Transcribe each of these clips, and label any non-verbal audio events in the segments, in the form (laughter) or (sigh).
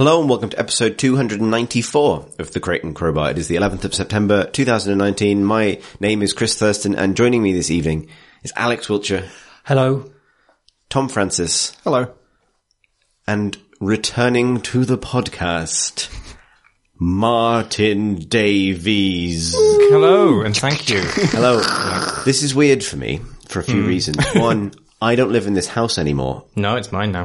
Hello and welcome to episode 294 of The Crate and Crowbar. It is the 11th of September 2019. My name is Chris Thurston and joining me this evening is Alex Wiltshire, Hello. Tom Francis, Hello. and returning to the podcast, Martin Davies. Hello, and thank you. Hello. This is weird for me for a few hmm. reasons. One, (laughs) I don't live in this house anymore No, it's mine now. (laughs)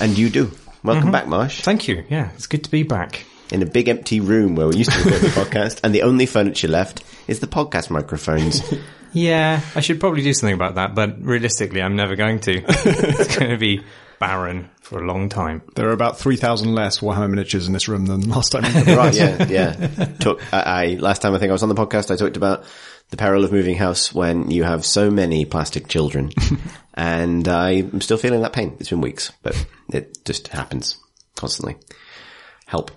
and you do. Welcome mm-hmm. back, Marsh. Thank you. Yeah, it's good to be back. in a big empty room where we used to record the (laughs) podcast, and the only furniture left is the podcast microphones. (laughs) Yeah, I should probably do something about that, but realistically, I'm never going to. it's going to be barren for a long time. There are about 3,000 less Warhammer miniatures in this room than last time. right? Yeah, yeah. Took I, I last time I think I was on the podcast, I talked about the peril of moving house when you have so many plastic children, (laughs) and I'm still feeling that pain. It's been weeks, but it just happens constantly. Help,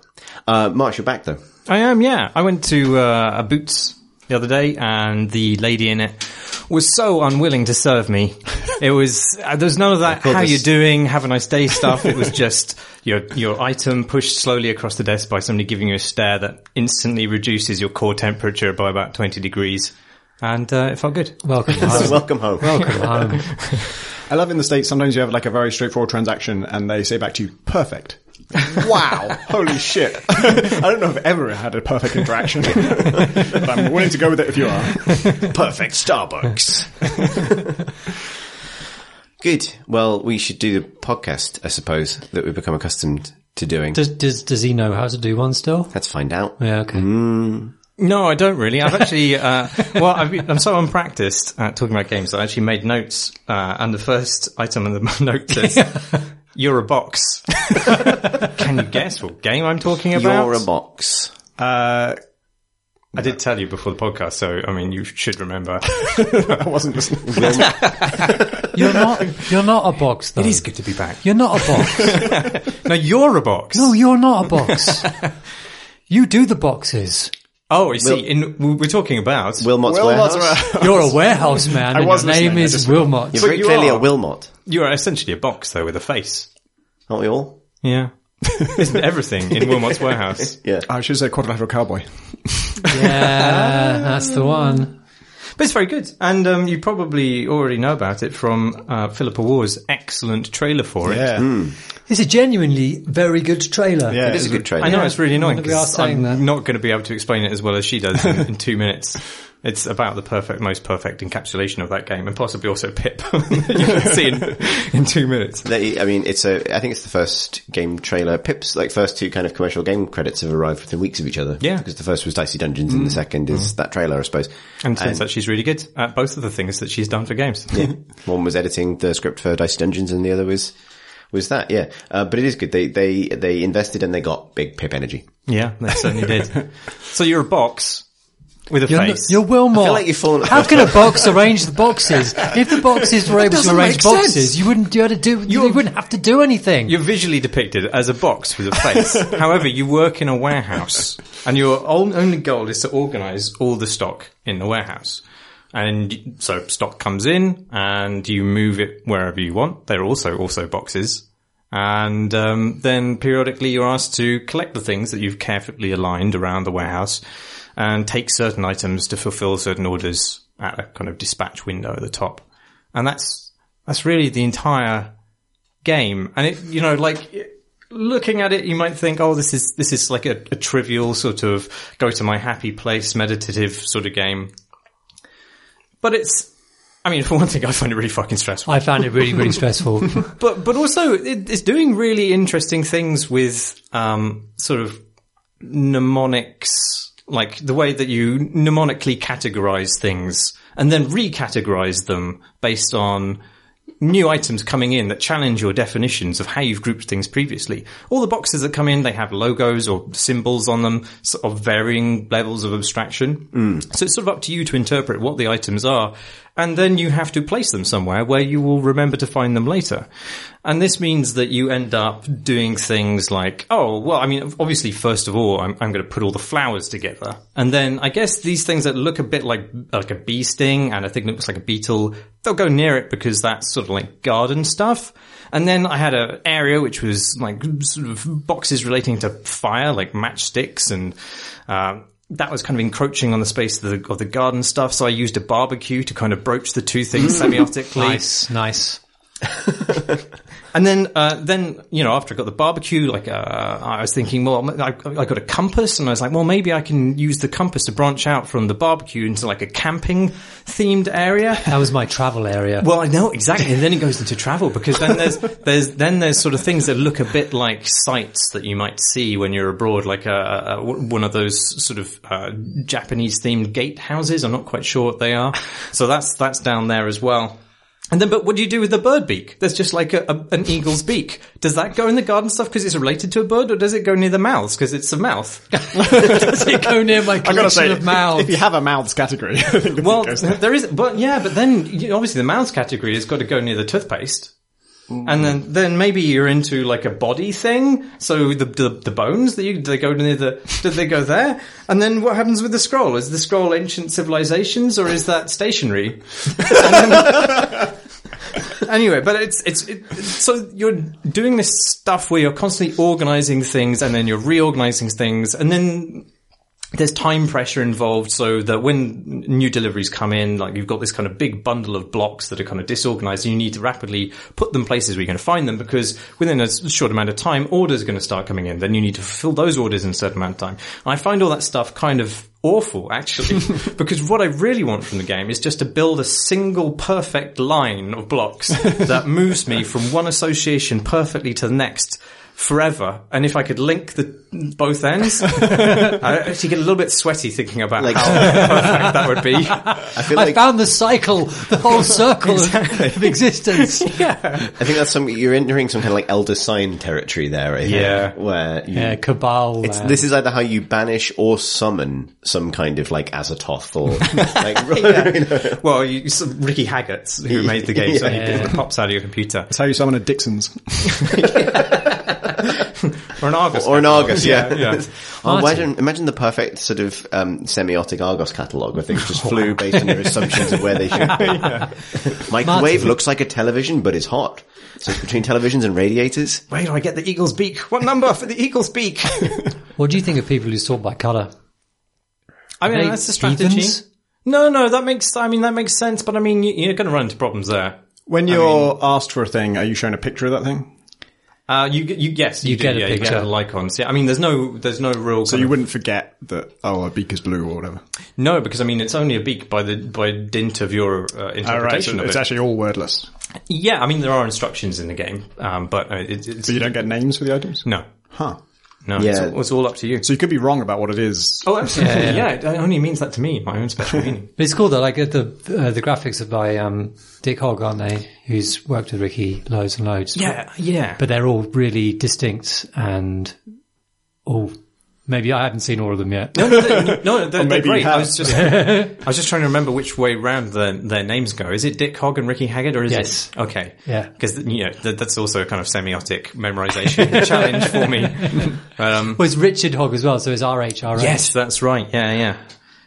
uh, Marsh, you're back though. I am, yeah. I went to uh, a Boots the other day, and the lady in it was so unwilling to serve me. (laughs) It was uh, there was none of that. How this- you doing? Have a nice day stuff. It was just your your item pushed slowly across the desk by somebody giving you a stare that instantly reduces your core temperature by about twenty degrees, and uh, it felt good. Welcome home. Welcome home. Welcome home. (laughs) I love in the States, sometimes you have like a very straightforward transaction and they say back to you, perfect. Wow. (laughs) Holy shit. (laughs) I don't know if I've ever had a perfect interaction, but I'm willing to go with it if you are. Perfect Starbucks. Good. Well, we should do the podcast, I suppose, that we've become accustomed to doing. Does, does does he know how to do one still? Let's find out. Yeah. Okay. No, I don't really. I've actually, uh, (laughs) well, I've been, I'm so unpracticed at talking about games. that I actually made notes, uh, and the first item on the (laughs) note says, "You're a box." (laughs) Can you guess what game I'm talking about? You're a box. Uh, I did tell you before the podcast, so I mean, you should remember. I wasn't listening. You're not. You're not a box though. it is good to be back. You're not a box. No, you're a box. no, you're not a box. You do the boxes. Oh, you see, in, we're talking about. Wilmot's Wilmot's Warehouse. Warehouse. (laughs) You're a warehouse man. and was your name listening, I is just Wilmot. You're very you clearly are. a Wilmot, you are essentially a box, though, with a face. aren't we all? Yeah, (laughs) isn't everything in Wilmot's warehouse? (laughs) Yeah. I should say quadrilateral cowboy. Yeah, that's the one. But it's very good, and um, you probably already know about it from uh, Philippa Warr's excellent trailer for it. Yeah. It's a genuinely very good trailer. Yeah. It is a good trailer. I know it's really annoying We are 'cause saying I'm that. not going to be able to explain it as well as she does in, in (laughs) two minutes. It's about the perfect, most perfect encapsulation of that game, and possibly also Pip. (laughs) you can (laughs) see in, in two minutes. They- I mean, it's a. I think it's the first game trailer. Pip's like first two kind of commercial game credits have arrived within weeks of each other. Yeah. because the first was Dicey Dungeons and the mm. second is mm. that trailer, I suppose. And turns out she's really good at both of the things that she's done for games. Yeah. One was editing the script for Dicey Dungeons, and the other was was that. Yeah, uh, but it is good. They they they invested and they got big Pip energy. Yeah, they certainly did. (laughs) So you're a box with a You're, face. you're Wilmot. I feel like you've fallen- How can a (laughs) box arrange the boxes? If the boxes were able to arrange boxes, sense. you wouldn't do to do. You You're- wouldn't have to do anything. You're visually depicted as a box with a face. (laughs) However, you work in a warehouse, and your only goal is to organize all the stock in the warehouse. And so stock comes in, and you move it wherever you want. They're also also boxes. And um, then periodically you're asked to collect the things that you've carefully aligned around the warehouse and take certain items to fulfill certain orders at a kind of dispatch window at the top. And that's, that's really the entire game. And it, you know, like looking at it, you might think, oh, this is, this is like a, a trivial sort of go to my happy place meditative sort of game. But it's, I mean, (laughs) for one thing, I find it really fucking stressful. I found it really, really (laughs) stressful. (laughs) But, but also it, it's doing really interesting things with, um, sort of mnemonics, like the way that you mnemonically categorize things and then recategorize them based on new items coming in that challenge your definitions of how you've grouped things previously. All the boxes that come in, they have logos or symbols on them of varying levels of abstraction. Mm. So it's sort of up to you to interpret what the items are. And then you have to place them somewhere where you will remember to find them later. And this means that you end up doing things like, oh, well, I mean, obviously, first of all, I'm, I'm going to put all the flowers together. And then I guess these things that look a bit like, like a bee sting and I think looks like a beetle, they'll go near it because that's sort of like garden stuff. And then I had an area which was like sort of boxes relating to fire, like matchsticks and, um, that was kind of encroaching on the space of the, of the garden stuff. So I used a barbecue to kind of broach the two things mm. semiotically. (laughs) Nice, nice. (laughs) And then, uh, then you know, after I got the barbecue, like uh, I was thinking, well, I, I got a compass, and I was like, well, maybe I can use the compass to branch out from the barbecue into like a camping themed area. That was my travel area. Well, I know exactly, and then it goes into travel because then there's (laughs) there's then there's sort of things that look a bit like sites that you might see when you're abroad, like a, a one of those sort of uh, Japanese themed gatehouses. I'm not quite sure what they are, so that's that's down there as well. And then, but what do you do with the bird beak? There's just like a, a, an eagle's beak. Does that go in the garden stuff because it's related to a bird, or does it go near the mouths because it's a mouth? (laughs) Does it go near my (laughs) I gotta collection say, of mouths? if you have a mouths category, (laughs) I think the well, there. there is, but yeah, but then you know, obviously the mouths category has got to go near the toothpaste. Mm. And then, then maybe you're into like a body thing. So the the, the bones that you they go near the do they go there? And then what happens with the scroll? Is the scroll ancient civilizations or is that stationary? Then- (laughs) anyway, but it's, it's it, so you're doing this stuff where you're constantly organizing things and then you're reorganizing things and then there's time pressure involved so that when new deliveries come in, like you've got this kind of big bundle of blocks that are kind of disorganized and you need to rapidly put them places where you're going to find them because within a short amount of time, orders are going to start coming in. Then you need to fulfill those orders in a certain amount of time. And I find all that stuff kind of awful actually (laughs) because what I really want from the game is just to build a single perfect line of blocks (laughs) that moves me from one association perfectly to the next forever. And if I could link the both ends, (laughs) I actually get a little bit sweaty thinking about Like- how perfect that would be. (laughs) I feel like, I found the cycle, the whole circle of, of existence. (laughs) yeah. I think that's some you're entering some kind of like elder sign territory there. I think, Yeah. where you, Yeah, cabal. It's, this is either how you banish or summon some kind of like Azathoth or like you know. Well, you, some Ricky Haggett, who made the game, so he Yeah. pops out of your computer. That's how you summon a Dixon's. (laughs) Or an Argos. or an catalog. Argos, yeah. yeah. Oh, imagine, imagine the perfect sort of um, semiotic Argos catalogue where things just (laughs) flew based on your assumptions of where they should be. (laughs) Microwave Martin. looks like a television, but it's hot. So it's between televisions and radiators. Where do I get the eagle's beak? What number for the eagle's beak? what do you think of people who sort by colour? I mean, that's the strategy. heathens? No, no, that makes, I mean, that makes sense, but I mean, you- you're going to run into problems there. When you're asked for a thing, are you shown a picture of that thing? Uh, you, get- you, yes, you, You do, get a yeah, you picture. get the icons. Yeah, I mean, there's no, there's no real. So you of- wouldn't forget that, oh, a beak is blue or whatever. no, because I mean, it's only a beak by the by dint of your uh, interpretation Oh, right, so of it's it. actually all wordless. yeah, I mean, there are instructions in the game, um, but uh, it, it's So you don't get names for the items? no, Huh. No, Yeah. it's, all, it's all up to you. So you could be wrong about what it is. Oh, absolutely. Yeah, Yeah, yeah. it only means that to me, my own special (laughs) meaning. But it's cool though. Like the uh, the graphics are by um, Dick Hogg, aren't they? Who's worked with Ricky loads and loads. Yeah, yeah. but they're all really distinct and all. Maybe I haven't seen all of them yet. no, (laughs) no, they're, no, they're, they're maybe you great. I was just, (laughs) I was just trying to remember which way round their, their names go. Is it Dick Hogg and Ricky Haggett, or is Yes. it? Okay. Yeah. Because, you know, that, that's also a kind of semiotic memorization (laughs) challenge for me. Um, Well, it's Richard Hogg as well, so it's RHRH. yes, that's right. Yeah, yeah.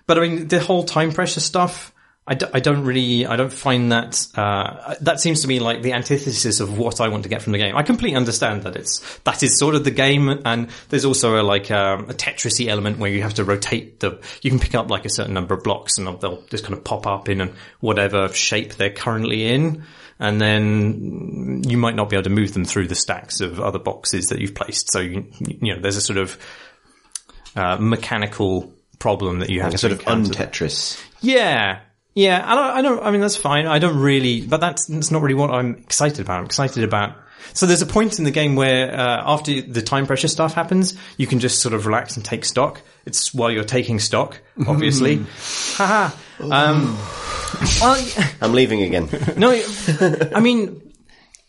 But I mean, the whole time pressure stuff, I, d- I don't really, I don't find that, uh, that seems to me like the antithesis of what I want to get from the game. I completely understand that it's, that is sort of the game and there's also a like, um, a Tetrisy element where you have to rotate the, you can pick up like a certain number of blocks and they'll just kind of pop up in whatever shape they're currently in. And then you might not be able to move them through the stacks of other boxes that you've placed. So you, you know, there's a sort of, uh, mechanical problem that you have Like a sort of un-Tetris. Yeah. Yeah, I don't, I don't, I mean, that's fine. I don't really, but that's, that's not really what I'm excited about. I'm excited about, so there's a point in the game where, uh, after the time pressure stuff happens, you can just sort of relax and take stock. It's while you're taking stock, (laughs) obviously. Haha. Um, well, (laughs) I'm leaving again. no, I mean,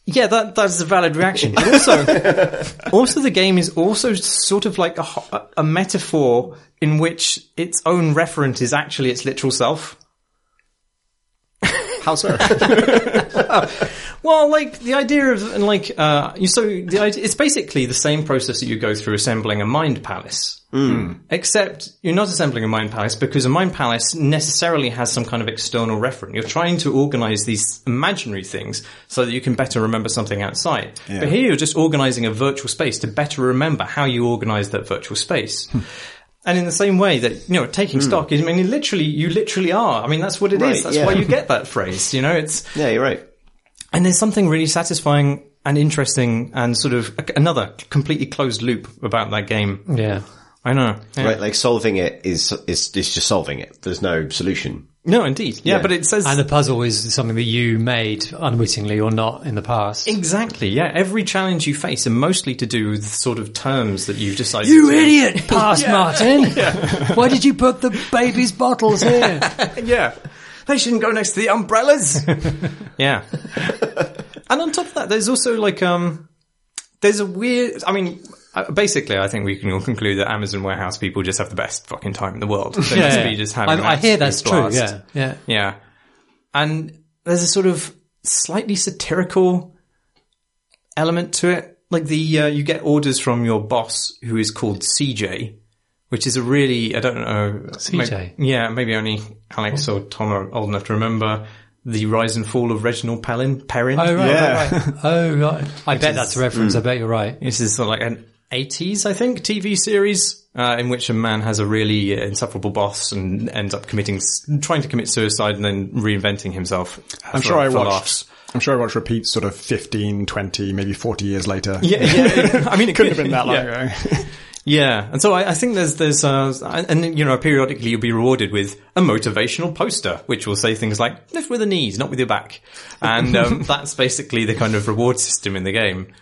yeah, that that's a valid reaction. But also, (laughs) also the game is also sort of like a, a metaphor in which its own referent is actually its literal self. How so? (laughs) Well, like the idea of and like uh, you so the idea, it's basically the same process that you go through assembling a mind palace. Except you're not assembling a mind palace because a mind palace necessarily has some kind of external referent. You're trying to organize these imaginary things so that you can better remember something outside. But here you're just organizing a virtual space to better remember how you organize that virtual space. And in the same way that, you know, taking hmm. stock is, I mean, literally, you literally are. I mean, that's what it is. Right, That's yeah. why you get that phrase, you know, it's, Yeah, you're right. and there's something really satisfying and interesting and sort of another completely closed loop about that game. Yeah. I know. Yeah. Right, like solving it is is is just solving it. There's no solution. No, indeed. Yeah, Yeah. but it says And the puzzle is something that you made unwittingly or not in the past. exactly. Yeah, every challenge you face are mostly to do with sort of terms that you've decided. You idiot, (laughs) Past Martin! (laughs) Why did you put the baby's bottles here? (laughs) Yeah, they shouldn't go next to the umbrellas. yeah, and on top of that, there's also like um, there's a weird. I mean. Uh, basically, I think we can all conclude that Amazon warehouse people just have the best fucking time in the world. They must be just having. I, I hear absolute that's true. Yeah, yeah. Yeah. And there's a sort of slightly satirical element to it. Like the, uh, you get orders from your boss who is called CJ, which is a really, I don't know. CJ? Maybe, yeah, maybe only Alex or Tom are old enough to remember the rise and fall of Reginald Perrin. Perrin. Oh right, Yeah. right, right. Oh right. I bet that's a reference. Hmm. I bet you're right. This is sort of like an 80s, I think, TV series, uh, in which a man has a really uh, insufferable boss and ends up committing, trying to commit suicide and then reinventing himself. I'm for- sure I watched. laughs. I'm sure I watched repeats sort of 15, 20, maybe 40 years later. Yeah, yeah. (laughs) I mean, it Couldn't have been that long yeah. ago. (laughs) Yeah, and so I, I think there's there's uh, and you know periodically you'll be rewarded with a motivational poster which will say things like lift with the knees, not with your back, and um, (laughs) that's basically the kind of reward system in the game.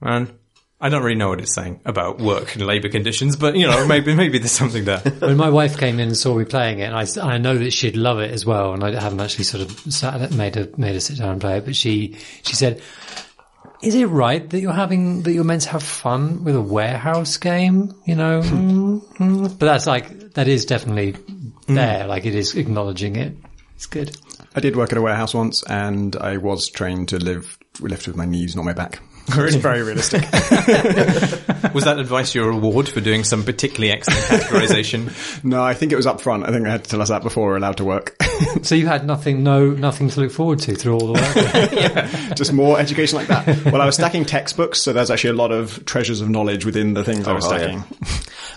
And I don't really know what it's saying about work and labour conditions, but you know maybe maybe there's something there. (laughs) When my wife came in and saw me playing it, and I, I know that she'd love it as well, and I haven't actually sort of sat, made her made her sit down and play it, but she she said, "Is it right that you're having that you're meant to have fun with a warehouse game?" You know, Mm, mm. but that's like that is definitely there. Like it is acknowledging it. It's good. I did work at a warehouse once, and I was trained to live lift with my knees, not my back. (laughs) It's very realistic. (laughs) Was that advice your reward for doing some particularly excellent categorization? (laughs) no, I think it was up front. I think they had to tell us that before we were allowed to work. So you had nothing, no nothing to look forward to through all the work. Just more education like that. Well, I was stacking textbooks, so there's actually a lot of treasures of knowledge within the things I was Oh, yeah. stacking.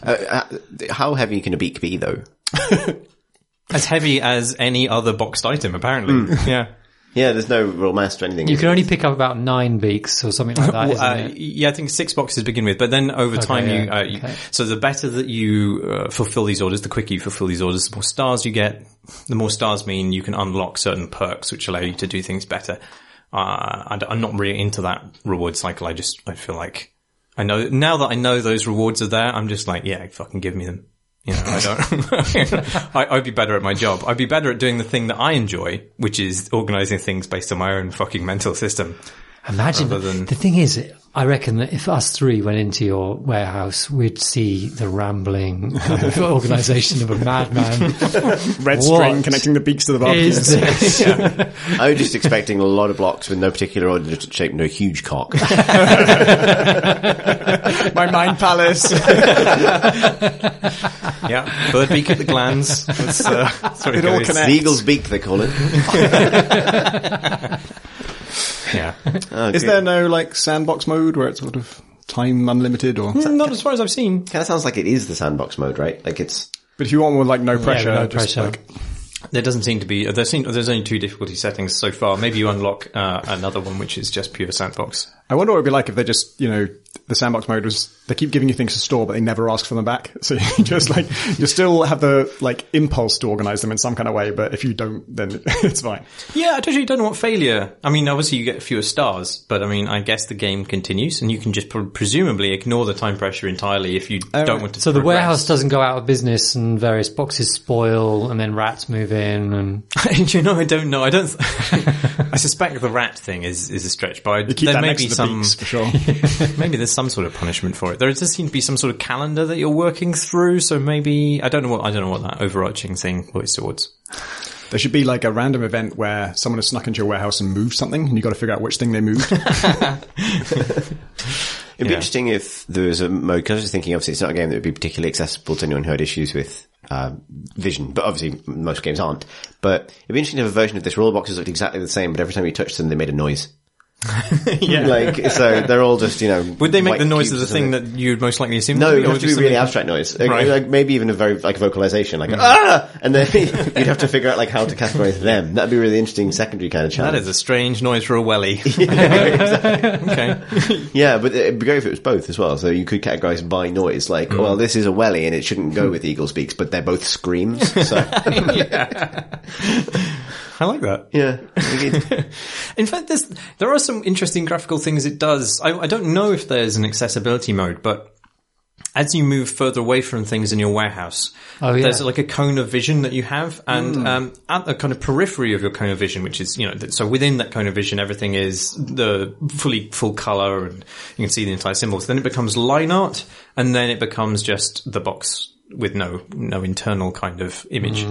Uh, uh, how heavy can a beak be, though? As heavy as any other boxed item, apparently. (laughs) Yeah. Yeah, there's no real mass to anything. you can only pick up about nine beaks or something like that, Well, isn't uh, it? yeah, I think six boxes to begin with, but then over time you, uh, you okay. so the better that you uh, fulfill these orders, the quicker you fulfill these orders, the more stars you get. The more stars mean you can unlock certain perks which allow you to do things better. Uh, and I'm not really into that reward cycle. I just I feel like I know now that I know those rewards are there. I'm just like, yeah, fucking give me them. You know, I don't. (laughs) I, I'd be better at my job. I'd be better at doing the thing that I enjoy, which is organizing things based on my own fucking mental system. Imagine. than- the thing is, I reckon that if us three went into your warehouse, we'd see the rambling kind of (laughs) organisation of a madman. (laughs) Red What string connecting the beaks to the Is barbecue. this? (laughs) I was just expecting a lot of blocks with no particular order to shape, no huge cock. My mind palace. Yeah, bird beak at the glands. That's, uh, that's it, It all connects. the eagle's beak, they call it. Yeah, (laughs) (laughs) Oh, Is there no like sandbox mode where it's sort of time unlimited or? not as far as I've seen. Kind of sounds like it is the sandbox mode, right? Like it's But if you want with like no pressure, no pressure. like There doesn't seem to be. There seem, there's only two difficulty settings so far. Maybe you unlock uh, another one, which is just pure sandbox. I wonder what it'd be like if they just, you know, the sandbox mode was, they keep giving you things to store, but they never ask for them back. (laughs) So you hmm. just like, you still have the like impulse to organize them in some kind of way, but if you don't, then (laughs) it's fine. Yeah, I totally don't know what failure. I mean, obviously you get fewer stars, but I mean, I guess the game continues, and you can just pre- presumably ignore the time pressure entirely if you uh, don't want to. So the warehouse doesn't go out of business and various boxes spoil and then rats move in and (laughs) you know, I don't know. I don't. I suspect the rat thing is is a stretch, but I, You keep there that may next be to the some. beaks for (laughs) sure. Maybe there's some sort of punishment for it. There does seem to be some sort of calendar that you're working through. So maybe I don't know what I don't know what that overarching thing points towards. There should be like a random event where someone has snuck into your warehouse and moved something, and you got to figure out which thing they moved. (laughs) It'd be interesting if there was a mode, because I was thinking obviously it's not a game that would be particularly accessible to anyone who had issues with uh, vision, but obviously most games aren't. But it'd be interesting to have a version of this where all the boxes looked exactly the same, but every time you touched them they made a noise. (laughs) yeah. Like, so they're all just, you know. Would they make the noise of the thing that you'd most likely assume? No, it would or have to be really something- abstract noise. Like, Right. like maybe even a very, like vocalization, like, ah! And then (laughs) you'd have to figure out like how to categorize them. That'd be a really interesting secondary kind of challenge. is a strange noise for a welly. (laughs) okay. Yeah, but it'd be great if it was both as well. So you could categorize by noise, like, well, this is a welly and it shouldn't go with Eagle Speaks, but they're both screams. So, I like that. yeah. (laughs) In fact, there's, there are some interesting graphical things it does. I, I don't know if there's an accessibility mode, but as you move further away from things in your warehouse, Oh, yeah. there's like a cone of vision that you have, and um, at the kind of periphery of your cone of vision, which is you know, so within that cone of vision, everything is the fully full color, and you can see the entire symbols. Then it becomes line art, and then it becomes just the box with no no internal kind of image.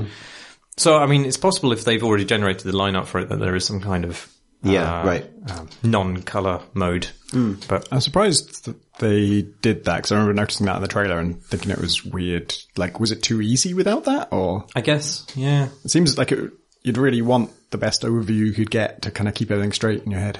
So, I mean, it's possible if they've already generated the line art for it that there is some kind of Yeah, uh, right. um, non-color mode. But I'm surprised that they did that because I remember noticing that in the trailer and thinking it was weird. Like, was it too easy without that? Or I guess, yeah. it seems like it, you'd really want the best overview you could get to kind of keep everything straight in your head.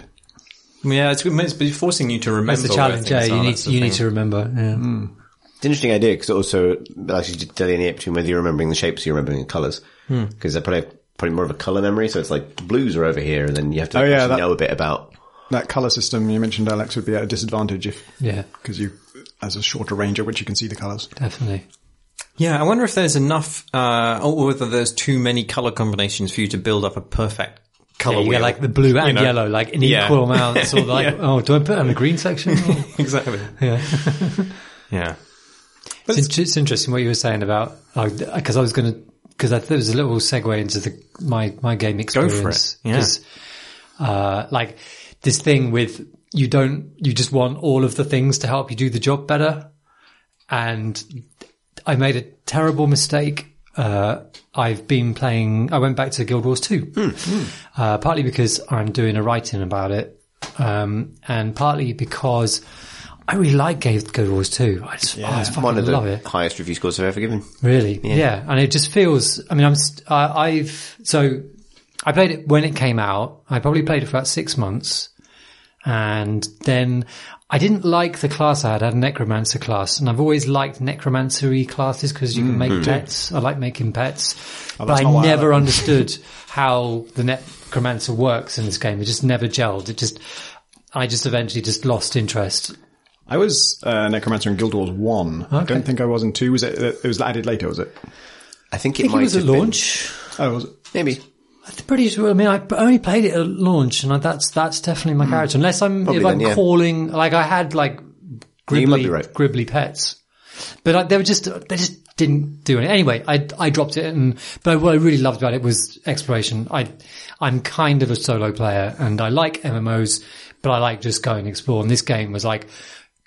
Yeah, it's, it's forcing you to remember. That's the challenge. things Yeah, you need that's the you need to remember. Yeah. It's an interesting idea because it also allows you to delineate between whether you're remembering the shapes or you're remembering the colors. Because they're probably, probably more of a color memory. So it's like the blues are over here and then you have to Oh, yeah, that- know a bit about. That color system you mentioned, Alex, would be at a disadvantage if Yeah, because you as a shorter range at which you can see the colors. definitely. Yeah, I wonder if there's enough, uh, or whether there's too many color combinations for you to build up a perfect color Yeah, you wheel. get like the blue and know? yellow, like in Yeah. equal amounts, (laughs) or like, Yeah. oh, do I put it on the green section? (laughs) exactly. yeah. (laughs) Yeah. It's, in- it's interesting what you were saying about because I was going to because I thought there was a little segue into the my my game experience. Go for it, yeah. uh, like this thing with you don't you just want all of the things to help you do the job better, and I made a terrible mistake. Uh, I've been playing. I went back to Guild Wars two, Uh, partly because I'm doing a writing about it, um, and partly because. I really like Guild Wars 2. I just, oh, I just fucking One of the love it. highest review scores I've ever given. Really? Yeah. And it just feels, I mean, I'm, st- uh, I've, so I played it when it came out. I probably played it for about six months. And then I didn't like the class I had. I had a necromancer class and I've always liked necromancery classes because you can make pets. I like making pets, but I why I never understood (laughs) how the necromancer works in this game. It just never gelled. It just, I just eventually just lost interest. I was uh, Necromancer in Guild Wars 1. I don't think I was in 2. Was it, it was added later, was it? I think it I think might it was at have been- launch. Oh, was it? Maybe. I'm pretty sure. I mean, I only played it at launch, and that's that's definitely my character. Unless I'm Probably if I'm yeah. calling like I had like You might gribbly be right. gribbly pets, but I, they were just they just didn't do it. Anyway, I I dropped it, and but what I really loved about it was exploration. I I'm kind of a solo player, and I like MMOs, but I like just going and explore. And this game was like.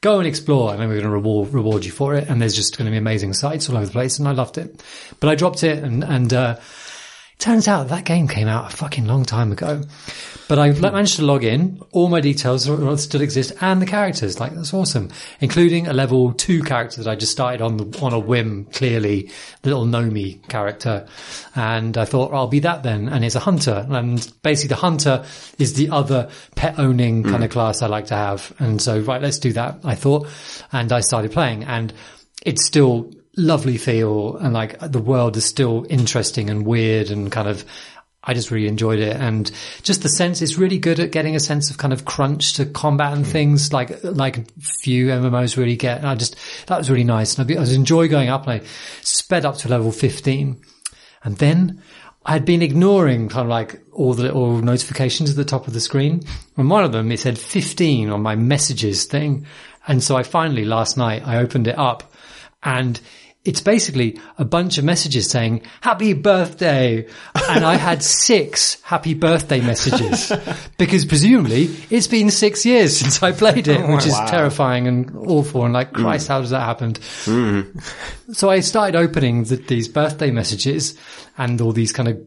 Go and explore, and then we're going to reward reward you for it. And there's just going to be amazing sites all over the place, and I loved it. But I dropped it, and and uh, Turns out that game came out a fucking long time ago. But I hmm. managed to log in. All my details still exist and the characters. Like, that's awesome. Including a level two character that I just started on the, on a whim, clearly. The little Nomi character. And I thought, I'll be that then. And it's a hunter. And basically the hunter is the other pet owning hmm. kind of class I like to have. And so, right, let's do that. I thought. And I started playing and it's still lovely feel and like the world is still interesting and weird and kind of I just really enjoyed it. And just the sense it's really good at getting a sense of kind of crunch to combat and hmm. things like like few MMOs really get. And I just that was really nice. And I was enjoy going up and I sped up to level 15 and then I'd been ignoring kind of like all the little notifications at the top of the screen. And one of them, it said 15 on my messages thing. And so I finally last night, I opened it up and it's basically a bunch of messages saying happy birthday. And I had (laughs) six happy birthday messages because presumably it's been six years since I played it, which is terrifying and awful. And like, Christ, how does that happen? So I started opening the, these birthday messages and all these kind of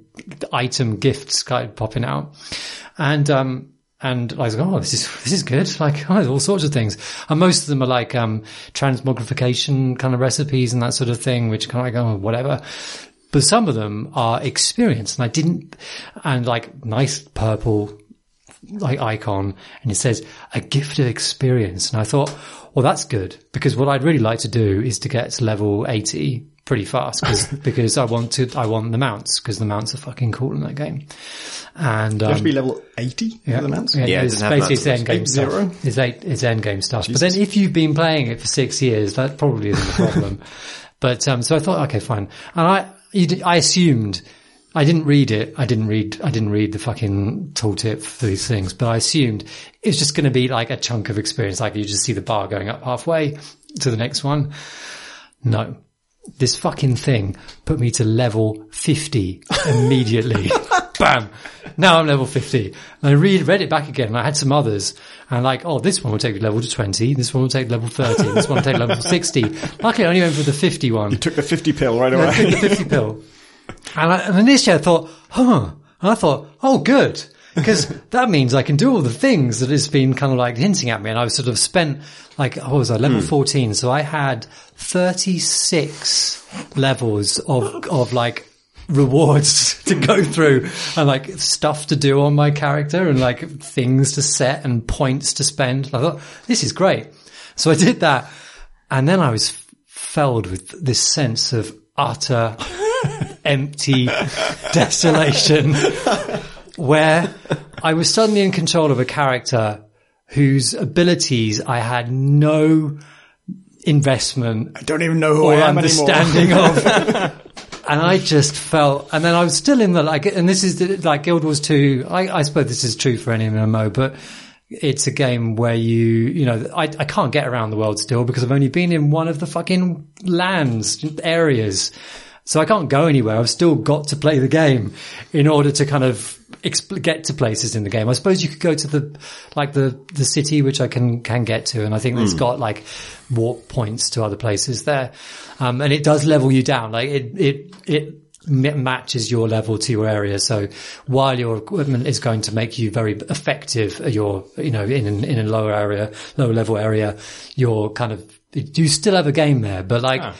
item gifts started popping out. And, um, and I was like, oh, this is, this is good. (laughs) Like, oh, all sorts of things. And most of them are like, um, transmogrification kind of recipes and that sort of thing, which kind of like, oh, whatever. But some of them are experience and I didn't, and like nice purple like icon and it says a gift of experience. And I thought, well, that's good because what I'd really like to do is to get to level 80 pretty fast because, (laughs) because I want to, I want the mounts because the mounts are fucking cool in that game. And, You have um, to be level 80 yeah, for the mounts? Yeah, it it's doesn't basically it's end game eight stuff. zero? It's eight, it's end game stuff. But then if you've been playing it for six years, that probably isn't a problem. (laughs) but, um, so I thought, okay, fine. And I, I assumed, I didn't read it. I didn't read, I didn't read the fucking tooltip for these things, but I assumed it's just going to be like a chunk of experience. Like you just see the bar going up halfway to the next one. No. This fucking thing put me to level 50 immediately. (laughs) Bam! Now I'm level 50. And I read, read it back again and I had some others and like, oh, this one will take level to 20. This one will take level 30. This one will take level 60. Luckily I only went for the 50 one. Took the 50 pill right I away. took the 50 pill. (laughs) And, I, and initially I thought, huh. And I thought, oh, good. Because that means I can do all the things that it's been kind of like hinting at me. And I was sort of spent like, oh, was I level hmm. 14? So I had 36 levels of, of like rewards (laughs) to go through and like stuff to do on my character and like things to set and points to spend. I thought, this is great. So I did that. And then I was felled with this sense of utter (laughs) empty (laughs) desolation where I was suddenly in control of a character whose abilities I had no investment I don't even know who or I am anymore. understanding of. (laughs) And I just felt, and then I was still in the like, and this is the, like Guild Wars 2. I, I suppose this is true for any MMO, but it's a game where you, you know, I, I can't get around the world still because I've only been in one of the fucking lands, areas. So I can't go anywhere. I've still got to play the game in order to kind of exp- get to places in the game. I suppose you could go to the, like the, the city, which I can, can get to. And I think it's hmm. got like walk points to other places there. Um, and it does level you down. Like it, it, it matches your level to your area. So while your equipment is going to make you very effective at your, you know, in, an- in a lower area, lower level area, you're kind of, you still have a game there, but like, ah.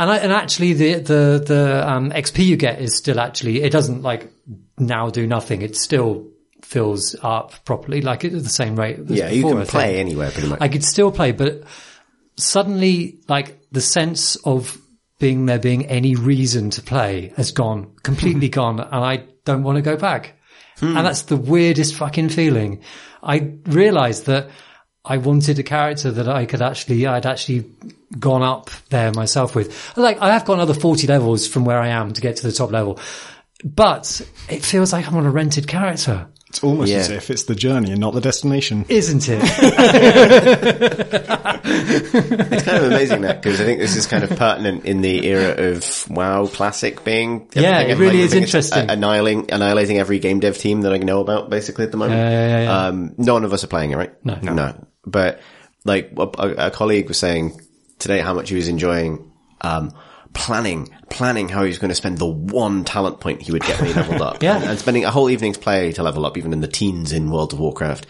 And I, and actually the, the, the, um, XP you get is still actually, it doesn't like now do nothing. It still fills up properly, like at the same rate. as Yeah, you can play anywhere pretty much. I could still play, but suddenly, like the sense of being there being any reason to play has gone completely (laughs) gone, and I don't want to go back. And that's the weirdest fucking feeling. I realized that I wanted a character that I could actually, I'd actually gone up there myself with. Like I have gone another 40 levels from where I am to get to the top level, but it feels like I'm on a rented character. It's almost Yeah. as if it's the journey and not the destination. Isn't it? (laughs) It's kind of amazing that because I think this is kind of pertinent in the era of WoW Classic being. Yeah, it really I is interesting. uh, Annihilating, annihilating every game dev team that I know about basically at the moment. Yeah, yeah, yeah. Um, none of us are playing it, right? No. no. But like a, a- colleague was saying today, how much he was enjoying um, planning, planning how he was going to spend the one talent point he would get when he leveled up. (laughs) Yeah. and, and spending a whole evening's play to level up, even in the teens in World of Warcraft.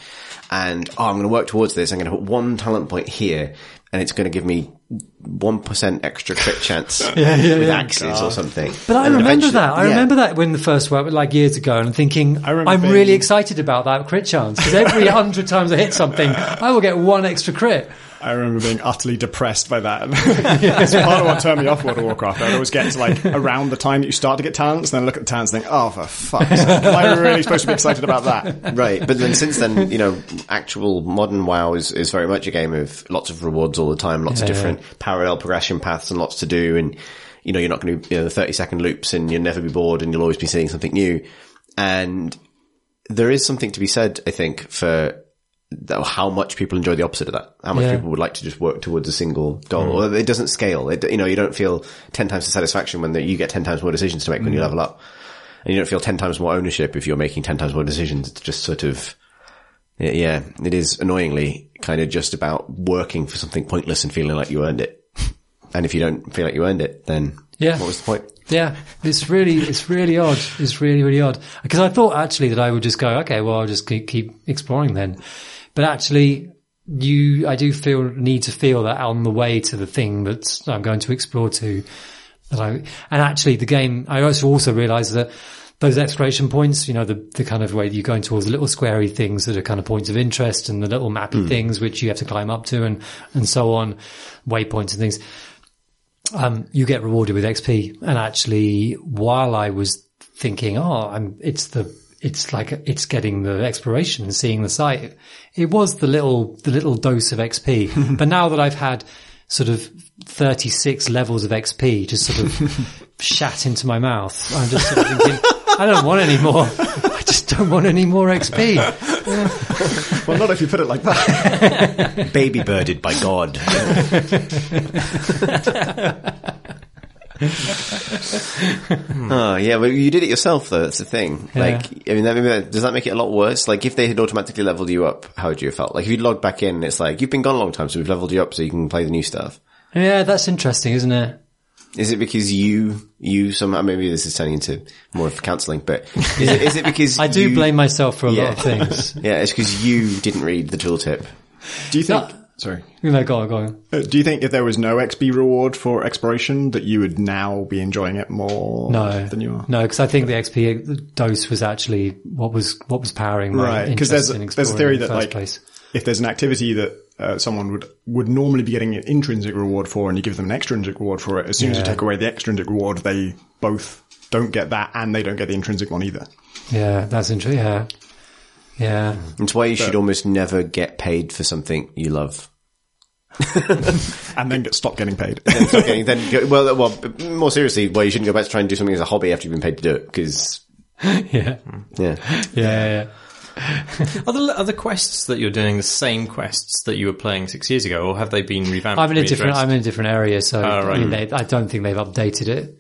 And oh, I'm going to work towards this. I'm going to put one talent point here, and it's going to give me one percent extra crit (laughs) chance with axes or something. But I And remember that. I yeah. remember that when the first work, like years ago, and thinking, remember I'm being- really excited about that crit chance because every hundred times I hit something, I will get one extra crit. I remember being utterly depressed by that. (laughs) It's part of what turned me off World of Warcraft. I'd always get to like around the time that you start to get talents, and then look at the talents and think, oh, for fuck's sake, am I really supposed to be excited about that? right. But then since then, you know, actual modern WoW is, is very much a game of lots of rewards all the time, lots of Yeah, different parallel progression paths and lots to do. And, you know, you're not going to, you know, 30 second loops and you'll never be bored and you'll always be seeing something new. And there is something to be said, I think, for that- how much people enjoy the opposite of that. How much Yeah. people would like to just work towards a single goal. Mm. Or it doesn't scale. It, you know, you don't feel 10 times the satisfaction when the, you get 10 times more decisions to make when you mm. level up. And you don't feel 10 times more ownership if you're making 10 times more decisions. It's just sort of, yeah, it is annoyingly kind of just about working for something pointless and feeling like you earned it. And if you don't feel like you earned it, then Yeah. what was the point? Yeah, it's really, it's really odd. It's really, really odd. Because I thought actually that I would just go, okay, well, I'll just keep, keep exploring then. But actually, you, I do feel, need to feel that on the way to the thing that I'm going to explore to, that I, and actually the game, I also also realized that those exploration points, you know, the, the kind of way you're going towards the little squarey things that are kind of points of interest and the little mappy things which you have to climb up to and, and so on, waypoints and things. Um, you get rewarded with XP. And actually, while I was thinking, oh, I'm, it's the, it's like, it's getting the exploration and seeing the site. It was the little, the little dose of XP. (laughs) but now that I've had sort of 36 levels of XP just sort of (laughs) shat into my mouth, I'm just sort of thinking, I don't want any more. (laughs) I just don't want any more XP. Well, not if you put it like that. Baby birded by God. (laughs) oh yeah, well you did it yourself though. That's the thing. Like, I mean, that, maybe that, does that make it a lot worse? Like, if they had automatically leveled you up, how would you have felt? Like, if you logged back in, it's like you've been gone a long time, so we've leveled you up so you can play the new stuff. Yeah, that's interesting, isn't it? Is it because you you somehow maybe this is turning into more of counselling, but is it, is it because (laughs) I do you- blame myself for a Yeah. lot of things. (laughs) Yeah, it's because you didn't read the tooltip. Do you think? No. Sorry. You know, go on, go on. Uh, Do you think if there was no XP reward for exploration, that you would now be enjoying it more No, than you are? No, because I think the XP dose was actually what was what was powering my Right, because interest there's in a, there's a theory in the that first like place. if there's an activity that uh, someone would would normally be getting an intrinsic reward for, and you give them an extrinsic reward for it, as soon as you take away the extrinsic reward, they both don't get that, and they don't get the intrinsic one either. Yeah, that's interesting. Yeah, yeah. It's why you should almost never get paid for something you love. and then get stop getting paid. (laughs) Then stop getting, then go, well, uh, well, more seriously, why you shouldn't go back to try and do something as a hobby after you've been paid to do it. Because yeah, (laughs) yeah, yeah, yeah, yeah. Are the, are the quests that you're doing the same quests that you were playing six years ago, or have they been revamped? I'm in a different. I'm in a different area, so Oh, right. I, mean, they, I don't think they've updated it.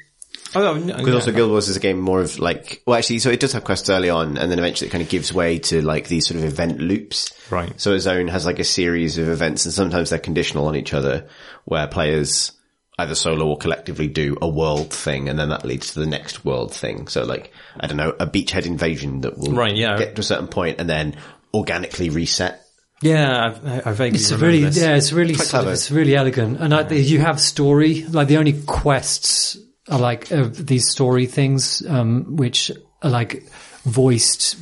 Oh, no, no, Because yeah. also Guild Wars is a game more of like, well actually, so it does have quests early on and then eventually it kind of gives way to like these sort of event loops. Right. So a zone has like a series of events and sometimes they're conditional on each other where players either solo or collectively do a world thing and then that leads to the next world thing. So like, I don't know, a beachhead invasion that will Right, yeah. get to a certain point and then organically reset. yeah, I've, I I vaguely It's remember really, this. yeah, it's really, sort of, it's really elegant. And I, you have story, like the only quests are like uh, these story things, um, which are like voiced,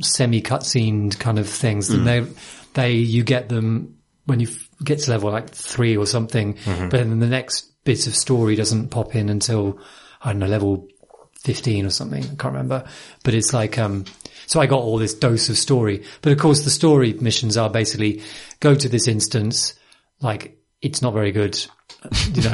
semi cutscene kind of things. And they, they, you get them when you f- get to level like three or something, but then the next bit of story doesn't pop in until, I don't know, level 15 or something. I can't remember, but it's like, um, so I got all this dose of story, but of course the story missions are basically go to this instance, like it's not very good. (laughs) You know,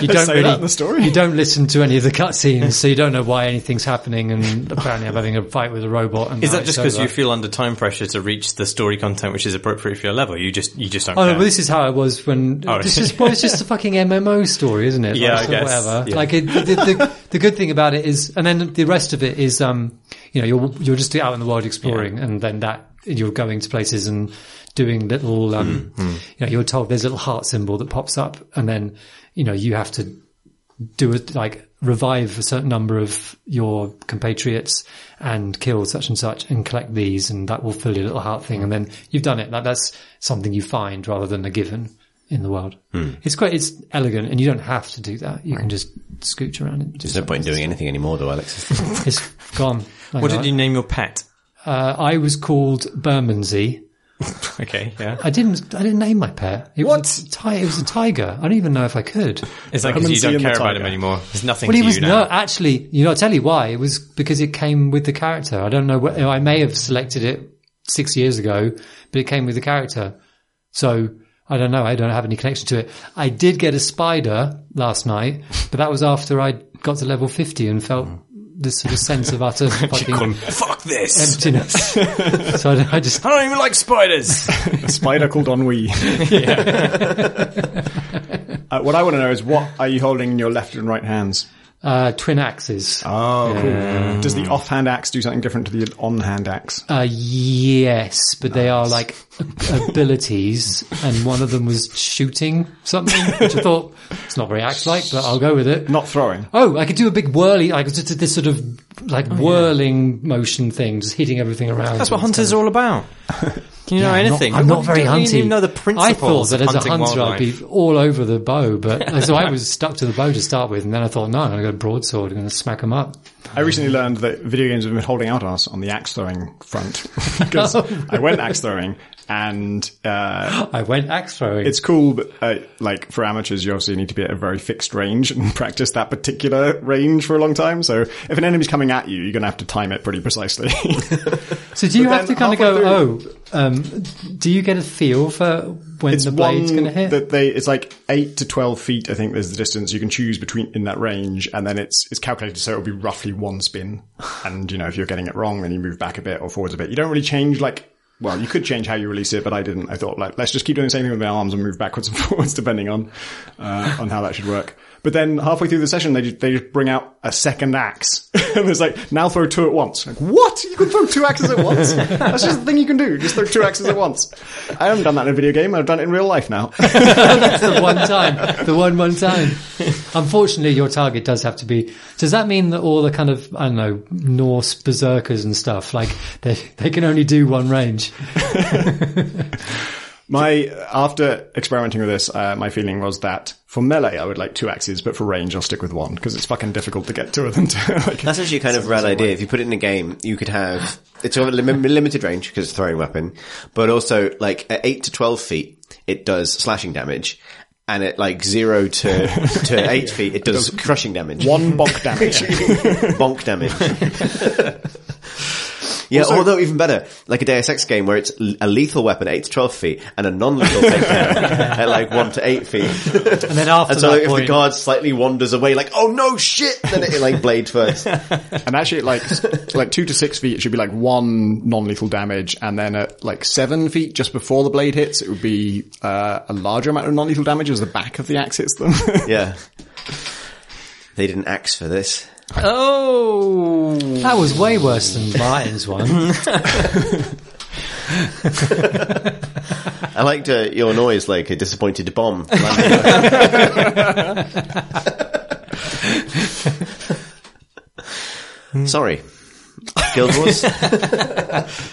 you don't say really, that the story. you don't listen to any of the cutscenes, so you don't know why anything's happening. And apparently I'm having a fight with a robot. And Is that just because you feel under time pressure to reach the story content which is appropriate for your level? You just you just don't. Oh, no, care. well, this is how it was when Oh, this really? is well, it's just a fucking MMO story, isn't it? (laughs) Yeah, Like, I guess. Whatever. Yeah. Like it, the, the, the good thing about it is, and then the rest of it is, um, you know, you're you're just out in the world exploring, and then that you're going to places and doing little, um, Mm-hmm. you know, you're told there's a little heart symbol that pops up, and then you know you have to do it like revive a certain number of your compatriots and kill such and such and collect these and that will fill your little heart thing and then you've done it. That, that's something you find rather than a given in the world. It's quite, it's elegant and you don't have to do that. You can just scooch around and There's no point in doing anything anymore though, Alex. (laughs) It's gone. what did you name your pet? Uh, I was called Bermondsey. (laughs) Okay, yeah. I didn't, I didn't name my pet. It What? Was a ti- it was a tiger. I don't even know if I could. Is that because you don't care about him anymore? There's nothing Well, to he was you now. no, actually, you know, I'll tell you why. It was because it came with the character. I don't know what, I may have selected it six years ago, but it came with the character. So I don't know. I don't have any connection to it. I did get a spider last night, but that was after I got to level 50 and felt mm. This sort of sense of utter (laughs) fucking Fuck this! emptiness. (laughs) so I, I just I don't even like spiders. A spider called ennui. (laughs) uh, what I want to know is what are you holding in your left and right hands? Uh, twin axes. Oh, cool. Does the offhand axe do something different to the on-hand axe? Uh, yes, but they are like abilities, and one of them was shooting something, which I thought it's not very axe-like, but I'll go with it. Not throwing. Oh, I could do a big whirly, I just do this sort of like oh, whirling motion thing, just hitting everything around. Oh, That's what It's hunters kind are all about. Can you know of- I'm not- anything? I'm not very you don't hunty. even know the I thought principles that of as a hunting hunter I'd be all over the bow, but (laughs) so I was stuck to the bow to start with, and then I thought, no, I'm going to go broadsword, I'm going to smack them up. I recently learned that video games have been holding out on us on the axe throwing front (laughs) because (laughs) oh. I went axe throwing and uh, (gasps) I went axe throwing. it's cool, but uh, like for amateurs, you obviously need to be at a very fixed range and (laughs) practice that particular range for a long time. So if an enemy's coming at you, you're going to have to time it pretty precisely. (laughs) So do you But have to kind of halfway go, oh, um, do you get a feel for when it's the blade's one going to hit? that they it's like eight to twelve feet. I think there's the distance you can choose between in that range, and then it's it's calculated so it'll be roughly one spin. And you know if you're getting it wrong, then you move back a bit or forwards a bit. You don't really change like. Well, you could change how you release it, but I didn't. I thought, like, let's just keep doing the same thing with my arms and move backwards and forwards, depending on uh, on how that should work. But then halfway through the session, they just, they just bring out a second axe, and (laughs) it's like now throw two at once. Like, what? You can throw two axes at once? That's just the thing you can do. Just throw two axes at once. I haven't done that in a video game. I've done it in real life now. (laughs) That's the one time. The one one time. Unfortunately, your target does have to be. Does that mean that all the kind of I don't know Norse berserkers and stuff like they they can only do one range? (laughs) My after experimenting with this, uh, my feeling was that for melee I would like two axes, but for range I'll stick with one because it's fucking difficult to get two of them. To, (laughs) like, That's actually a kind of a rad idea. If you put it in a game, you could have it's a lim- limited range because it's a throwing weapon, but also like at eight to twelve feet, it does slashing damage, and at like zero to (laughs) to eight feet, it does crushing damage, one bonk damage. (laughs) bonk damage. Yeah, although even better, like a Deus Ex game where it's a lethal weapon at 8 to 12 feet and a non-lethal takedown (laughs) at like 1 to 8 feet. And then after And so that if point, the guard slightly wanders away like, oh no shit, then it like blade first. (laughs) and actually, like like two to six feet, it should be like one non-lethal damage, and then at like seven feet, just before the blade hits, it would be uh, a larger amount of non-lethal damage as the back of the axe hits them. (laughs) Yeah. They didn't axe for this. Oh, that was way worse than Martin's one. (laughs) I liked uh, your noise like a disappointed bomb. (laughs) Sorry. Guild Wars? (laughs)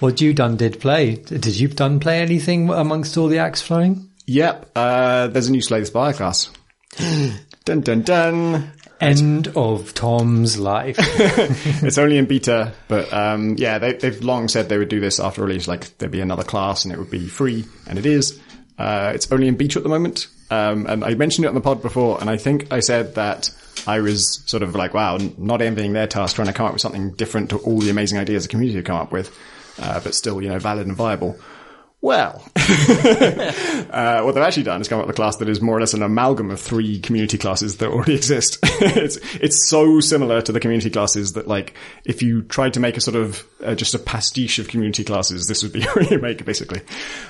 What you done did play? Did you done play anything amongst all the axe throwing? yep, uh, there's a new Slay the Spire class. (gasps) dun dun dun. End of Tom's life. (laughs) it's only in beta, but um, yeah, they, they've long said they would do this after release. Like there'd be another class and it would be free, and it is. Uh, it's only in beta at the moment, um, and I mentioned it on the pod before, and I think I said that I was sort of like, wow, not envying their task, trying to come up with something different to all the amazing ideas the community have come up with, uh, but still, you know, valid and viable. Well, (laughs) uh, what they've actually done is come up with a class that is more or less an amalgam of three community classes that already (laughs) exist. it's it's so similar to the community classes that like if you tried to make a sort of uh, just a pastiche of community classes, this would be (laughs) a remake basically.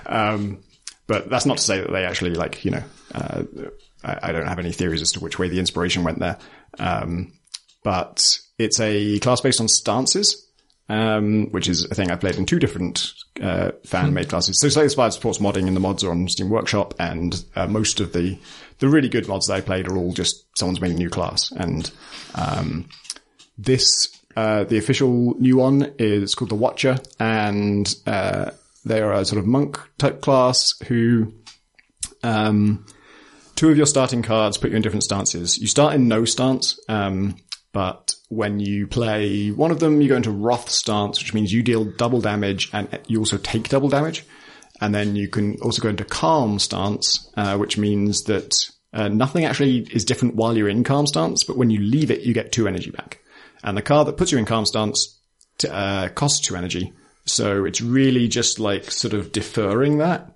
Um, but that's not to say that they actually like you know uh, I, I don't have any theories as to which way the inspiration went there. Um, but it's a class based on stances um, which is a thing I played in two different uh, fan-made classes. So Slay the Spire supports modding, and the mods are on Steam Workshop, and uh, most of the the really good mods that I played are all just someone's made a new class. And um, this uh, the official new one is called the Watcher, and uh, they are a sort of monk type class who. Um, two of your starting cards put you in different stances. You start in no stance, um, but when you play one of them, you go into Wrath stance, which means you deal double damage and you also take double damage. And then you can also go into Calm stance, uh, which means that uh, nothing actually is different while you're in Calm stance, but when you leave it, you get two energy back. And the card that puts you in Calm stance t- uh, costs two energy. So it's really just like sort of deferring that.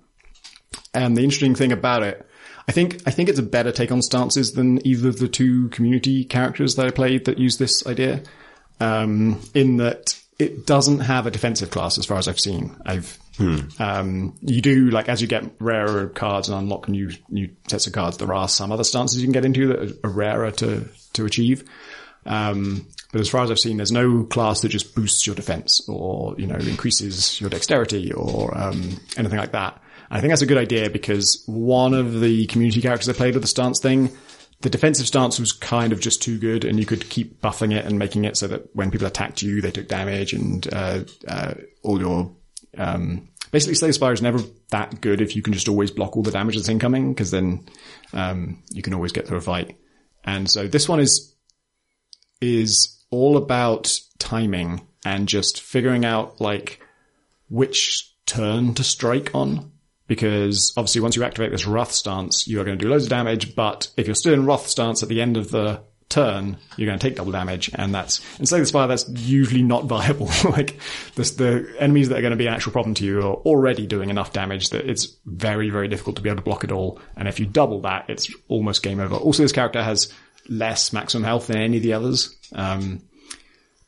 And the interesting thing about it, I think I think it's a better take on stances than either of the two community characters that I played that use this idea. Um, in that it doesn't have a defensive class as far as I've seen. I've um, you do like as you get rarer cards and unlock new new sets of cards. There are some other stances you can get into that are rarer to to achieve. Um, but as far as I've seen, there's no class that just boosts your defense or, you know, increases your dexterity or, um, anything like that. I think that's a good idea because one of the community characters I played with the stance thing, the defensive stance was kind of just too good and you could keep buffing it and making it so that when people attacked you, they took damage and, uh, uh, all your, um, basically Slay Spire is never that good if you can just always block all the damage that's incoming because then, um, you can always get through a fight. And so this one is, is all about timing and just figuring out like which turn to strike on. Because obviously once you activate this Wrath stance, you are going to do loads of damage, but if you're still in Wrath stance at the end of the turn, you're going to take double damage, and that's, in Slay the Spire, that's usually not (laughs) viable. like, the, the enemies that are going to be an actual problem to you are already doing enough damage that it's very, very difficult to be able to block it all, and if you double that, it's almost game over. Also, this character has less maximum health than any of the others. Um,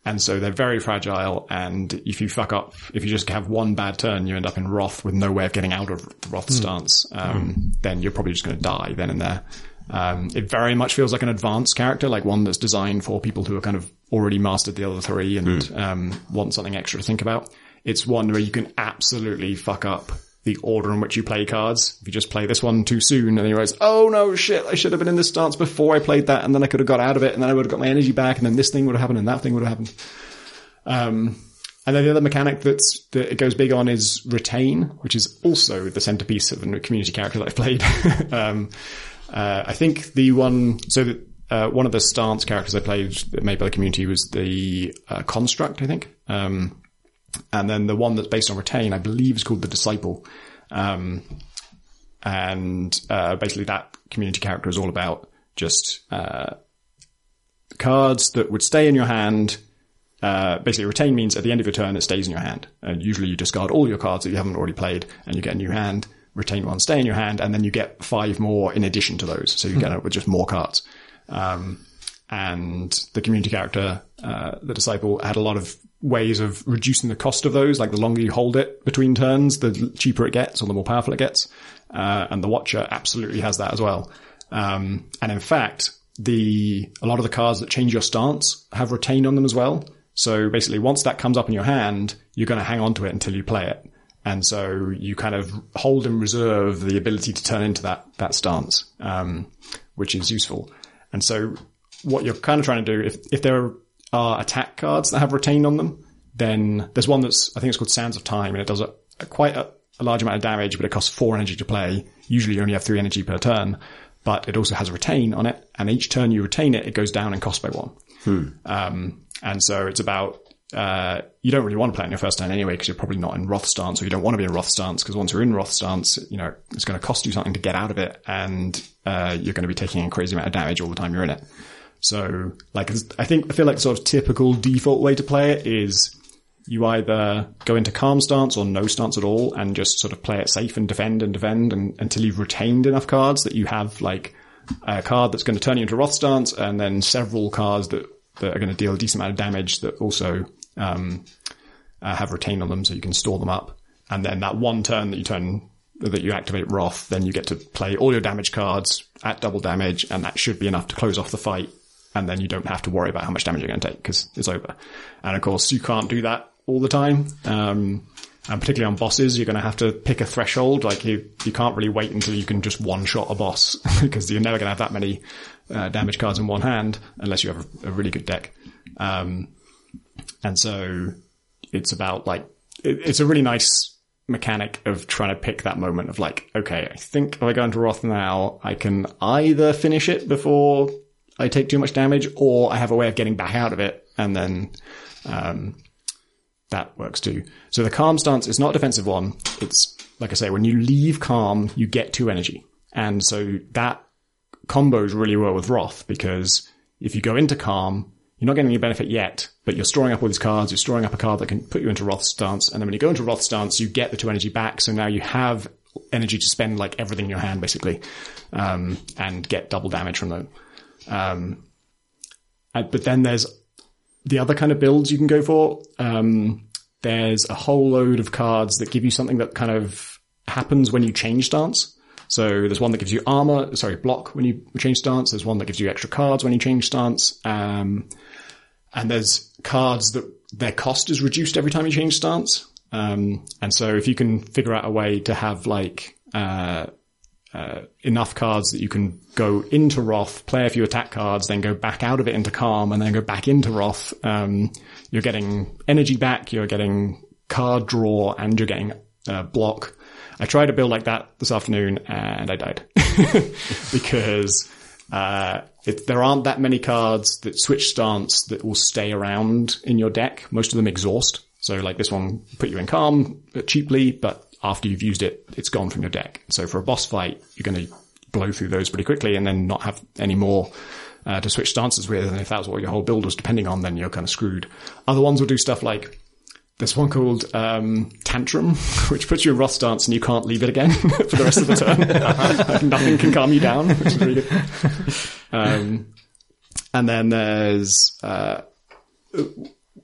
and so they're very fragile. And if you fuck up, if you just have one bad turn, you end up in Wrath with no way of getting out of the Wrath stance. Um, then you're probably just going to die then and there. Um, it very much feels like an advanced character, like one that's designed for people who are kind of already mastered the other three and um, want something extra to think about. It's one where you can absolutely fuck up the order in which you play cards. If you just play this one too soon and then you realize, oh no, shit, I should have been in this stance before I played that and then I could have got out of it and then I would have got my energy back and then this thing would have happened and that thing would have happened. Um, and then the other mechanic that's, that it goes big on is retain, which is also the centerpiece of a community character that I've played. (laughs) um, uh, I think the one, so uh, one of the stance characters I played made by the community was the uh, construct, I think. Um, and then the one that's based on retain, I believe, is called the disciple. Um, and uh, basically, that community character is all about just uh, cards that would stay in your hand. Uh, basically, retain means at the end of your turn, it stays in your hand. And usually, you discard all your cards that you haven't already played, and you get a new hand. Retain one, stay in your hand, and then you get five more in addition to those. So you get it with just more cards. Um, and the community character, uh, the disciple, had a lot of ways of reducing the cost of those. Like the longer you hold it between turns, the cheaper it gets or the more powerful it gets. Uh, and the Watcher absolutely has that as well. Um, and in fact, the, a lot of the cards that change your stance have retained on them as well. So basically once that comes up in your hand, you're going to hang on to it until you play it. And so you kind of hold in reserve the ability to turn into that, that stance, um, which is useful. And so what you're kind of trying to do, if, if there are attack cards that have retain on them, then there's one that's, I think it's called Sands of Time, and it does a, a quite a, a, large amount of damage, but it costs four energy to play. Usually you only have three energy per turn, but it also has retain on it, and each turn you retain it, it goes down in cost by one. Hmm. Um, and so it's about, uh, you don't really want to play it in your first turn anyway, because you're probably not in Wrath stance, or you don't want to be in Wrath stance, because once you're in Wrath stance, you know, it's going to cost you something to get out of it, and, uh, you're going to be taking a crazy amount of damage all the time you're in it. So, like, I think, I feel like the sort of typical default way to play it is you either go into calm stance or no stance at all and just sort of play it safe and defend and defend and, until you've retained enough cards that you have like a card that's going to turn you into Wrath stance and then several cards that, that are going to deal a decent amount of damage that also, um, uh, have retained on them so you can store them up. And then that one turn that you turn that you activate Wrath, then you get to play all your damage cards at double damage, and that should be enough to close off the fight and then you don't have to worry about how much damage you're going to take because it's over. And of course, you can't do that all the time. Um, and particularly on bosses, you're going to have to pick a threshold. Like you, you can't really wait until you can just one shot a boss (laughs) because you're never going to have that many uh, damage cards in one hand unless you have a, a really good deck. Um, and so it's about like it, it's a really nice mechanic of trying to pick that moment of like, okay, I think if I go into Wrath now, I can either finish it before I take too much damage, or I have a way of getting back out of it, and then um, that works too. So the calm stance is not a defensive one. It's like I say, when you leave calm, you get two energy, and so that combos really well with Wrath because if you go into calm, you're not getting any benefit yet, but you're storing up all these cards. You're storing up a card that can put you into Wrath stance, and then when you go into Wrath stance, you get the two energy back. So now you have energy to spend like everything in your hand basically, um, and get double damage from them. Um, but then there's the other kind of builds you can go for. Um, there's a whole load of cards that give you something that kind of happens when you change stance. So there's one that gives you armor, sorry, block when you change stance. There's one that gives you extra cards when you change stance. Um, and there's cards that their cost is reduced every time you change stance. Um, and so if you can figure out a way to have like, uh, uh, enough cards that you can go into Wrath, play a few attack cards, then go back out of it into Calm, and then go back into Wrath. Um, you're getting energy back, you're getting card draw, and you're getting uh, block. I tried to build like that this afternoon, and I died (laughs) because uh, it, there aren't that many cards that switch stance that will stay around in your deck. Most of them exhaust. So like this one put you in calm cheaply, but after you've used it, it's gone from your deck. So for a boss fight, you're going to blow through those pretty quickly and then not have any more uh, to switch stances with. And if that's what your whole build was depending on, then you're kind of screwed. Other ones will do stuff like there's one called um, Tantrum, (laughs) which puts you in Wrath stance and you can't leave it again (laughs) for the rest of the turn. (laughs) nothing can calm you down, which is really good. Um, and then there's uh,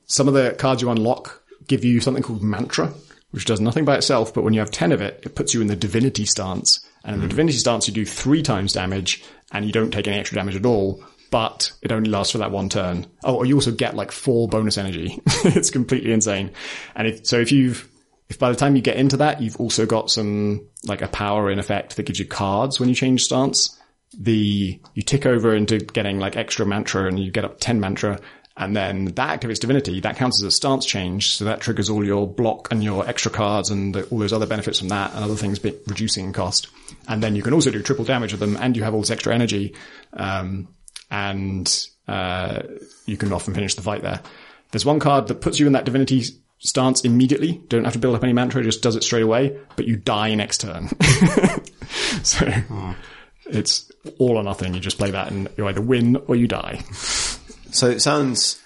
some of the cards you unlock give you something called Mantra, which does nothing by itself, but when you have 10 of it, it puts you in the Divinity stance. And in the hmm. Divinity stance, you do three times damage, and you don't take any extra damage at all, but it only lasts for that one turn. Oh, or you also get like four bonus energy. (laughs) it's completely insane. And if, so if you've, if by the time you get into that, you've also got some, like a power in effect that gives you cards when you change stance, the, you tick over into getting like extra mantra and you get up 10 mantra, and then that activates divinity. That counts as a stance change. So that triggers all your block and your extra cards and the, all those other benefits from that and other things be reducing cost. And then you can also do triple damage with them and you have all this extra energy. Um, and, uh, you can often finish the fight there. There's one card that puts you in that divinity stance immediately. Don't have to build up any mantra, just does it straight away, but you die next turn. (laughs) so it's all or nothing. You just play that and you either win or you die. So it sounds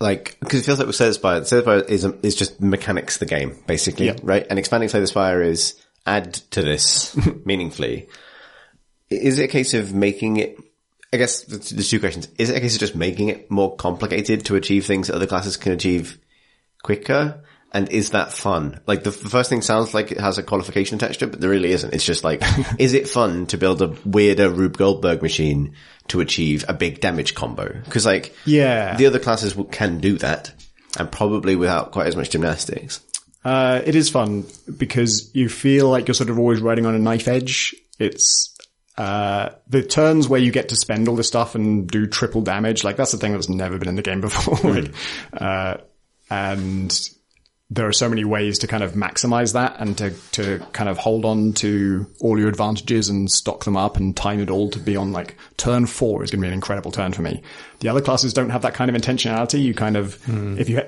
like because it feels like with Slay the Spire, Slay the Spire is a, is just mechanics the game basically, Yeah. right? And expanding Slay the Spire is add to this (laughs) meaningfully. Is it a case of making it? I guess there's two questions. Is it a case of just making it more complicated to achieve things that other classes can achieve quicker? And is that fun? Like the, the first thing sounds like it has a qualification attached to it, but there really isn't. It's just like, (laughs) is it fun to build a weirder Rube Goldberg machine to achieve a big damage combo? Cause like, Yeah. the other classes can do that and probably without quite as much gymnastics. Uh, it is fun because you feel like you're sort of always riding on a knife edge. It's, uh, the turns where you get to spend all this stuff and do triple damage, like that's the thing that's never been in the game before. (laughs) like, uh, and there are so many ways to kind of maximize that and to, to kind of hold on to all your advantages and stock them up and time it all to be on like turn four is going to be an incredible turn for me. The other classes don't have that kind of intentionality. You kind of, if you,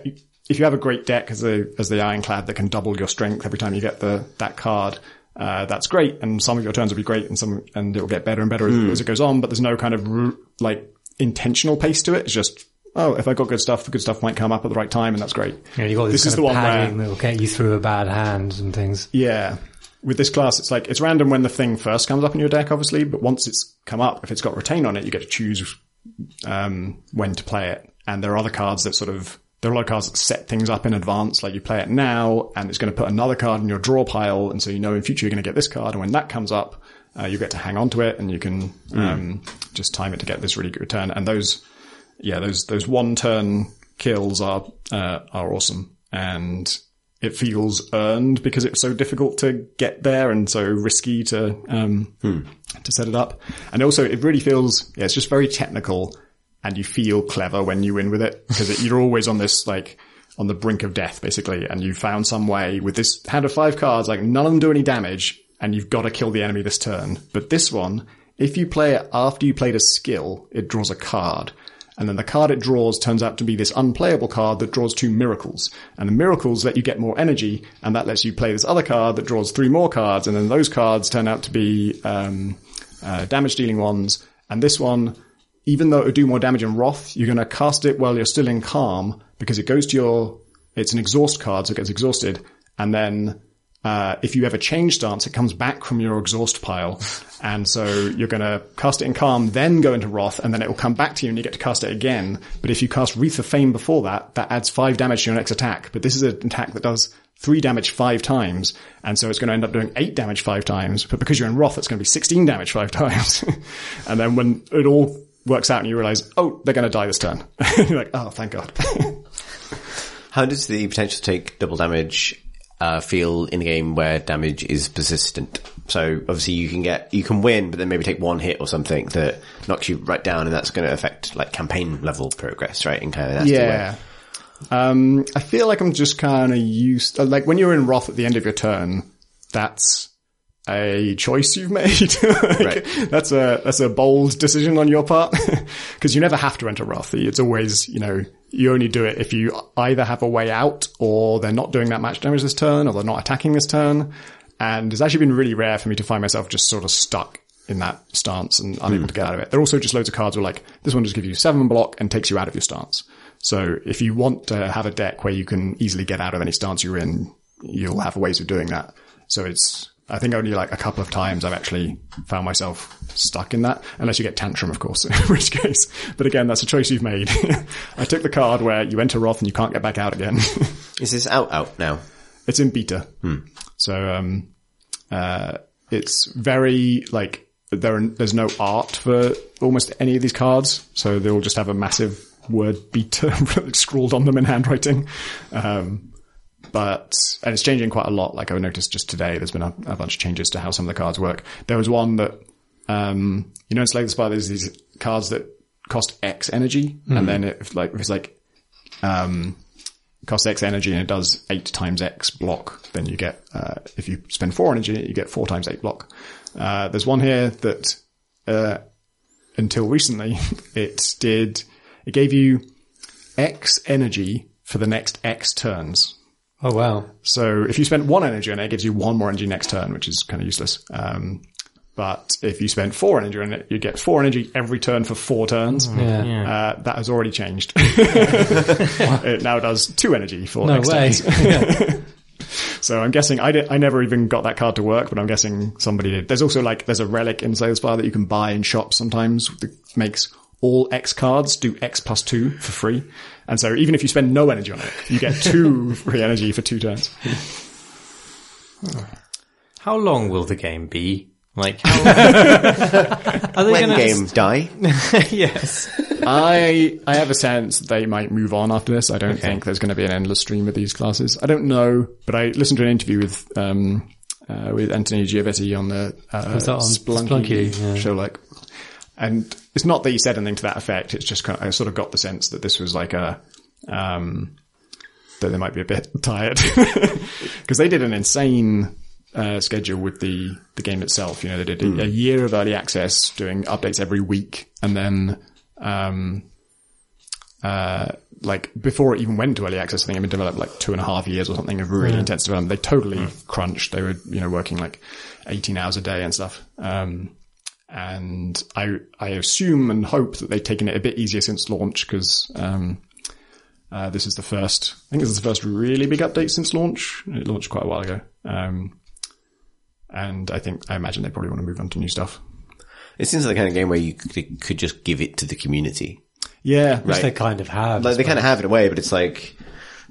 if you have a great deck as a, as the ironclad that can double your strength every time you get the, that card, uh, that's great. And some of your turns will be great and some, and it'll get better and better as, as it goes on, but there's no kind of like intentional pace to it. It's just, oh, if I got good stuff, the good stuff might come up at the right time and that's great. Yeah, you got this, This is the one where- that will get you through a bad hand and things. Yeah. With this class, it's like, it's random when the thing first comes up in your deck, obviously, but once it's come up, if it's got retain on it, you get to choose, um, when to play it. And there are other cards that sort of, there are a lot of cards that set things up in advance, like you play it now, and it's going to put another card in your draw pile, and so you know in future you're going to get this card, and when that comes up, uh, you get to hang on to it, and you can, um, just time it to get this really good return. And those, yeah, those, those one turn kills are, uh, are awesome. And it feels earned because it's so difficult to get there and so risky to, um, to set it up. And also it really feels, yeah, it's just very technical and you feel clever when you win with it because it, you're always on this like, on the brink of death basically. And you found some way with this hand of five cards, like none of them do any damage and you've got to kill the enemy this turn. But this one, if you play it after you played a skill, it draws a card. And then the card it draws turns out to be this unplayable card that draws two miracles. And the miracles let you get more energy, and that lets you play this other card that draws three more cards, and then those cards turn out to be um, uh, damage dealing ones. And this one, even though it would do more damage in Wrath, you're going to cast it while you're still in Calm, because it goes to your, it's an exhaust card, so it gets exhausted, and then uh, if you ever change stance, it comes back from your exhaust pile. (laughs) And so you're going to cast it in calm, then go into wrath, and then it will come back to you and you get to cast it again. But if you cast Wreath of Flame before that, that adds five damage to your next attack. But this is an attack that does three damage five times. And so it's going to end up doing eight damage five times. But because you're in wrath, it's going to be 16 damage five (laughs) times. (laughs) and then when it all works out and you realize, oh, they're going to die this turn. you're like, oh, thank God. How does the potential to take double damage uh, feel in a game where damage is persistent? So obviously you can get you can win, but then maybe take one hit or something that knocks you right down, and that's going to affect like campaign level progress, right? In kind of nasty. Yeah. Um, I feel like I'm just kind of used, like when you're in Wrath at the end of your turn, that's a choice you've made. (laughs) Like, Right. That's a, that's a bold decision on your part. (laughs) Cause you never have to enter Wrath. It's always, you know, you only do it if you either have a way out or they're not doing that much damage this turn or they're not attacking this turn. And it's actually been really rare for me to find myself just sort of stuck in that stance and unable to get out of it. There are also just loads of cards where like, this one just gives you seven block and takes you out of your stance. So if you want to have a deck where you can easily get out of any stance you're in, you'll have ways of doing that. So it's, I think only like a couple of times I've actually found myself stuck in that, unless you get tantrum, of course, (laughs) in which case, but again, that's a choice you've made. (laughs) I took the card where you enter Wrath and you can't get back out again. (laughs) Is this out out now? it's in beta. So, um, uh, it's very like there. Are, there's no art for almost any of these cards, so they'll just have a massive word beta scrawled on them in handwriting. Um, but and it's changing quite a lot. Like I noticed just today, there's been a, a bunch of changes to how some of the cards work. There was one that um, you know, in Slay the Spire, there's these cards that cost X energy, and then if like if it's like um, costs X energy and it does eight times X block, then you get, uh, if you spend four energy, you get four times eight block. Uh, there's one here that, uh, until recently, (laughs) it did, it gave you X energy for the next X turns. Oh wow. So if you spend one energy on it, it gives you one more energy next turn, which is kind of useless. Um, but if you spend four energy on it, you get four energy every turn for four turns. Yeah. Uh, that has already changed. (laughs) it now does two energy for No next way. turns. (laughs) Yeah. (laughs) So I'm guessing I, did, I never even got that card to work, but I'm guessing somebody did. There's also like there's a relic in Sales Bar that you can buy in shops sometimes that makes all X cards do X plus two for free. And so even if you spend no energy on it, you get two (laughs) free energy for two turns. How long will the game be? Like, (laughs) how, (laughs) are they When gonna, games die? yes. I I have a sense they might move on after this. I don't think there's going to be an endless stream of these classes. I don't know, but I listened to an interview with um uh, with Anthony Giovannetti on the uh, on Spelunky, Spelunky? Yeah. show, like, and it's not that he said anything to that effect. It's just kind of, I sort of got the sense that this was like a um that they might be a bit (laughs) tired (laughs) because they did an insane. Uh, schedule with the the game itself. You know, they did a, a year of early access, doing updates every week, and then um, uh, like before it even went to early access, I think it had been developed like two and a half years or something of really intense development. They totally crunched. They were, you know, working like 18 hours a day and stuff. Um, and I, I assume and hope that they've taken it a bit easier since launch because, um, uh, this is the first, I think this is the first really big update since launch. It launched quite a while ago. Um, and I think, I imagine they probably want to move on to new stuff. It seems like the kind of game where you could, could just give it to the community. Yeah. Which they kind of have. Like they kind of have it away, but it's like,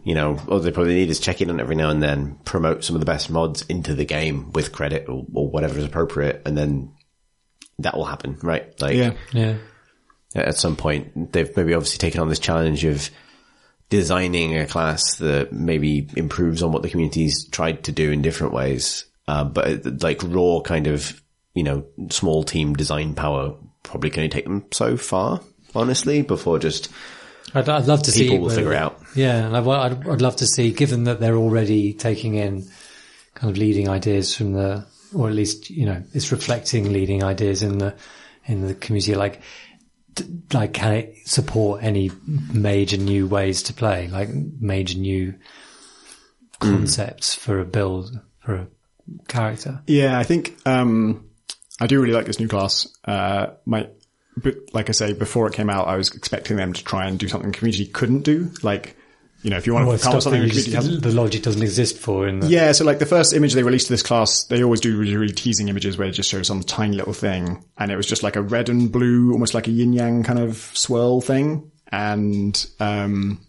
you know, all they probably need is check in on every now and then, promote some of the best mods into the game with credit or, or whatever is appropriate, and then that will happen, right? Like, Yeah. yeah. at some point, they've maybe obviously taken on this challenge of designing a class that maybe improves on what the community's tried to do in different ways. Uh, but like raw kind of, you know, small team design power probably can only take them so far, honestly, before just I'd, I'd love to see. people will whether- figure it out. Yeah, and I'd, I'd, I'd love to see, given that they're already taking in kind of leading ideas from the, or at least you know, it's reflecting leading ideas in the in the community. Like, like can it support any major new ways to play? Like major new concepts for a build for a character. Yeah, I think um, I do really like this new class. Uh, my, but like I say, before it came out, I was expecting them to try and do something the community couldn't do. Like you know, if you want Well, to come something the just, the logic doesn't exist for. In the, yeah, so like the first image they released to this class, they always do really, really teasing images where it just shows some tiny little thing. And it was just like a red and blue, almost like a yin yang kind of swirl thing. And, um,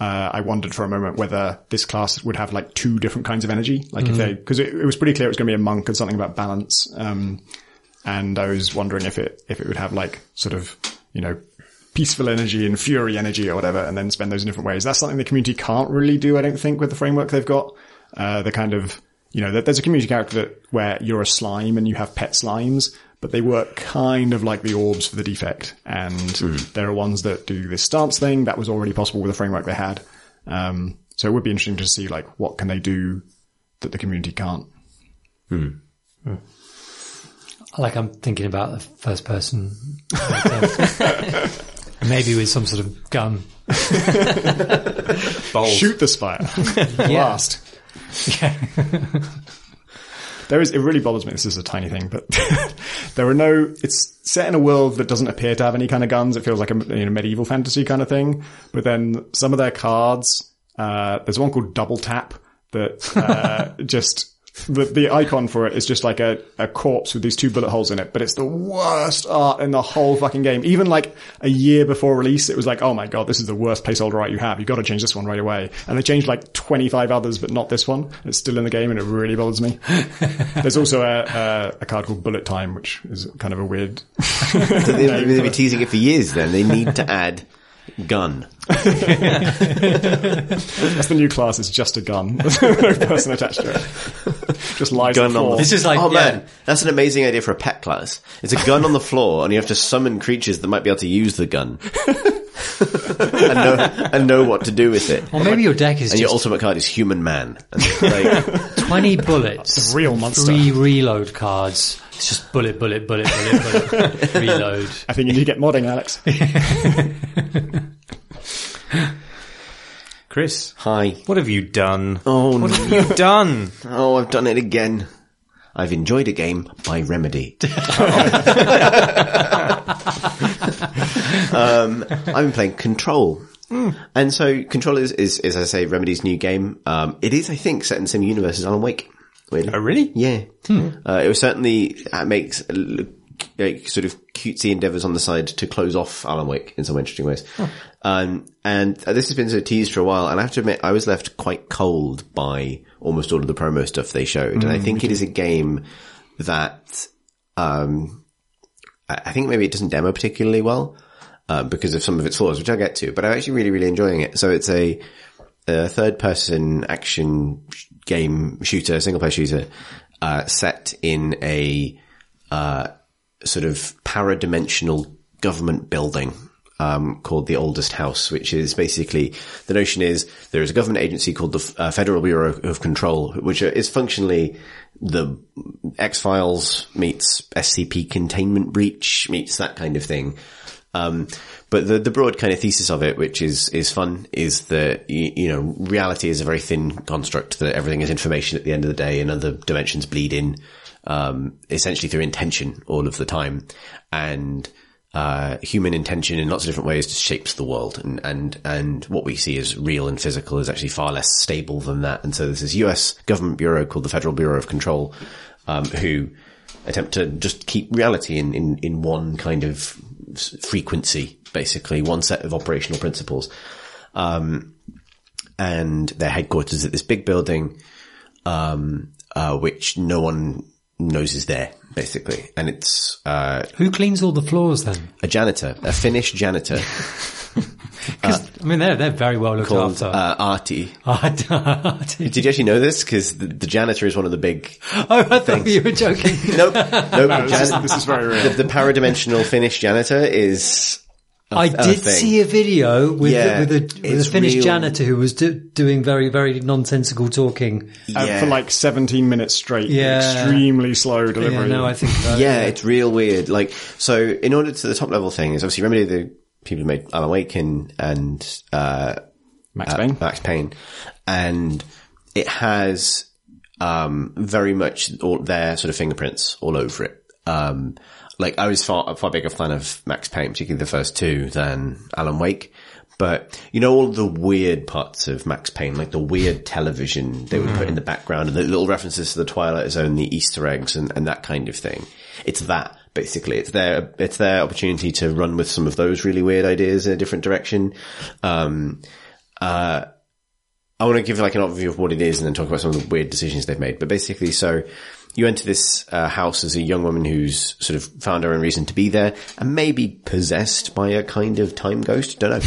uh, I wondered for a moment whether this class would have like two different kinds of energy. Like if they, cause it, it was pretty clear it was going to be a monk and something about balance. Um, and I was wondering if it, if it would have like sort of, you know, peaceful energy and fury energy or whatever, and then spend those in different ways. That's something the community can't really do, I don't think, with the framework they've got. Uh, the kind of, you know, there's a community character that, where you're a slime and you have pet slimes, but they work kind of like the orbs for the defect. And there are ones that do this stance thing that was already possible with the framework they had. Um, so it would be interesting to see like what can they do that the community can't. Like I'm thinking about the first person. (laughs) (laughs) Maybe with some sort of gun. (laughs) Bold. Shoot the spire. (laughs) Blast. There is, it really bothers me. This is a tiny thing, but (laughs) there are no, it's set in a world that doesn't appear to have any kind of guns. It feels like a you know, medieval fantasy kind of thing. But then some of their cards, uh, there's one called Double Tap that, uh, just, the, the icon for it is just like a, a corpse with these two bullet holes in it, but it's the worst art in the whole fucking game. Even like a year before release, it was like, oh my god, this is the worst placeholder art you have. You've got to change this one right away. And they changed like 25 others, but not this one. It's still in the game and it really bothers me. (laughs) There's also a, a, a card called Bullet Time, which is kind of a weird. So (laughs) they, they've (laughs) been teasing it for years then. They need to add gun. (laughs) That's the new class. It's just a gun. There's (laughs) no person attached to it. Just lies Gun on the on floor. the This is like, Oh yeah. man, that's an amazing idea for a pet class. It's a gun on the floor and you have to summon creatures that might be able to use the gun. (laughs) and know, and know what to do with it. Or maybe your deck is And your ultimate card is human man. And like, 20 bullets. a real monster. Three reload cards. It's just bullet, bullet, bullet, bullet, bullet. (laughs) reload. I think you need to get modding, Alex. (laughs) Chris, hi. what have you done? Oh What no. have you done? Oh, I've done it again. I've enjoyed a game by Remedy. (laughs) um, I've been playing Control. And so Control is, is, as I say, Remedy's new game. Um, it is, I think, set in the same universe as Alan Wake. Weirdly. Oh, really? Yeah. Uh, it was certainly uh, makes uh, like, sort of cutesy endeavors on the side to close off Alan Wake in some interesting ways. Um, and uh, this has been sort of teased for a while, and I have to admit, I was left quite cold by almost all of the promo stuff they showed. and I think it is a game that, um, I think maybe it doesn't demo particularly well, uh, because of some of its flaws, which I'll get to, but I'm actually really, really enjoying it. So it's a, a third person action game shooter, single player shooter, uh, set in a, uh, sort of paradimensional government building um, called the Oldest House, which is basically the notion is there is a government agency called the uh, Federal Bureau of Control, which is functionally the X Files meets SCP containment breach meets that kind of thing. Um, but the, the broad kind of thesis of it, which is, is fun, is that, you, you know, reality is a very thin construct, that everything is information at the end of the day and other dimensions bleed in, um, essentially through intention all of the time. And, uh, human intention in lots of different ways shapes the world. And, and, and what we see as real and physical is actually far less stable than that. And so there's this US government bureau called the Federal Bureau of Control, um, who attempt to just keep reality in, in, in one kind of frequency, basically, one set of operational principles. Um, and their headquarters at this big building, um, uh, which no one knows is there, basically. And it's, uh, Who cleans all the floors then? a janitor, a Finnish janitor (laughs) 'Cause, I mean, they're, they're very well looked called, after. uh, Ahti. (laughs) Did you actually know this? Because the, the janitor is one of the big, (laughs) oh, I thought you were joking. nope, nope, the this, is, this is very real. the, the paradimensional Finnish janitor is, a- I a did thing. see a video with, Yeah, with, a, with a Finnish real. janitor who was do, doing very, very nonsensical talking. Uh, Yeah. for like 17 minutes straight. Yeah. Extremely slow delivery. Yeah, no, I think that. yeah, it's real weird. Like, so in order to the top level thing is obviously remember the people who made Alan Wake and, and, uh, Max uh, Payne. Max Payne. And it has, um, very much all their sort of fingerprints all over it. Um, like I was far, far bigger fan of Max Payne, particularly the first two than Alan Wake. But you know all the weird parts of Max Payne, like the weird television they would put in the background and the little references to the Twilight Zone, the Easter eggs and, and that kind of thing. It's that basically. It's their it's their opportunity to run with some of those really weird ideas in a different direction. Um, uh, I want to give like an overview of what it is and then talk about some of the weird decisions they've made. But basically, so you enter this uh, house as a young woman who's sort of found her own reason to be there and maybe possessed by a kind of time ghost. Don't know.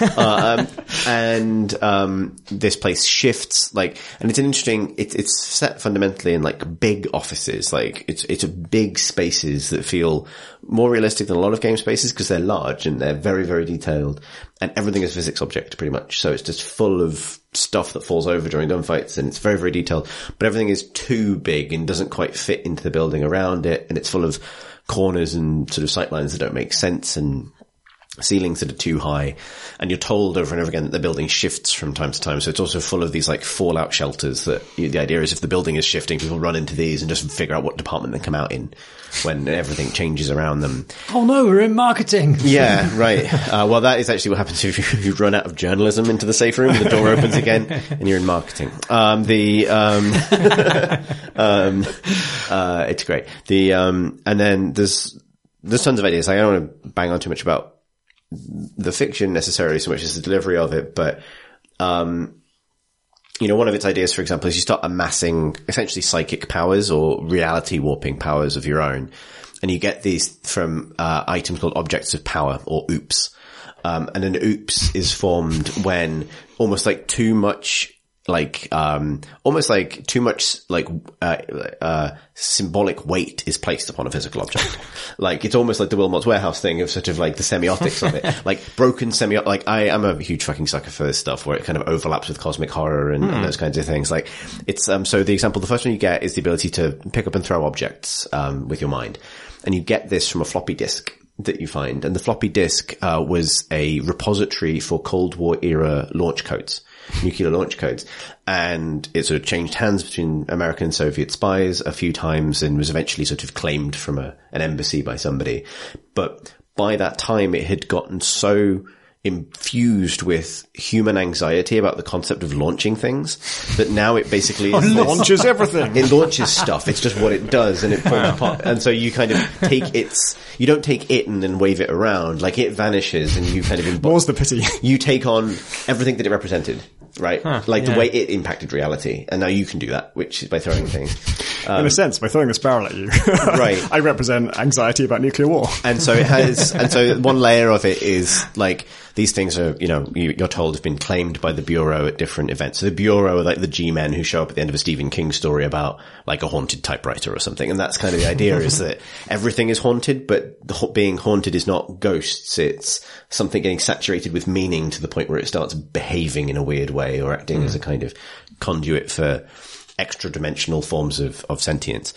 (laughs) uh, um, and um, this place shifts like, and it's an interesting. It, it's set fundamentally in like big offices. Like it's it's a big spaces that feel more realistic than a lot of game spaces because they're large and they're very very detailed, and everything is physics object pretty much. So it's just full of stuff that falls over during gunfights and it's very, very detailed, but everything is too big and doesn't quite fit into the building around it. And it's full of corners and sort of sightlines that don't make sense and ceilings that are too high. And you're told over and over again that the building shifts from time to time. So it's also full of these like fallout shelters that the idea is if the building is shifting, people run into these and just figure out what department they come out in when everything changes around them. Oh no, we're in marketing. Yeah, right. Uh, well, that is actually what happens if you, (laughs) you run out of journalism into the safe room. The door opens again, and you're in marketing. Um, the um, (laughs) um, uh, it's great. The um, and then there's there's tons of ideas. I don't want to bang on too much about the fiction necessarily so much as the delivery of it, but um, you know, one of its ideas, for example, is you start amassing essentially psychic powers or reality warping powers of your own. And you get these from uh, items called objects of power or oops. Um, and an oops is formed when almost like too much like um almost like too much like uh, uh symbolic weight is placed upon a physical object. (laughs) Like it's almost like the wilmot's warehouse thing of sort of like the semiotics of it. (laughs) Like broken semi like i am a huge fucking sucker for this stuff where it kind of overlaps with cosmic horror and, and those kinds of things. Like it's um so the example the first one you get is the ability to pick up and throw objects um with your mind. And you get this from a floppy disk that you find. And the floppy disk uh, was a repository for cold war era launch codes nuclear launch codes. And it sort of changed hands between American and Soviet spies a few times and was eventually sort of claimed from a, an embassy by somebody. But by that time, it had gotten so infused with human anxiety about the concept of launching things that now it basically (laughs) is this- Launches everything. (laughs) it launches stuff. It's just what it does, and it (laughs) falls apart. And so you kind of take its, you don't take it and then wave it around. Like it vanishes, and you kind of embody More's the pity. you take on everything that it represented, right? like the way it impacted reality. And now you can do that, which is by throwing things. in a um, sense, by throwing this barrel at you, Right. I represent anxiety about nuclear war. And so it has, and so one layer of it is like, these things are, you know, you, you're told have been claimed by the Bureau at different events. So the Bureau are like the G-men who show up at the end of a Stephen King story about like a haunted typewriter or something. And that's kind of the idea is that (laughs) everything is haunted, but the, being haunted is not ghosts. It's something getting saturated with meaning to the point where it starts behaving in a weird way or acting as hmm. a kind of conduit for extra dimensional forms of, of sentience.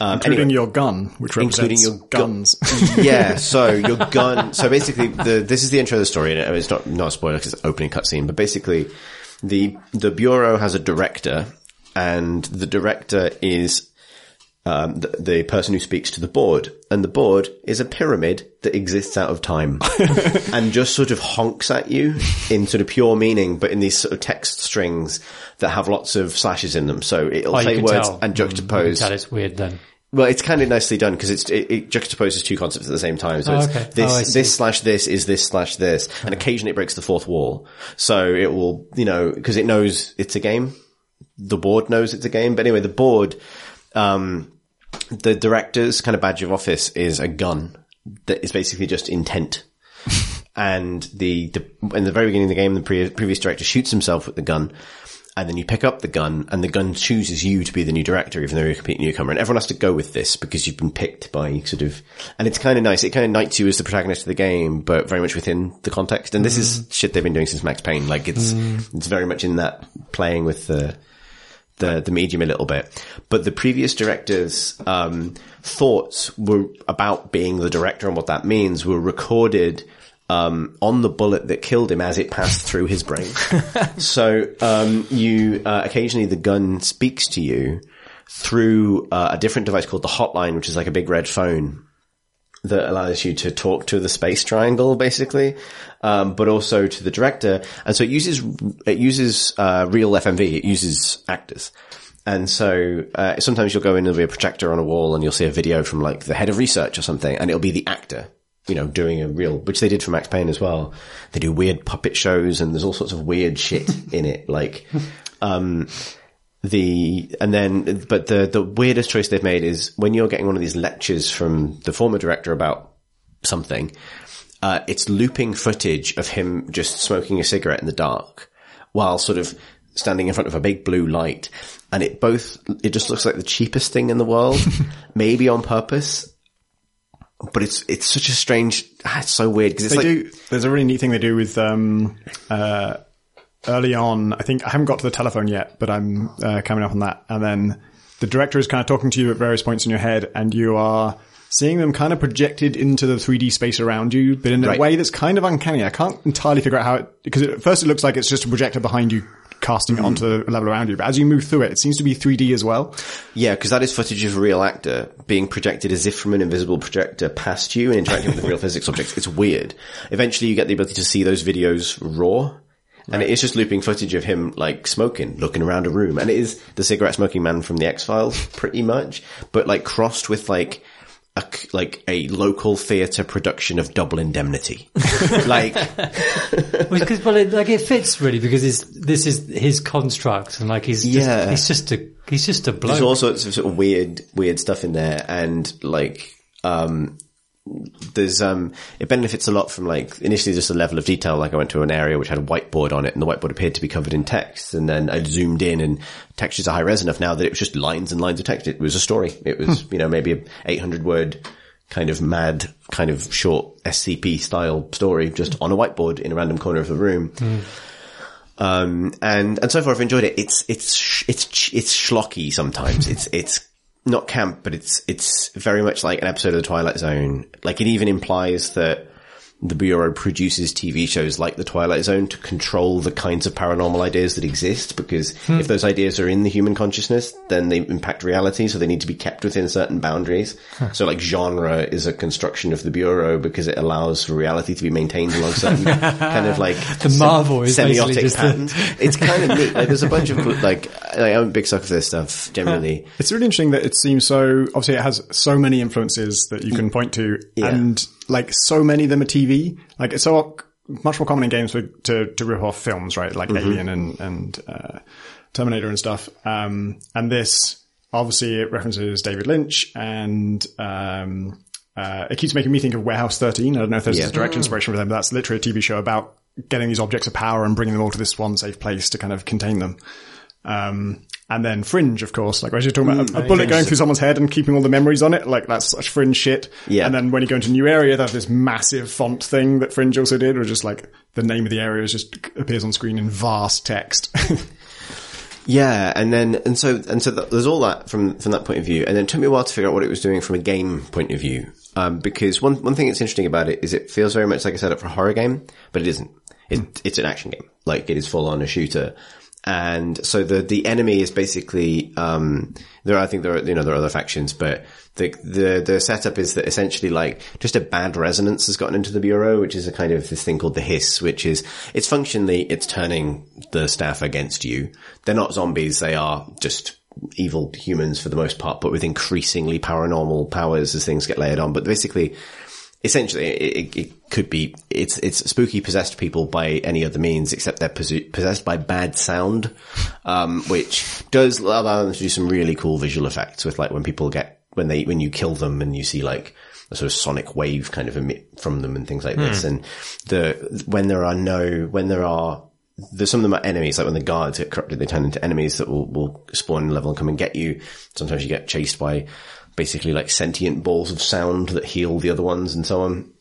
Um, Including anyway. your gun, which Including your gu- guns. (laughs) yeah, (laughs) so your gun. So basically, the this is the intro of the story, and it's not not a spoiler because it's an opening cutscene. But basically, the the bureau has a director, and the director is um, the, the person who speaks to the board, and the board is a pyramid that exists out of time, (laughs) and just sort of honks at you in sort of pure meaning, but in these sort of text strings that have lots of slashes in them. So it'll Oh, say words tell. and can juxtapose. tell it's weird then. Well, it's kind of nicely done because it's it, it juxtaposes two concepts at the same time. So Oh, it's okay. this Oh, this slash this is this slash this, and occasionally it breaks the fourth wall. So it will, you know, because it knows it's a game. The board knows it's a game, but anyway, the board, um, the director's kind of badge of office is a gun that is basically just intent. (laughs) and the, the in the very beginning of the game, the pre- previous director shoots himself with the gun, and then you pick up the gun, and the gun chooses you to be the new director, even though you're a complete newcomer. And everyone has to go with this because you've been picked by sort of, and it's kind of nice. It kind of knights you as the protagonist of the game, but very much within the context. And this is mm. shit they've been doing since Max Payne. Like it's mm. it's very much in that playing with the the the medium a little bit. But the previous director's um, thoughts were about being the director and what that means were recorded um, on the bullet that killed him as it passed through his brain. (laughs) so um, you uh, occasionally the gun speaks to you through uh, a different device called the hotline, which is like a big red phone. That allows you to talk to the space triangle, basically, um, but also to the director. And so it uses it uses uh, real FMV. It uses actors. And so uh, sometimes you'll go in and there'll be a projector on a wall, and you'll see a video from like the head of research or something, and it'll be the actor you know, doing a real, which they did for Max Payne as well. They do weird puppet shows and there's all sorts of weird shit (laughs) in it. Like, um, the, and then, but the, the weirdest choice they've made is when you're getting one of these lectures from the former director about something, uh, it's looping footage of him just smoking a cigarette in the dark while sort of standing in front of a big blue light. And it both, it just looks like the cheapest thing in the world, (laughs) maybe on purpose but it's it's such a strange. ah, It's so weird because like do. There's a really neat thing they do with um, uh, early on. I think I haven't got to the telephone yet, but I'm uh, coming up on that. And then the director is kind of talking to you at various points in your head, and you are seeing them kind of projected into the 3D space around you, but in a Right. way that's kind of uncanny. I can't entirely figure out how it because at first it looks like it's just a projector behind you casting it onto the level around you, but as you move through it, it seems to be 3D as well. yeah, because that is footage of a real actor being projected as if from an invisible projector past you and interacting with the real (laughs) physics objects. It's weird. Eventually, you get the ability to see those videos raw. And it is just looping footage of him like smoking, looking around a room. And it is the cigarette smoking man from the X-Files (laughs) pretty much, but like crossed with like a, like a local theatre production of Double Indemnity. (laughs) like, Because well, it, like it fits really because it's, this is his construct and like he's just, Yeah. he's just a he's just a bloke. There's all sorts of sort of weird, weird stuff in there, and like, um, there's um, it benefits a lot from like initially just a level of detail. Like I went to an area which had a whiteboard on it, and the whiteboard appeared to be covered in text, and then I zoomed in, and textures are high res enough now that it was just lines and lines of text. It was a story. It was you know maybe a 800 word kind of mad, kind of short SCP style story just on a whiteboard in a random corner of the room. Um, and, and so far I've enjoyed it. It's, it's, it's, it's schlocky sometimes. It's, it's not camp, but it's, it's very much like an episode of the Twilight Zone. Like it even implies that the Bureau produces TV shows like The Twilight Zone to control the kinds of paranormal ideas that exist because hmm. if those ideas are in the human consciousness, then they impact reality, so they need to be kept within certain boundaries. So like genre is a construction of the Bureau because it allows for reality to be maintained along certain (laughs) kind of like The Marvel is basically semiotic just the- patterns. It's kind of neat. Like there's a bunch of like, I- I'm a big sucker for this stuff generally. It's really interesting that it seems so, obviously it has so many influences that you mm. can point to Yeah. and like so many of them are TV. Like it's so much more common in games for, to, to rip off films, right? Like Alien and, and, uh, Terminator and stuff. Um, and this obviously it references David Lynch and, um, uh, it keeps making me think of Warehouse 13. I don't know if there's Yeah. a direct inspiration for them, but that's literally a TV show about getting these objects of power and bringing them all to this one safe place to kind of contain them. Um, and then Fringe, of course, like I was just talking about a, a bullet going through someone's head and keeping all the memories on it. Like that's such Fringe shit. Yeah. And then when you go into a new area, they have this massive font thing that Fringe also did, or just like the name of the area just appears on screen in vast text. (laughs) Yeah, and then and so and so th- there's all that from from that point of view, and then it took me a while to figure out what it was doing from a game point of view. Um, because one one thing that's interesting about it is it feels very much like a setup for a horror game, but it isn't. It, It's an action game, like it is full on a shooter. And so the the enemy is basically um, there. Are, I think there are you know there are other factions, but the the the setup is that essentially like just a bad resonance has gotten into the bureau, which is a kind of this thing called the hiss, which is it's functionally it's turning the staff against you. They're not zombies; they are just evil humans for the most part, but with increasingly paranormal powers as things get layered on. But basically, essentially, it, it, could be it's it's spooky possessed people by any other means except they're possessed by bad sound, um, which does allow them to do some really cool visual effects with like when people get when they when you kill them and you see like a sort of sonic wave kind of emit from them and things like this. And the when there are no when there are there's some of them are enemies, like when the guards get corrupted, they turn into enemies that will, will spawn in level and come and get you. Sometimes you get chased by basically like sentient balls of sound that heal the other ones and so on.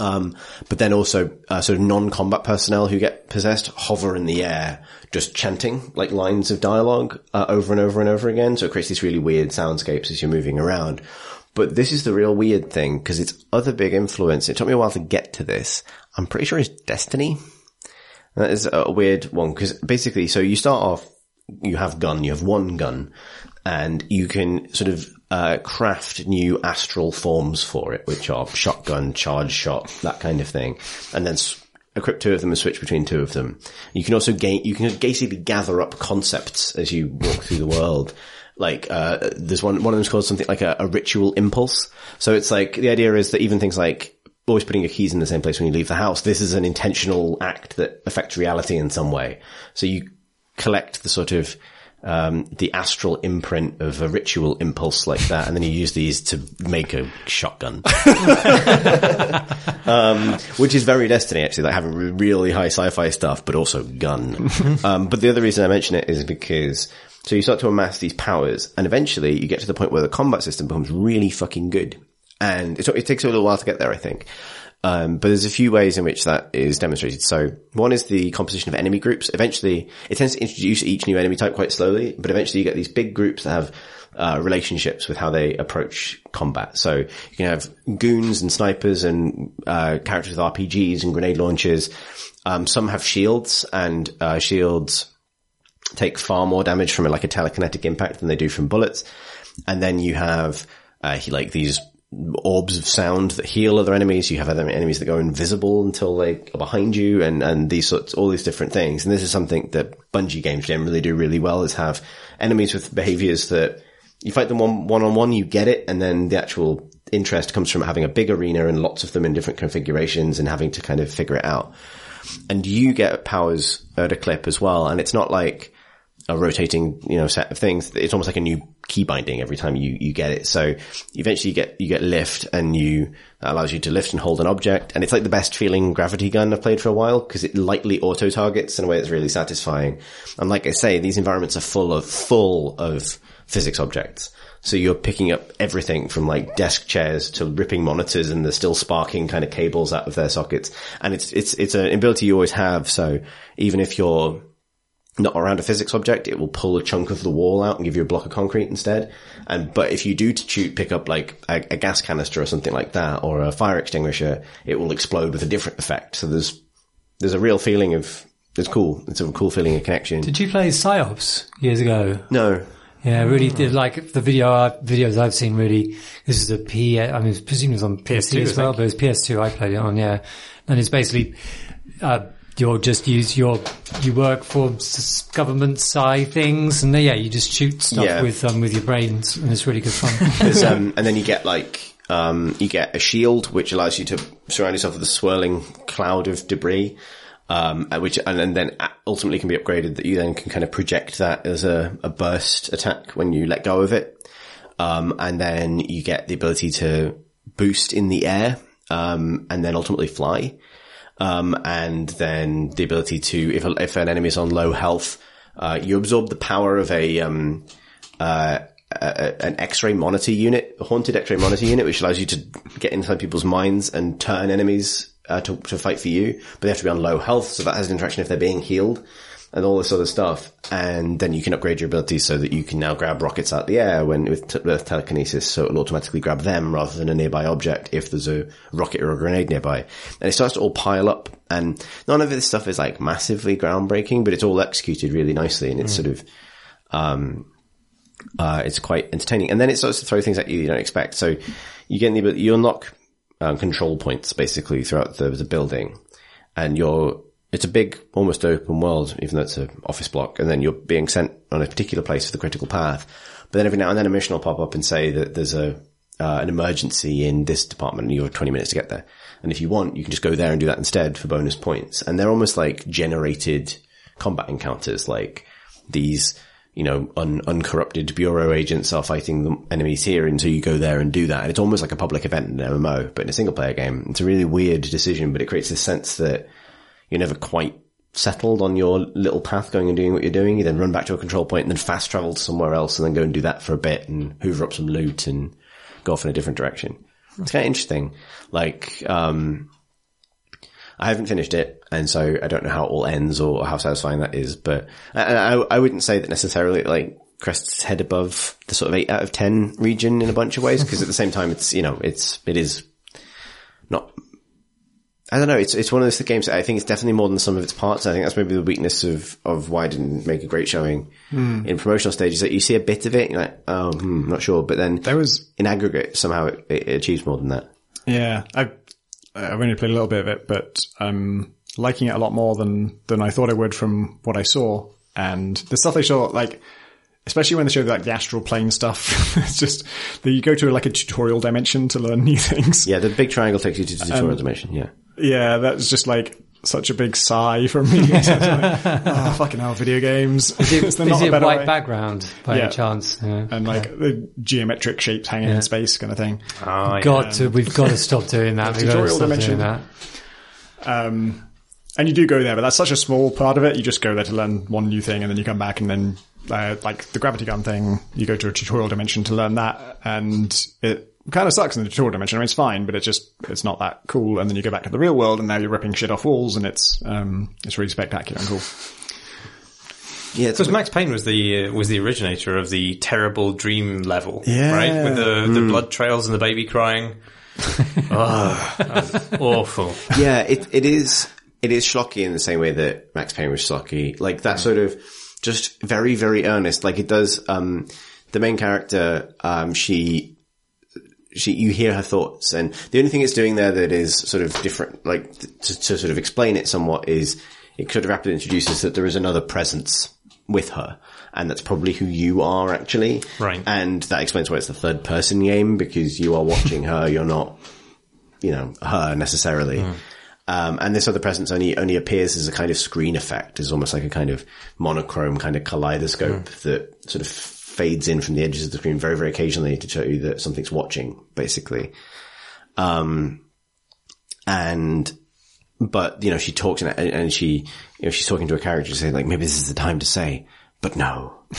Um, but then also uh, sort of non-combat personnel who get possessed hover in the air, just chanting like lines of dialogue uh, over and over and over again. So it creates these really weird soundscapes as you're moving around. But this is the real weird thing because its other big influence. It took me a while to get to this. I'm pretty sure it's Destiny. That is a weird one because basically, so you start off, you have gun, you have one gun, and you can sort of uh, craft new astral forms for it, which are shotgun, charge shot, that kind of thing, and then equip two of them and switch between two of them. You can also gain, you can basically gather up concepts as you walk through the world. Like, uh, there's one, one of them's called something like a, a ritual impulse. So it's like, the idea is that even things like always putting your keys in the same place when you leave the house, this is an intentional act that affects reality in some way. So you collect the sort of, um, the astral imprint of a ritual impulse like that, and then you use these to make a shotgun. (laughs) um, which is very Destiny actually, like having really high sci-fi stuff, but also gun. (laughs) um, but the other reason I mention it is because so you start to amass these powers, and eventually you get to the point where the combat system becomes really fucking good. And it, it takes a little while to get there, I think. Um, but there's a few ways in which that is demonstrated. So one is the composition of enemy groups. Eventually, it tends to introduce each new enemy type quite slowly, but eventually you get these big groups that have uh, relationships with how they approach combat. So you can have goons and snipers and uh, characters with RPGs and grenade launchers. Um, some have shields and uh, shields take far more damage from like a telekinetic impact than they do from bullets. And then you have uh, like these orbs of sound that heal other enemies. You have other enemies that go invisible until they are behind you and, and these sorts, all these different things. And this is something that Bungie games generally do really well is have enemies with behaviors that you fight them one, one on one, you get it. And then the actual interest comes from having a big arena and lots of them in different configurations and having to kind of figure it out. And you get powers at a clip as well. And it's not like, a rotating, you know, set of things. It's almost like a new key binding every time you, you get it. So eventually you get, you get lift and you, that allows you to lift and hold an object. And it's like the best feeling gravity gun I've played for a while because it lightly auto targets in a way that's really satisfying. And like I say, these environments are full of, full of physics objects. So you're picking up everything from like desk chairs to ripping monitors and the still sparking kind of cables out of their sockets. And it's, it's, it's an ability you always have. So even if you're, not around a physics object, it will pull a chunk of the wall out and give you a block of concrete instead. And, but if you do to shoot, pick up like a, a gas canister or something like that, or a fire extinguisher, it will explode with a different effect. So there's, there's a real feeling of, it's cool. It's a cool feeling of connection. Did you play Psi-Ops years ago? no. Yeah, really did like the video uh, videos I've seen. Really, this is a P. I mean, presumably it's on PS2 PS2, as well, I but it's PS2 I played it on. Yeah, and it's basically uh, you'll just use your you work for government side things, and yeah, you just shoot stuff Yeah. with um with your brains, and it's really good fun. (laughs) Um, (laughs) and then you get like, um, you get a shield, which allows you to surround yourself with a swirling cloud of debris. Um, uh, which, and, and then ultimately can be upgraded that you then can kind of project that as a, a burst attack when you let go of it. Um, and then you get the ability to boost in the air, um, and then ultimately fly. Um, and then the ability to, if, if an enemy is on low health, uh, you absorb the power of a, um, uh, a, an X-ray monitor unit, a haunted X-ray monitor unit, which allows you to get inside people's minds and turn enemies uh, to, to fight for you, but they have to be on low health, so that has an interaction if they're being healed and all this other stuff. And then you can upgrade your abilities so that you can now grab rockets out the air when with, t- with telekinesis, so it'll automatically grab them rather than a nearby object if there's a rocket or a grenade nearby. And it starts to all pile up, and none of this stuff is like massively groundbreaking, but it's all executed really nicely, and it's sort of um, uh, it's quite entertaining. And then it starts to throw things at you you don't expect. So you get the you unlock um, control points basically throughout the, the building, and you're it's a big, almost open world, even though it's an office block. And then you're being sent on a particular place for the critical path. But then every now and then a mission will pop up and say that there's a uh, an emergency in this department and you have 20 minutes to get there. And if you want, you can just go there and do that instead for bonus points. And they're almost like generated combat encounters, like these, you know, un- uncorrupted bureau agents are fighting the enemies here. And so you go there and do that. And it's almost like a public event in an MMO, but in a single player game. It's a really weird decision, but it creates this sense that you're never quite settled on your little path going and doing what you're doing. You then run back to a control point and then fast travel to somewhere else and then go and do that for a bit and hoover up some loot and go off in a different direction. It's kind of interesting. Like, um, I haven't finished it, and so I don't know how it all ends or how satisfying that is. But I, I, wouldn't say that necessarily like crests head above the sort of eight out of ten region in a bunch of ways. Because at the same time, it's you know it's it is not I don't know. It's it's one of those games. That I think it's definitely more than some of its parts. I think that's maybe the weakness of of why it didn't make a great showing in promotional stages. That you see a bit of it, you're like, oh, hmm, not sure. But then There was in aggregate, somehow it, it achieves more than that. Yeah, I've I've only played a little bit of it, but I'm liking it a lot more than than I thought I would from what I saw. And the stuff they show, like especially when they show like the astral plane stuff, (laughs) it's just that you go to like a tutorial dimension to learn (laughs) new things. Yeah, the big triangle takes you to the tutorial dimension. Yeah. Yeah, that's just like such a big sigh from me. (laughs) It's like, oh, (laughs) fucking hell, video games. Is (laughs) Is there not a it better white way? background by Yeah. any chance? Yeah. And like the geometric shapes hanging in space kind of thing. Ah, Got to, we've got to stop doing that. We've got to tutorial stop dimension. doing that. Um, and you do go there, but that's such a small part of it. You just go there to learn one new thing, and then you come back, and then uh, like the gravity gun thing, you go to a tutorial dimension to learn that, and it kind of sucks in the tutorial dimension. I mean, it's fine, but it's just it's not that cool. And then you go back to the real world, and now you're ripping shit off walls, and it's um, it's really spectacular and cool. Yeah, it's Because Max Payne was the uh, was the originator of the terrible dream level, Yeah. right? With the the blood trails and the baby crying. (laughs) oh, that awful. yeah, it it is it is schlocky in the same way that Max Payne was schlocky. Like that sort of just very very earnest. Like it does. Um, the main character, um, she she you hear her thoughts, and the only thing it's doing there that is sort of different, like to, to sort of explain it somewhat, is it sort of rapidly introduces that there is another presence with her. And that's probably who you are actually. Right. And that explains why it's the third person game because you are watching her, you're not you know, her necessarily. Um, and this other presence only, only appears as a kind of screen effect, as almost like a kind of monochrome kind of kaleidoscope that sort of fades in from the edges of the screen very, very occasionally to show you that something's watching, basically. Um, and, but, you know, she talks and, and she, you know, she's talking to a character saying like, maybe this is the time to say, but no. (laughs)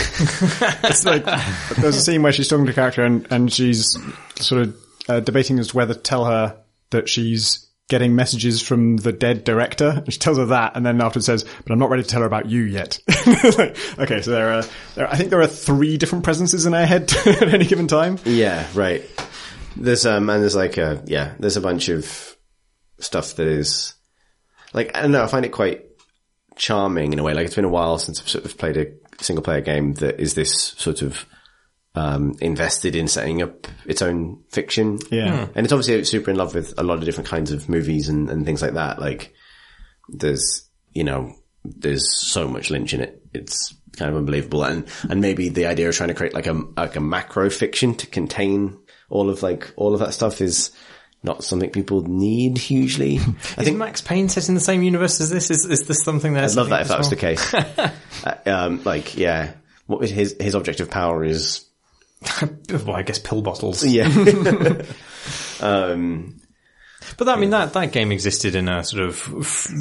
It's like there's a scene where she's talking to a character, and and she's sort of uh, debating as to whether to tell her that she's getting messages from the dead director. She tells her that, and then afterwards says, "But I'm not ready to tell her about you yet." like, (laughs) okay, so there are, there, I think there are three different presences in her head (laughs) at any given time. Yeah, right. There's um and there's like a yeah, there's a bunch of stuff that is like I don't know, I find it quite charming in a way. Like it's been a while since I've sort of played a single player game that is this sort of um invested in setting up its own fiction. Yeah. And it's obviously super in love with a lot of different kinds of movies and, and things like that. Like there's you know, there's so much Lynch in it. It's kind of unbelievable. And, and maybe the idea of trying to create like a, like a macro fiction to contain all of like, all of that stuff is not something people need hugely. (laughs) I I think Max Payne set in the same universe as this. Is, is this something that I'd love that if that was the case. (laughs) Uh, um, like, yeah, what was his, his object of power is, (laughs) well, I guess pill bottles. yeah. (laughs) (laughs) um, But that, I mean, that, that game existed in a sort of, f-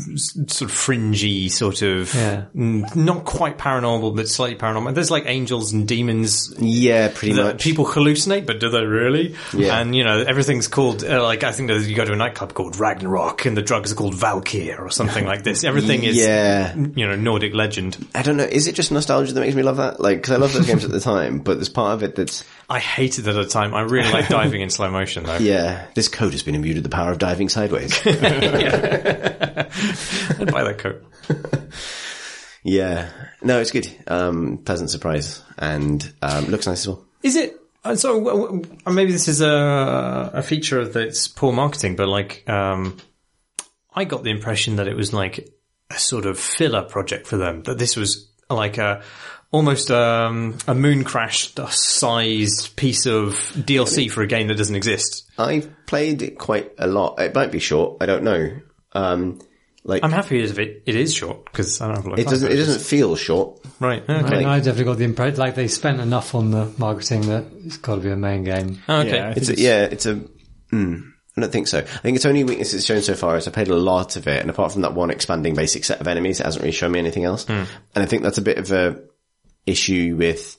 sort of fringy, sort of, Yeah. mm, not quite paranormal, but slightly paranormal. There's like angels and demons yeah, pretty much. people hallucinate, but do they really? Yeah. And, you know, everything's called, uh, like, I think you go to a nightclub called Ragnarok and the drugs are called Valkyr or something like this. Everything is, Yeah. you know, Nordic legend. I don't know. Is it just nostalgia that makes me love that? Like, cause I love those games at the time, but there's part of it that's, I hated it at the time. I really like diving in (laughs) slow motion though. yeah, this code has been imbued with the power of diving sideways. (laughs) I'd buy that coat. (laughs) Yeah. No, it's good. Um, pleasant surprise and, um, looks nice as well. Is it? uh, So w- w- uh, maybe this is a a feature of its poor marketing, but like, um, I got the impression that it was like a sort of filler project for them. That this was like a almost um, a moon crash sized piece of DLC for a game that doesn't exist. I've played it quite a lot. It might be short. I don't know. Um, like, I'm happy if it, it is short because I don't have a lot it doesn't, it doesn't feel short. Right. Okay. And I definitely got the impression, like they spent enough on the marketing that it's got to be a main game. okay. Yeah, I It's think a, yeah, it's a, mm, I don't think so. I think its only weakness it's shown so far is I played a lot of it, and apart from that one expanding basic set of enemies, it hasn't really shown me anything else. And I think that's a bit of a issue with,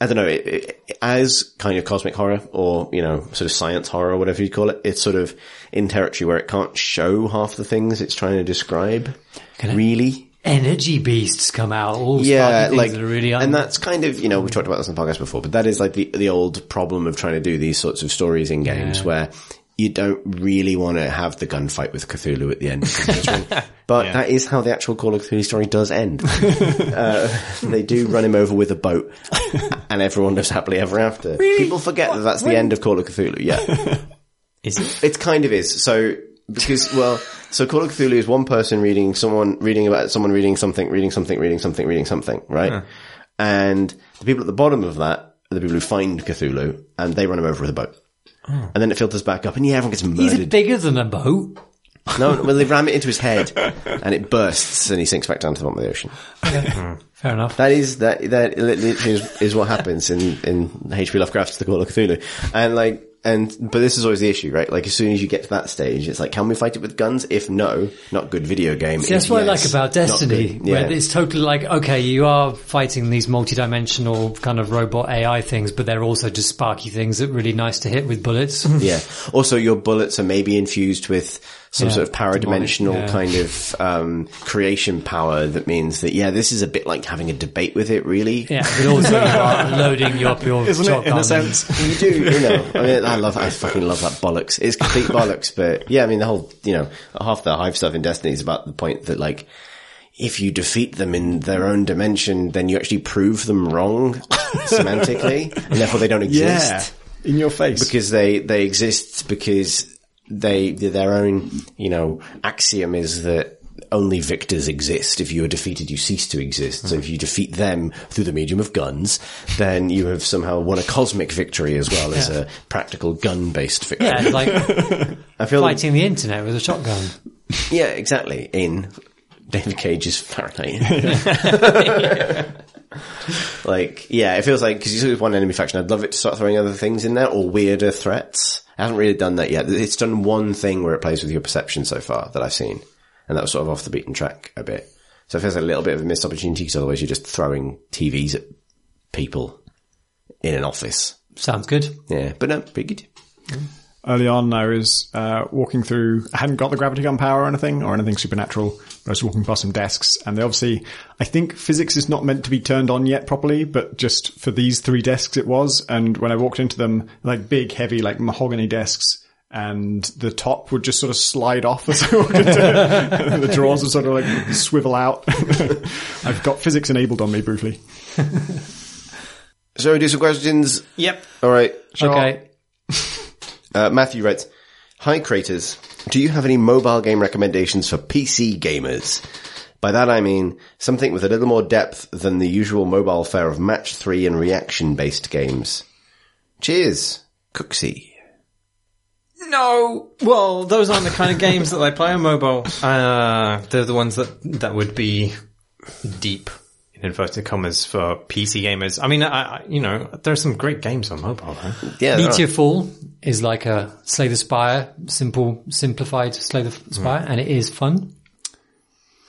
I don't know, it, it, as kind of cosmic horror or, you know, sort of science horror or whatever you call it, it's sort of in territory where it can't show half the things it's trying to describe. Really? Energy beasts come out, all yeah, like, that really un- and that's kind of, you know, we've talked about this on the podcast before, but that is like the, the old problem of trying to do these sorts of stories in games Yeah. where you don't really want to have the gunfight with Cthulhu at the end. (laughs) but that is how the actual Call of Cthulhu story does end. (laughs) uh, they do run him over with a boat, (laughs) and everyone lives happily ever after. People forget that that's the end of Call of Cthulhu. Yeah, Is it? it kind of is. So because well, so Call of Cthulhu is one person reading someone reading about someone reading something, reading something, reading something, reading something, right? And the people at the bottom of that are the people who find Cthulhu, and they run him over with a boat. Oh. And then it filters back up, and yeah, everyone gets murdered. He's bigger than a boat. (laughs) no, well, they ram it into his head, and it bursts, and he sinks back down to the bottom of the ocean. Fair enough. That is that that literally is, is what happens in in H.P. Lovecraft's The Call of Cthulhu, and like and but this is always the issue, right? Like as soon as you get to that stage, it's like, can we fight it with guns? If no, not good video game. See, that's what I like about Destiny, good. Yeah. where it's totally like, okay, you are fighting these multi-dimensional kind of robot AI things, but they're also just sparky things that are really nice to hit with bullets. (laughs) Yeah. Also, your bullets are maybe infused with some Yeah, sort of paradimensional demonic, yeah. kind of um, creation power that means that yeah, this is a bit like having a debate with it. Really, yeah, but also loading you up your (laughs) Isn't it, in a sense? you do. You know, I mean, I love, I fucking love that bollocks. It's complete bollocks, but yeah, I mean, the whole, you know, half the hive stuff in Destiny is about the point that like. If you defeat them in their own dimension, then you actually prove them wrong (laughs) semantically, and therefore they don't exist. Yeah. In your face. because they they exist because they their own you know axiom is that only victors exist. If you are defeated, you cease to exist. So if you defeat them through the medium of guns, then you have somehow won a cosmic victory as well as a practical gun-based victory. Yeah, like (laughs) I feel like, fighting the internet with a shotgun. yeah, exactly. In David Cage's Fahrenheit. (laughs) like, yeah, it feels like, because you with one enemy faction, I'd love it to start throwing other things in there or weirder threats. I haven't really done that yet. It's done one thing where it plays with your perception so far that I've seen. And that was sort of off the beaten track a bit. So it feels like a little bit of a missed opportunity because otherwise you're just throwing TVs at people in an office. Sounds good. Yeah, but no, pretty good. Mm. Early on, I was uh, walking through. I hadn't got the gravity gun power or anything, or anything supernatural. But I was walking past some desks, and they obviously, I think physics is not meant to be turned on yet properly, but just for these three desks, it was. And when I walked into them, like big, heavy, like mahogany desks. And the top would just sort of slide off as I walked into it. And (laughs) the drawers would sort of like swivel out. (laughs) I've got physics enabled on me briefly. (laughs) So we do some questions. Yep. All right. Okay. Uh, Matthew writes, Hi creators, do you have any mobile game recommendations for PC gamers? By that I mean something with a little more depth than the usual mobile fare of match 3 and reaction based games. Cheers, Cooksy. No. Well, those aren't the kind of games that I play on mobile. Uh, they're the ones that that would be deep in inverted commas for PC gamers. I mean, I, I you know, there are some great games on mobile. Though. Yeah, there. Meteor Fall is like a Slay the Spire, simple, simplified Slay the Spire, and it is fun.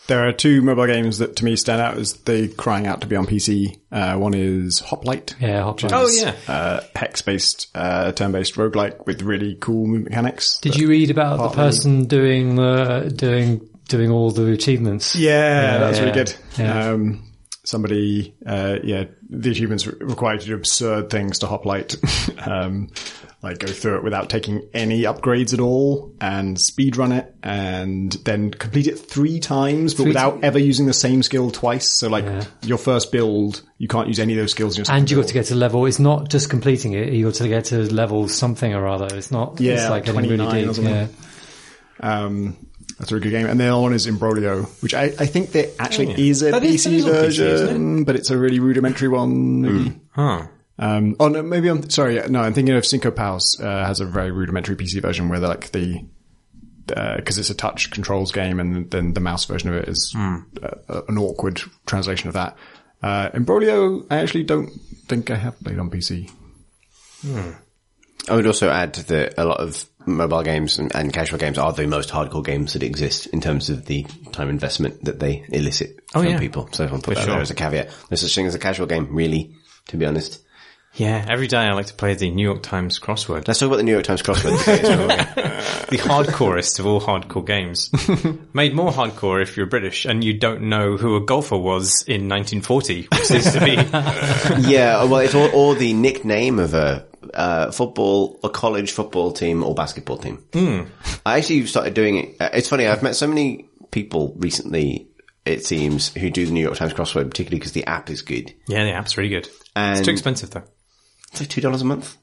There are two mobile games that to me stand out as they crying out to be on PC. Uh, one is Hoplite. Yeah, Hoplite. Oh yeah. Uh, hex-based, uh, turn-based roguelike with really cool mechanics. Did you read about the person doing the doing doing all the achievements? Yeah, that was really good. Yeah. Um, somebody, uh, yeah, the achievements re- require you to do absurd things to Hoplite. (laughs) um, like go through it without taking any upgrades at all and speedrun it and then complete it three times, but without ever using the same skill twice. So like your first build, you can't use any of those skills in your And you got to get to level. It's not just completing it. You got to get to level something or other. It's not. Yeah, it's like like getting really 29 or something. Yeah. Um, that's a really good game. And the other one is Imbroglio, which I, I think there actually Oh, yeah. is a that PC is on PC, version, isn't but it's a really rudimentary one. Maybe. Huh. Um, oh no, maybe I'm sorry. No, I'm thinking of Cinco Paus. Uh, has a very rudimentary PC version where they're like the because it's a touch controls game, and then the mouse version of it is uh, an awkward translation of that. Uh, Imbroglio, I actually don't think I have played on PC. Hmm. I would also add that a lot of mobile games and, and casual games are the most hardcore games that exist in terms of the time investment that they elicit Oh, from yeah. people. So I'll put that sure. there as a caveat. There's such thing as a casual game, really, to be honest. Yeah. Every day I like to play the New York Times crossword. Let's talk about the New York Times crossword. (laughs) (laughs) the hardcorest of all hardcore games. (laughs) Made more hardcore if you're British and you don't know who a golfer was in 1940, which seems to be. yeah, well, it's all, or the nickname of a uh, football, a college football team or basketball team. I actually started doing it. uh, It's funny. I've met so many people recently. It seems who do the New York Times crossword, particularly because the app is good. Yeah, the app's really good. And It's too expensive though. It's like two dollars a month.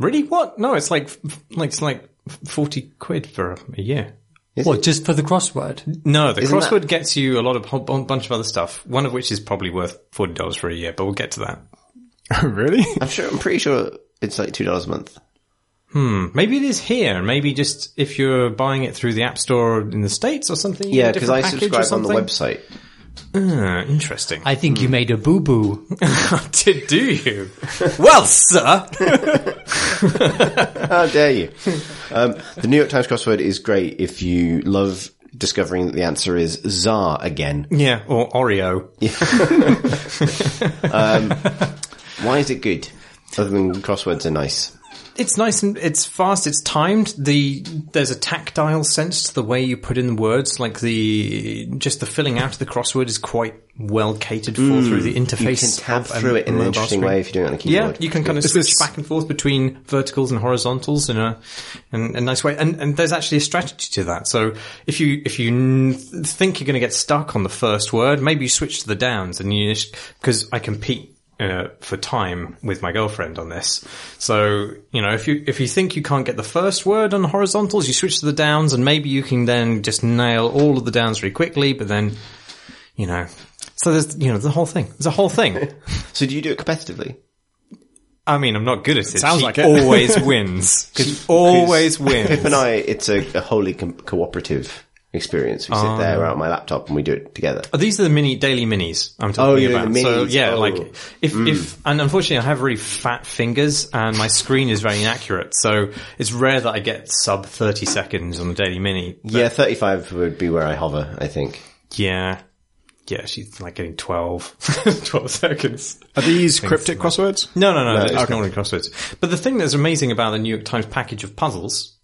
Really? What? No, it's like like it's like forty quid for a year. What, just for the crossword? No, the Isn't crossword that- gets you a lot of a bunch of other stuff. One of which is probably worth forty dollars for a year, but we'll get to that. (laughs) really? I'm sure. I'm pretty sure it's like two dollars a month. Hmm. Maybe it is here. Maybe just if you're buying it through the App Store in the states or something. Yeah, get a because I package or subscribe on the something. website. Ah, interesting. I think you made a boo boo. (laughs) Did do you? (laughs) well, sir. (laughs) How dare you? um, the New York Times crossword is great if you love discovering that the answer is Tsar again. Yeah, or Oreo. Why is it good? Other than crosswords are nice. It's nice and it's fast. It's timed. The there's a tactile sense to the way you put in the words. Like the just the filling out of the crossword is quite well catered for mm. through the interface. You can tab through it in an interesting screen. way if you're doing it on a Yeah, you can kind of Is switch this- back and forth between verticals and horizontals in a in a nice way. And and there's actually a strategy to that. So if you if you n- think you're going to get stuck on the first word, maybe you switch to the downs and you because I compete. Uh, for time with my girlfriend on this, so you know if you if you think you can't get the first word on the horizontals, you switch to the downs, and maybe you can then just nail all of the downs very quickly. But then, you know, so there's you know the whole thing. There's a whole thing. (laughs) So do you do it competitively? I mean, I'm not good at it. sounds she like it. always (laughs) wins. She always wins. Pip and I, it's a, a wholly com- cooperative experience. We sit Oh. there on my laptop and we do it together. These are the mini daily minis I'm talking Oh, yeah, about. the So minis. yeah, Oh. like if mm. if and unfortunately I have really fat fingers and my screen is very inaccurate, so it's rare that I get sub 30 seconds on the daily mini. Yeah, 35 would be where I hover, I think. yeah, yeah, she's like getting 12, (laughs) 12 seconds. Are these cryptic crosswords? No, no, no, they're okay. normally crosswords. But the thing that's amazing about the New York Times package of puzzles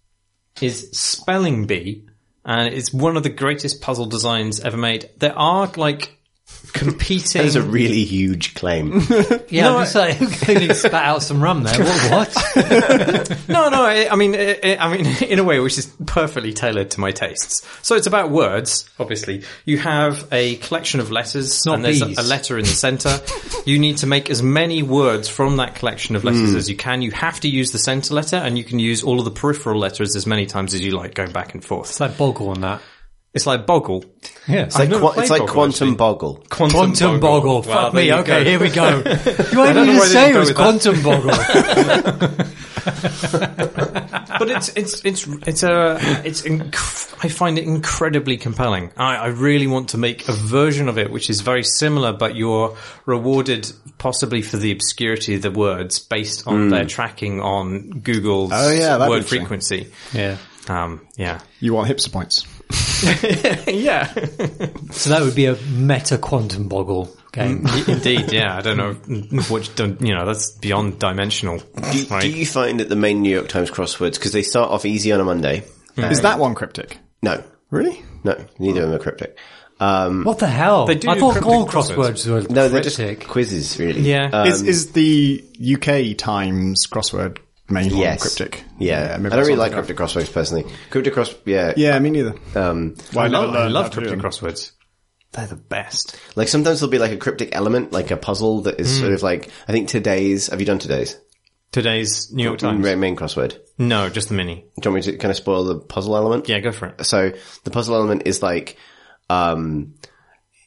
is spelling bee, and it's one of the greatest puzzle designs ever made. There are like competing. (laughs) That is a really huge claim. (laughs) Yeah, I'm just like, (laughs) clearly spat out some rum there. What? what? no, no. I, I mean, I, I mean, in a way which is perfectly tailored to my tastes. So it's about words. Obviously, you have a collection of letters, not and there's a, bees. a letter in the center. you need to make as many words from that collection of letters hmm. as you can. You have to use the center letter, and you can use all of the peripheral letters as many times as you like, going back and forth. It's like Boggle on that. It's like Boggle. Yeah. It's like, never qua- played it's like Boggle, quantum actually. boggle. Quantum Boggle. Well, Fuck me. Okay, go. here we go. (laughs) You don't wanted know me to say it go was with that. Quantum Boggle. (laughs) but it's it's it's it's a it's inc- I find it incredibly compelling. I, I really want to make a version of it which is very similar, but you're rewarded possibly for the obscurity of the words based on their tracking on Google's Oh, yeah, word frequency. yeah. Um, yeah, You want hipster points. (laughs) yeah, So that would be a meta quantum boggle game. indeed. Yeah, I don't know which, don't you know. That's beyond dimensional, Do, right? do you find that the main New York Times crosswords, because they start off easy on a Monday. Is that one cryptic? No, Really? no, neither of them are cryptic. Um, What the hell? They do I thought all crosswords. crosswords were no, they're just quizzes, really. Yeah. Um, is, is the UK Times crossword main yes. cryptic? Yeah, maybe I don't really like I'm cryptic crosswords personally. Cryptic cross, yeah. Yeah, me neither. Um, Well, I never love, I love how to do cryptic them. crosswords. They're the best. like sometimes there'll be like a cryptic element, like a puzzle that is Hmm. sort of like, I think today's, have you done today's? Today's New York Times. Main, main crossword. No, just the mini. Do you want me to kind of spoil the puzzle element? Yeah, go for it. So the puzzle element is like, um,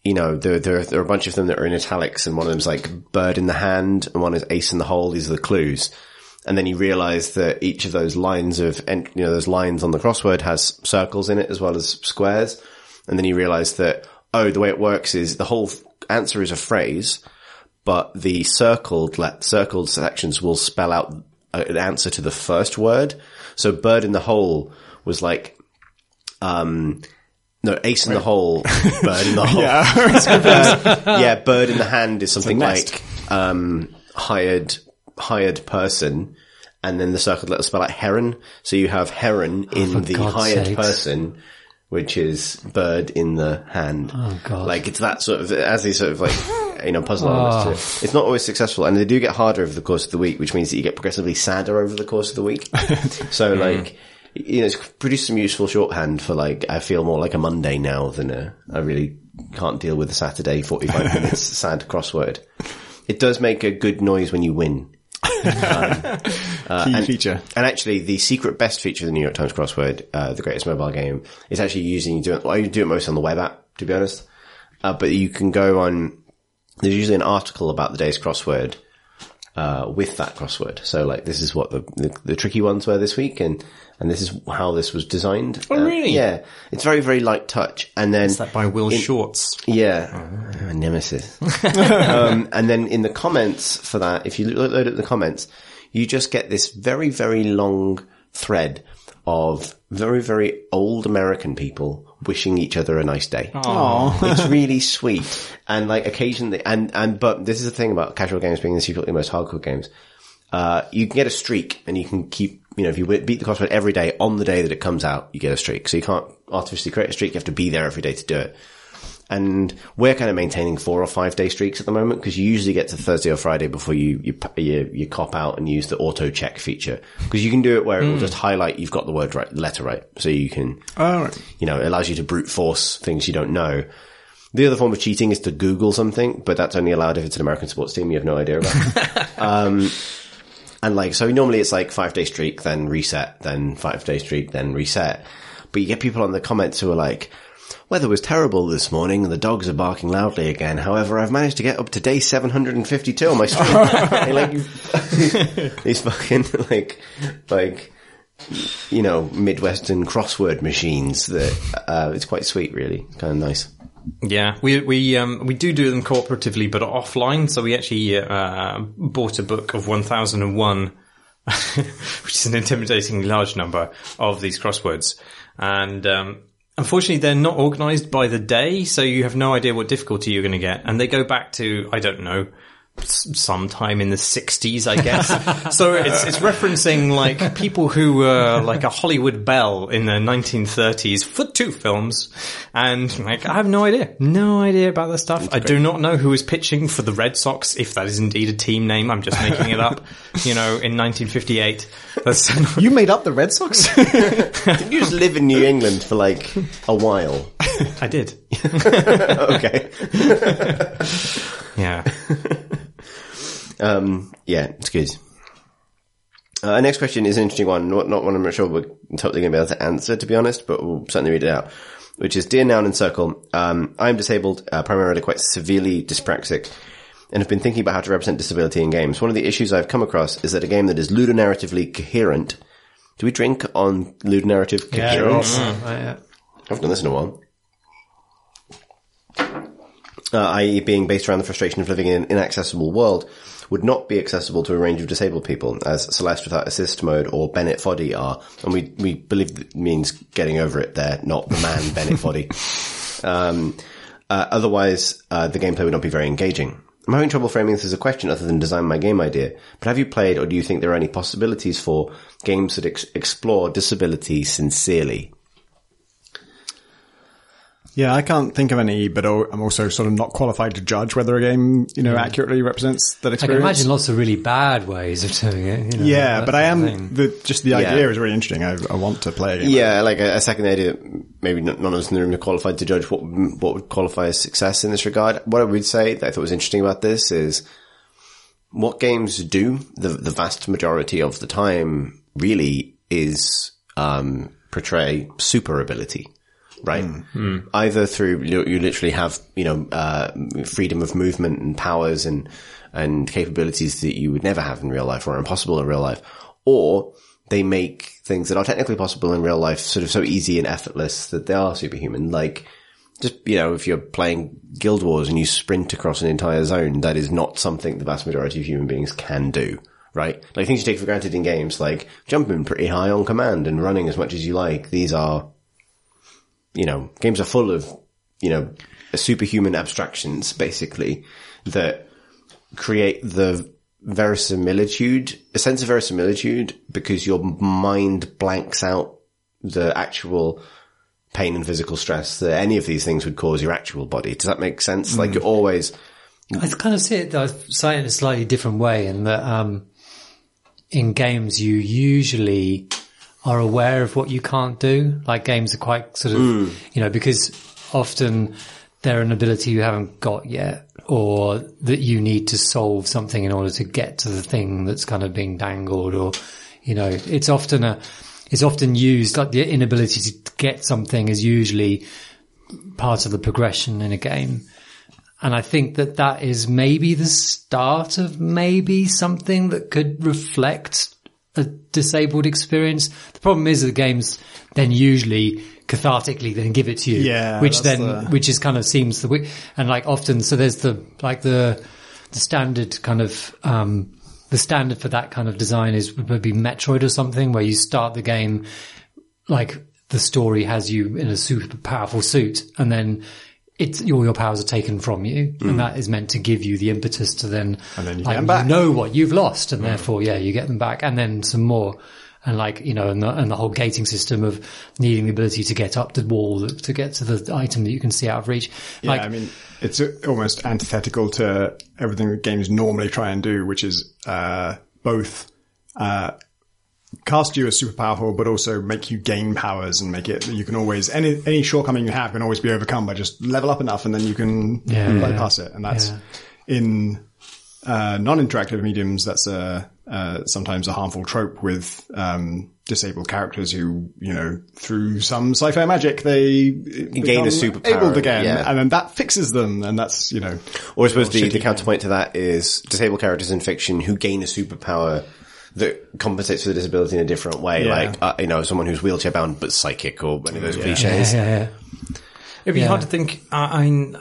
you know, there, there, there are a bunch of them that are in italics and one of them's like bird in the hand and one is ace in the hole. These are the clues. And then you realize that each of those lines of, you know, those lines on the crossword has circles in it as well as squares. And then you realize that, oh, the way it works is the whole answer is a phrase, but the circled, let, circled sections will spell out an answer to the first word. So bird in the hole was like, um, no, ace in the hole, bird in the (laughs) hole. Yeah. (laughs) yeah, bird in the hand is something like um, hired hired person, and then the circled letter spell out heron. So you have heron oh, in the God's hired sakes. person, which is bird in the hand. Oh, God. Like it's that sort of as they sort of like you know, puzzle ah. elements to it. It's not always successful and they do get harder over the course of the week, which means that you get progressively sadder over the course of the week. (laughs) so hmm. like, you know, it's produced some useful shorthand for like, I feel more like a Monday now than a, I really can't deal with a Saturday 45 (laughs) minutes sad crossword. It does make a good noise when you win. (laughs) Key feature. And actually, the secret best feature of the New York Times crossword, uh, the greatest mobile game, is actually using, do it, well, you do it most on the web app, to be honest. Uh, but you can go on, there's usually an article about the day's crossword, uh, with that crossword. So like, this is what the, the, the tricky ones were this week and, and this is how this was designed. Oh, Uh, really? yeah. It's very, very light touch. And then, Is that by Will Shortz? yeah, Uh, nemesis. (laughs) um, and then in the comments for that, if you load at the comments, you just get this very, very long thread of very, very old American people wishing each other a nice day. It's (laughs) really sweet. And like occasionally, and, and, but this is the thing about casual games being the secretly most hardcore games. Uh, you can get a streak and you can keep, you know, if you beat the crossword every day on the day that it comes out, you get a streak. So you can't artificially create a streak. You have to be there every day to do it. And we're kind of maintaining four or five day streaks at the moment because you usually get to Thursday or Friday before you, you, you, you cop out and use the auto check feature because you can do it where it will just highlight you've got the word right, the letter right. So you can, Oh, right. you know, it allows you to brute force things you don't know. The other form of cheating is to Google something, but that's only allowed if it's an American sports team you have no idea about. (laughs) um, and like, so normally it's like five day streak, then reset, then five day streak, then reset. But you get people on the comments who are like, weather was terrible this morning and the dogs are barking loudly again. However, I've managed to get up to day 752 on my (laughs) streak. Like, (laughs) these fucking like, like, you know, Midwestern crossword machines that, uh, it's quite sweet, really. Kind of nice. Yeah, we we um we do do them cooperatively, but offline. So we actually uh, bought a book of one thousand and one, (laughs) which is an intimidatingly large number of these crosswords, and um, unfortunately they're not organised by the day, so you have no idea what difficulty you're going to get, and they go back to I don't know. S- Sometime in the 60s, I guess. (laughs) so it's, it's referencing like people who were like a Hollywood belle in the 1930s for two films. And like, I have no idea. No idea about that stuff. I do not know who was pitching for the Red Sox, if that is indeed a team name. I'm just making it up, (laughs) you know, in 1958. That's, (laughs) You made up the Red Sox? didn't you just live in New England for like a while? I did. okay. Yeah. Um, yeah, it's good. Uh, our next question is an interesting one, not, not one I'm not sure we're totally going to be able to answer, to be honest, but we'll certainly read it out. Which is, Dear Noun and Circle, um, I'm disabled, uh, primarily quite severely dyspraxic, and have been thinking about how to represent disability in games. One of the issues I've come across is that a game that is ludonarratively coherent, do we drink on ludonarrative coherence? Yeah. I've done this in a while. Uh, i.e. being based around the frustration of living in an inaccessible world, would not be accessible to a range of disabled people, as Celeste without assist mode or Bennett Foddy are. And we, we believe that means getting over it there, not the man (laughs) Bennett Foddy. Um, uh, otherwise, uh, the gameplay would not be very engaging. I'm having trouble framing this as a question other than design my game idea, but have you played or do you think there are any possibilities for games that ex- explore disability sincerely? Yeah, I can't think of any, but I'm also sort of not qualified to judge whether a game, you know, accurately represents that experience. I can imagine lots of really bad ways of doing it. You know, yeah, that but I am of the just the Yeah. idea is really interesting. I, I want to play a game. Yeah, like a, a second idea. Maybe none of us in the room are qualified to judge what what would qualify as success in this regard. What I would say that I thought was interesting about this is what games do the the vast majority of the time really is um, portray super ability. Right, either through you, you literally have you know uh, freedom of movement and powers and and capabilities that you would never have in real life or are impossible in real life, or they make things that are technically possible in real life sort of so easy and effortless that they are superhuman. Like, just, you know, if you're playing Guild Wars and you sprint across an entire zone, that is not something the vast majority of human beings can do. Right? Like things you take for granted in games, like jumping pretty high on command and running as much as you like. These are, you know, games are full of, you know, superhuman abstractions, basically, that create the verisimilitude, a sense of verisimilitude, because your mind blanks out the actual pain and physical stress that any of these things would cause your actual body. Does that make sense? Like you're always I kind of see it, I say it in a slightly different way in that, um, in games you usually are aware of what you can't do. Like games are quite sort of, hmm. you know, because often they're an ability you haven't got yet or that you need to solve something in order to get to the thing that's kind of being dangled or, you know, it's often a, it's often used like the inability to get something is usually part of the progression in a game. And I think that that is maybe the start of maybe something that could reflect a disabled experience. The problem is that games then usually cathartically then give it to you. Yeah, Which then, the- which is kind of seems the, and like often, so there's the, like the, the standard kind of, um, the standard for that kind of design is would be Metroid or something where you start the game like the story has you in a super powerful suit and then it's all your powers are taken from you and that is meant to give you the impetus to then And then you get like, them back. know what you've lost and therefore yeah you get them back and then some more. And like you know and the, and the whole gating system of needing the ability to get up the wall to get to the item that you can see out of reach. Yeah, like I mean, it's almost antithetical to everything that games normally try and do, which is uh, both uh, cast you as super powerful, but also make you gain powers and make it. You can always any any shortcoming you have can always be overcome by just level up enough, and then you can Yeah, bypass it. And that's Yeah. in uh, non-interactive mediums. That's a uh, sometimes a harmful trope with um, disabled characters who, you know, through some sci-fi magic, they gain a superpower, abled again, yeah. and then that fixes them, and that's you know, Or I suppose the, the counterpoint to that is disabled characters in fiction who gain a superpower that compensates for the disability in a different way, Yeah. like uh, you know someone who's wheelchair bound but psychic, or any of those cliches. yeah, yeah. It'd be Yeah. hard to think. I, I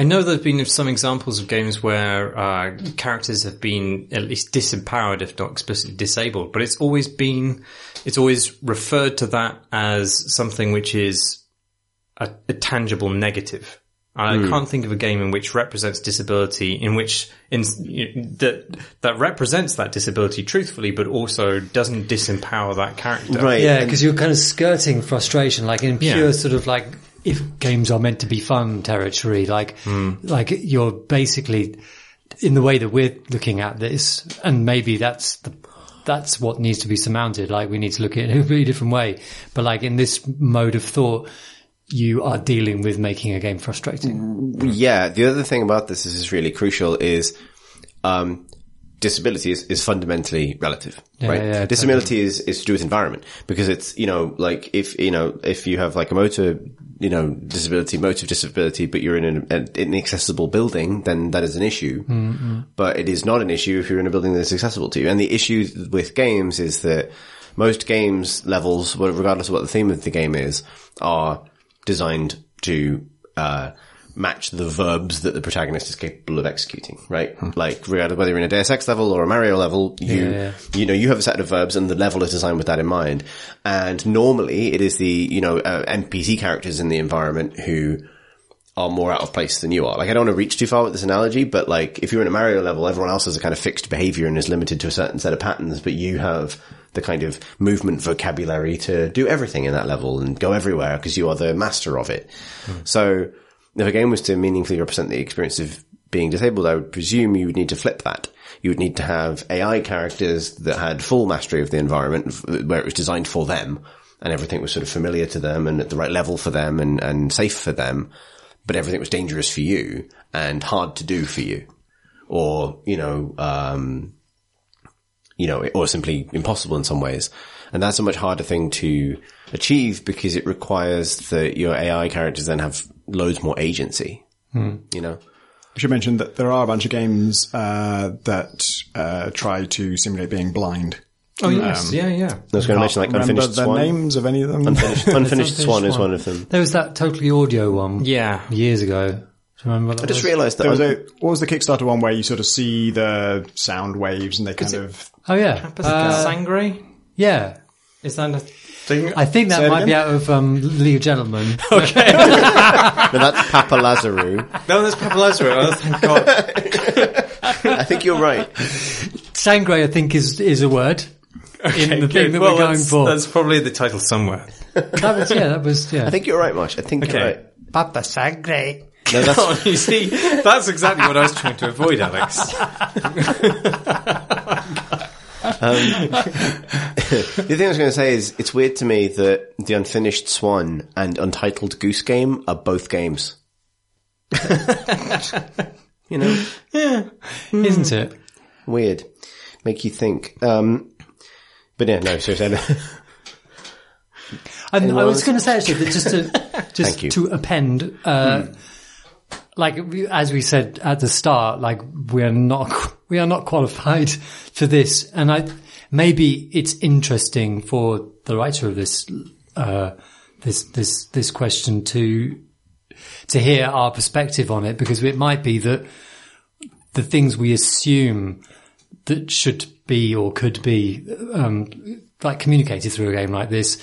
I know there've been some examples of games where uh, characters have been at least disempowered, if not explicitly disabled. But it's always been, it's always referred to that as something which is a, a tangible negative. I hmm. can't think of a game in which represents disability, in which in, that that represents that disability truthfully, but also doesn't disempower that character. Right. Yeah, because you're kind of skirting frustration, like in pure Yeah. sort of like if games are meant to be fun territory, like hmm. like you're basically in the way that we're looking at this, and maybe that's the that's what needs to be surmounted. Like we need to look at it in a really different way. But like in this mode of thought, you are dealing with making a game frustrating. Yeah, the other thing about this is, really crucial is um, disability is, is fundamentally relative, right? yeah, disability is, is to do with environment because it's, you know, like if, you know, if you have like a motor, you know, disability, motor disability, but you're in an, an inaccessible building, then that is an issue. But it is not an issue if you're in a building that's accessible to you. And the issue with games is that most games levels, regardless of what the theme of the game is, are designed to, uh, match the verbs that the protagonist is capable of executing, right? Like, regardless whether you're in a Deus Ex level or a Mario level, you, Yeah. you know, you have a set of verbs and the level is designed with that in mind. And normally it is the, you know, uh, NPC characters in the environment who are more out of place than you are. Like, I don't want to reach too far with this analogy, but like, if you're in a Mario level, everyone else has a kind of fixed behavior and is limited to a certain set of patterns, but you have the kind of movement vocabulary to do everything in that level and go everywhere because you are the master of it. So, if a game was to meaningfully represent the experience of being disabled, I would presume you would need to flip that. You would need to have AI characters that had full mastery of the environment where it was designed for them and everything was sort of familiar to them and at the right level for them and, and safe for them, but everything was dangerous for you and hard to do for you. Or, you know, um, you know, or simply impossible in some ways. And that's a much harder thing to achieve because it requires that your AI characters then have loads more agency. You know? I should mention that there are a bunch of games uh, that uh, try to simulate being blind. Oh yes, yeah, yeah. I was going to mention like Unfinished the Swan. names of any of them? Unfinished, (laughs) Unfinished Swan is one of them. There was that totally audio one, Yeah. years ago. Do you remember that I just was? realised that There was un- a what was the Kickstarter one where you sort of see the sound waves and they kind of Oh yeah, Uh, Sangre? yeah. Is that a thing? I think that Say it might be out of um, League of Gentlemen. (laughs) no, (laughs) that's Papa Lazarou. no, that's Papa Lazarus. Oh, thank God. I think you're right. Sangre, I think, is is a word in the Okay, thing that well, we're going that's, for. That's probably the title somewhere. That was yeah, that was yeah. I think you're right, Marsh. I think Okay. you're right. Papa Sangre. (laughs) No, that's, you see, that's exactly what I was trying to avoid, Alex. (laughs) the thing I was going to say is it's weird to me that the Unfinished Swan and Untitled Goose Game are both games. (laughs) you know, Isn't it? weird. Make you think. Um, but yeah, no, seriously. And I was going to say actually that just to just to append, uh, like as we said at the start, like we are not (laughs) we are not qualified (laughs) for this, and I maybe it's interesting for the writer of this uh, this this this question to to hear our perspective on it because it might be that the things we assume that should be or could be um, like communicated through a game like this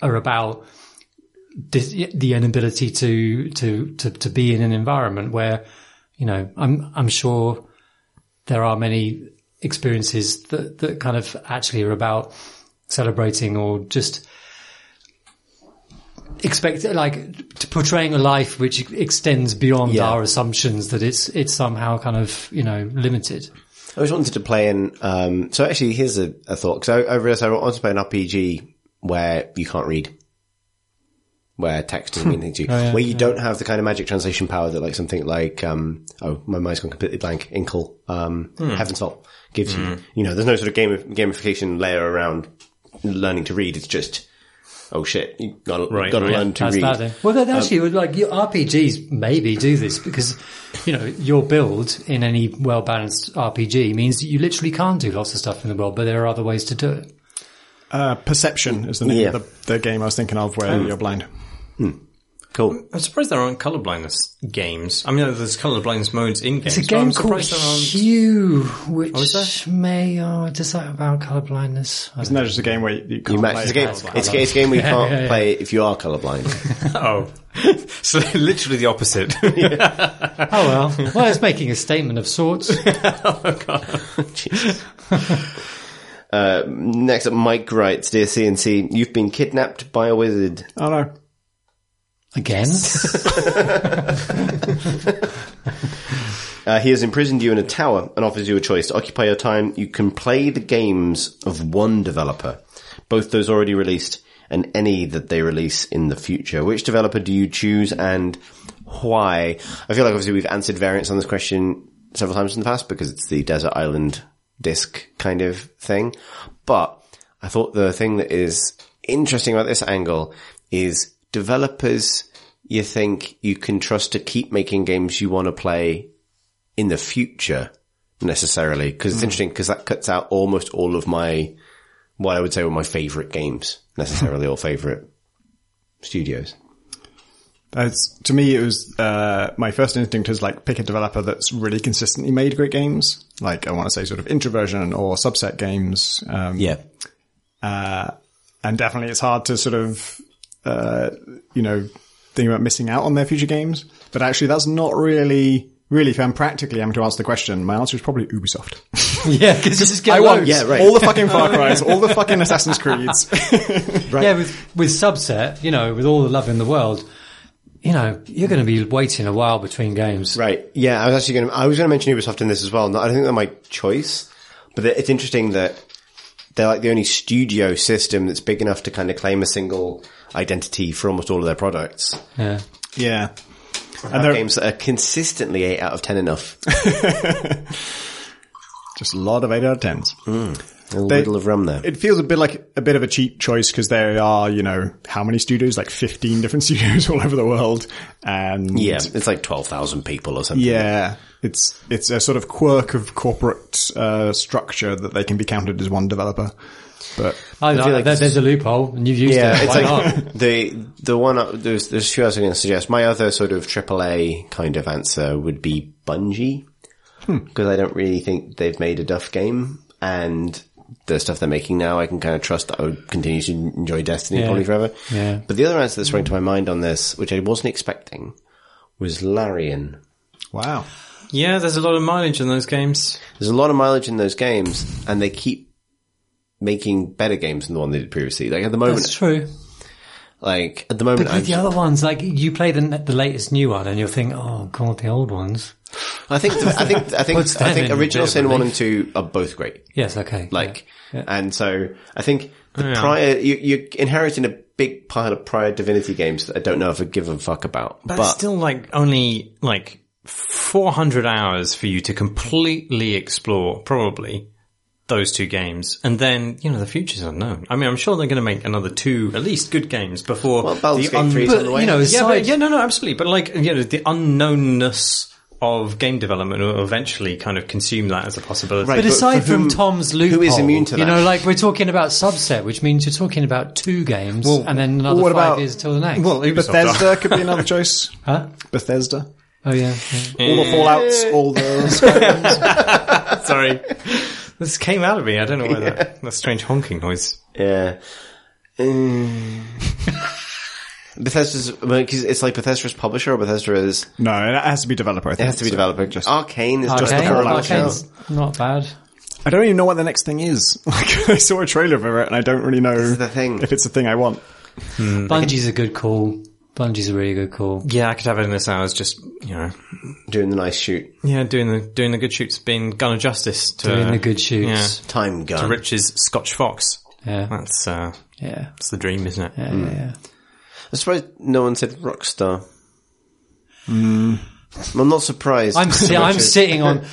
are about the inability to, to to to be in an environment where you know I'm I'm sure there are many experiences that that kind of actually are about celebrating or just expect like to portraying a life which extends beyond Yeah. our assumptions that it's it's somehow kind of you know limited. I always wanted to play in. Um, so actually, here's a, a thought because I, I realized I want to play an RPG where you can't read, where text doesn't (laughs) mean anything to you, yeah, where you don't have the kind of magic translation power that like something like um, oh my mind's gone completely blank. Inkle, um, Heaven's Vault gives you. You know, there's no sort of game gamification layer around learning to read. It's just oh shit, you gotta, Right, gotta right. learn to That's read. that. Then. Well, then actually, like your RPGs maybe do this because you know your build in any well balanced RPG means that you literally can't do lots of stuff in the world, but there are other ways to do it. Uh, Perception is the name Yeah. of the, the game I was thinking of where you're blind. Cool. I'm surprised there aren't color blindness games. I mean, there's color blindness modes in games. It's a game called surprised there. Hue, which is may or does that about colorblindness? I Isn't that just a game where you, you can't You match, play it's, a game, it's, a- it's a game where you (laughs) can't yeah, yeah. play if you are colorblind. (laughs) Oh, (laughs) so literally the opposite. Oh well, well, it's making a statement of sorts. Oh Uh, next up, Mike writes, Dear CNC, you've been kidnapped by a wizard. Oh no. Again, (laughs) (laughs) Uh, he has imprisoned you in a tower and offers you a choice. To occupy your time, you can play the games of one developer, both those already released and any that they release in the future. Which developer do you choose and why? I feel like obviously we've answered variants on this question several times in the past because it's the Desert Island disc kind of thing. But I thought the thing that is interesting about this angle is developers you think you can trust to keep making games you want to play in the future necessarily because it's interesting because that cuts out almost all of my what I would say were my favorite games necessarily or favorite studios. That's, to me, it was uh, my first instinct is like pick a developer that's really consistently made great games. Like I want to say, sort of Introversion or Subset games. Um, Yeah. uh, and definitely, it's hard to sort of, uh, you know, think about missing out on their future games. But actually, that's not really, really. If I'm practically having to answer the question, my answer is probably Ubisoft. (laughs) yeah, because you just get (laughs) I want loads. Yeah, right. all the fucking (laughs) Far Cry's, all the fucking Assassin's Creeds. Yeah, with with Subset, you know, with all the love in the world, you know, you're going to be waiting a while between games. Right. Yeah, I was actually going to, I was going to mention Ubisoft in this as well. I don't think they're my choice, but it's interesting that they're like the only studio system that's big enough to kind of claim a single identity for almost all of their products. Yeah. yeah. And And they're games that are consistently 8 out of 10 enough. (laughs) just a lot of eight out of tens. A little They- riddle of rum there. It feels a bit like a bit of a cheap choice because there are, you know, how many studios? Like 15 different (laughs) studios all over the world. And yeah, it's like 12,000 people or something. yeah, it's, it's a sort of quirk of corporate, uh, structure that they can be counted as one developer. But I, feel like there's a loophole, and you've used Yeah, it. it's Why like not? (laughs) the the one uh, there's there's a few I was going to suggest. My other sort of AAA kind of answer would be Bungie because I don't really think they've made a Duff game, and the stuff they're making now, I can kind of trust that I would continue to enjoy Destiny Yeah. probably forever. Yeah. But the other answer that sprang to my mind on this, which I wasn't expecting, was Larian. wow. yeah, there's a lot of mileage in those games. There's a lot of mileage in those games, and they keep making better games than the one they did previously. Like at the moment, That's true. Like at the moment, But I'm, the other ones, like you play the the latest new one, and you'll think, "Oh God, the old ones." I think I think I think I think original Sin one and two are both great. Yes, okay. Like, Yeah. and so I think the Yeah. prior you, you're inheriting a big pile of prior Divinity games that I don't know if I give a fuck about. But, But, still like only like 400 hours for you to completely explore probably those two games. And then, you know, the future's unknown. I mean, I'm sure they're going to make another two, at least good games before well, the Gate un- But, on the way. you know, yeah, aside, but, yeah, no, no, absolutely. But like, you know, the unknownness of game development will eventually kind of consume that as a possibility. Right. But But aside from whom- Tom's loophole, who is immune to You know, like we're talking about Subset, which means you're talking about two games and then another what five about- years till the next. Well, Ubisoft Bethesda could be another choice. (laughs) huh? Bethesda. Oh yeah. yeah. All the eh. Fallouts, all the... (laughs) Sorry. This came out of me. I don't know why that, that strange honking noise. Yeah. Mm. Bethesda's, because it's like Bethesda's publisher or Bethesda is, No, it has to be developer, I it has to be So developer. Just, Arkane is just Arkane, the Fallout Arkane's not bad. I don't even know what the next thing is. (laughs) Like, I saw a trailer for it and I don't really know the thing. if it's the thing I want. Bungie's a good call. Bungie's a really good call. Yeah, I could have it in this hours. Just you know, Doing the nice shoot. yeah, doing the doing the good shoots, being gun of justice to Doing the good shoots. Yeah, Time gun. to Rich's Scotch Fox. Yeah. That's uh, Yeah. that's the dream, isn't it? Yeah. yeah. I'm surprised no one said Rockstar. I'm not surprised. I'm si- (laughs) I'm sitting on.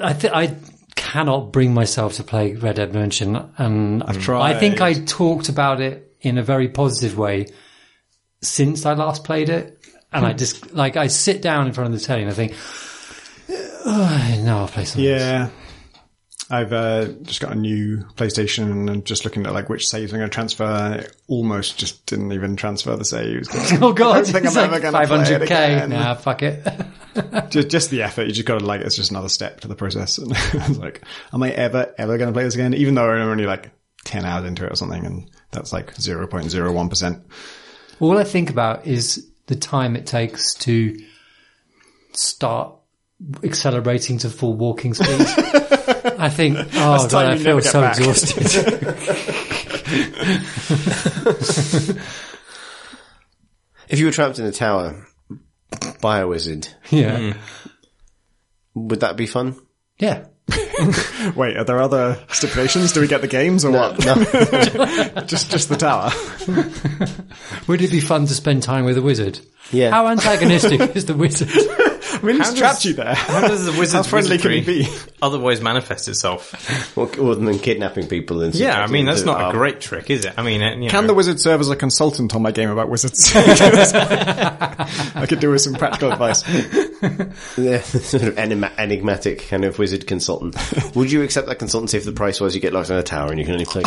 I th- I cannot bring myself to play Red Dead Redemption, and I've tried. I think I talked about it in a very positive way since I last played it, and I just like I sit down in front of the telly and I think, oh, no, I'll play something. else." Yeah. I've uh, just got a new PlayStation and just looking at like which saves I'm going to transfer. It almost just didn't even transfer the saves. (laughs) Oh god, I think it's I'm like ever play it 500k. again. Nah, fuck it. (laughs) just, just the effort. You just got to like, it's just another step to the process. And I was like, am I ever, ever going to play this again? Even though I'm only like 10 hours into it or something. And that's like 0.01%. All I think about is the time it takes to start accelerating to full walking speed. (laughs) I think, oh god, I feel so back. exhausted. (laughs) if you were trapped in a tower by a wizard, yeah. would that be fun? Yeah. (laughs) Wait, are there other stipulations? Do we get the games or what? (laughs) just, just the tower. Would it be fun to spend time with a wizard? Yeah. How antagonistic (laughs) is the wizard? I mean, he's trapped you there. How does the (laughs) wizard's How friendly can he be? otherwise manifest itself? Or, or than kidnapping people and stuff. Yeah, I mean that's not uh, a great trick, is it? I mean, it, you Can know, the wizard serve as a consultant on my game about wizards? (laughs) I could do with some practical advice. Yeah, (laughs) sort of enigma- enigmatic kind of wizard consultant. Would you accept that consultancy if the price was you get locked in a tower and you can only play?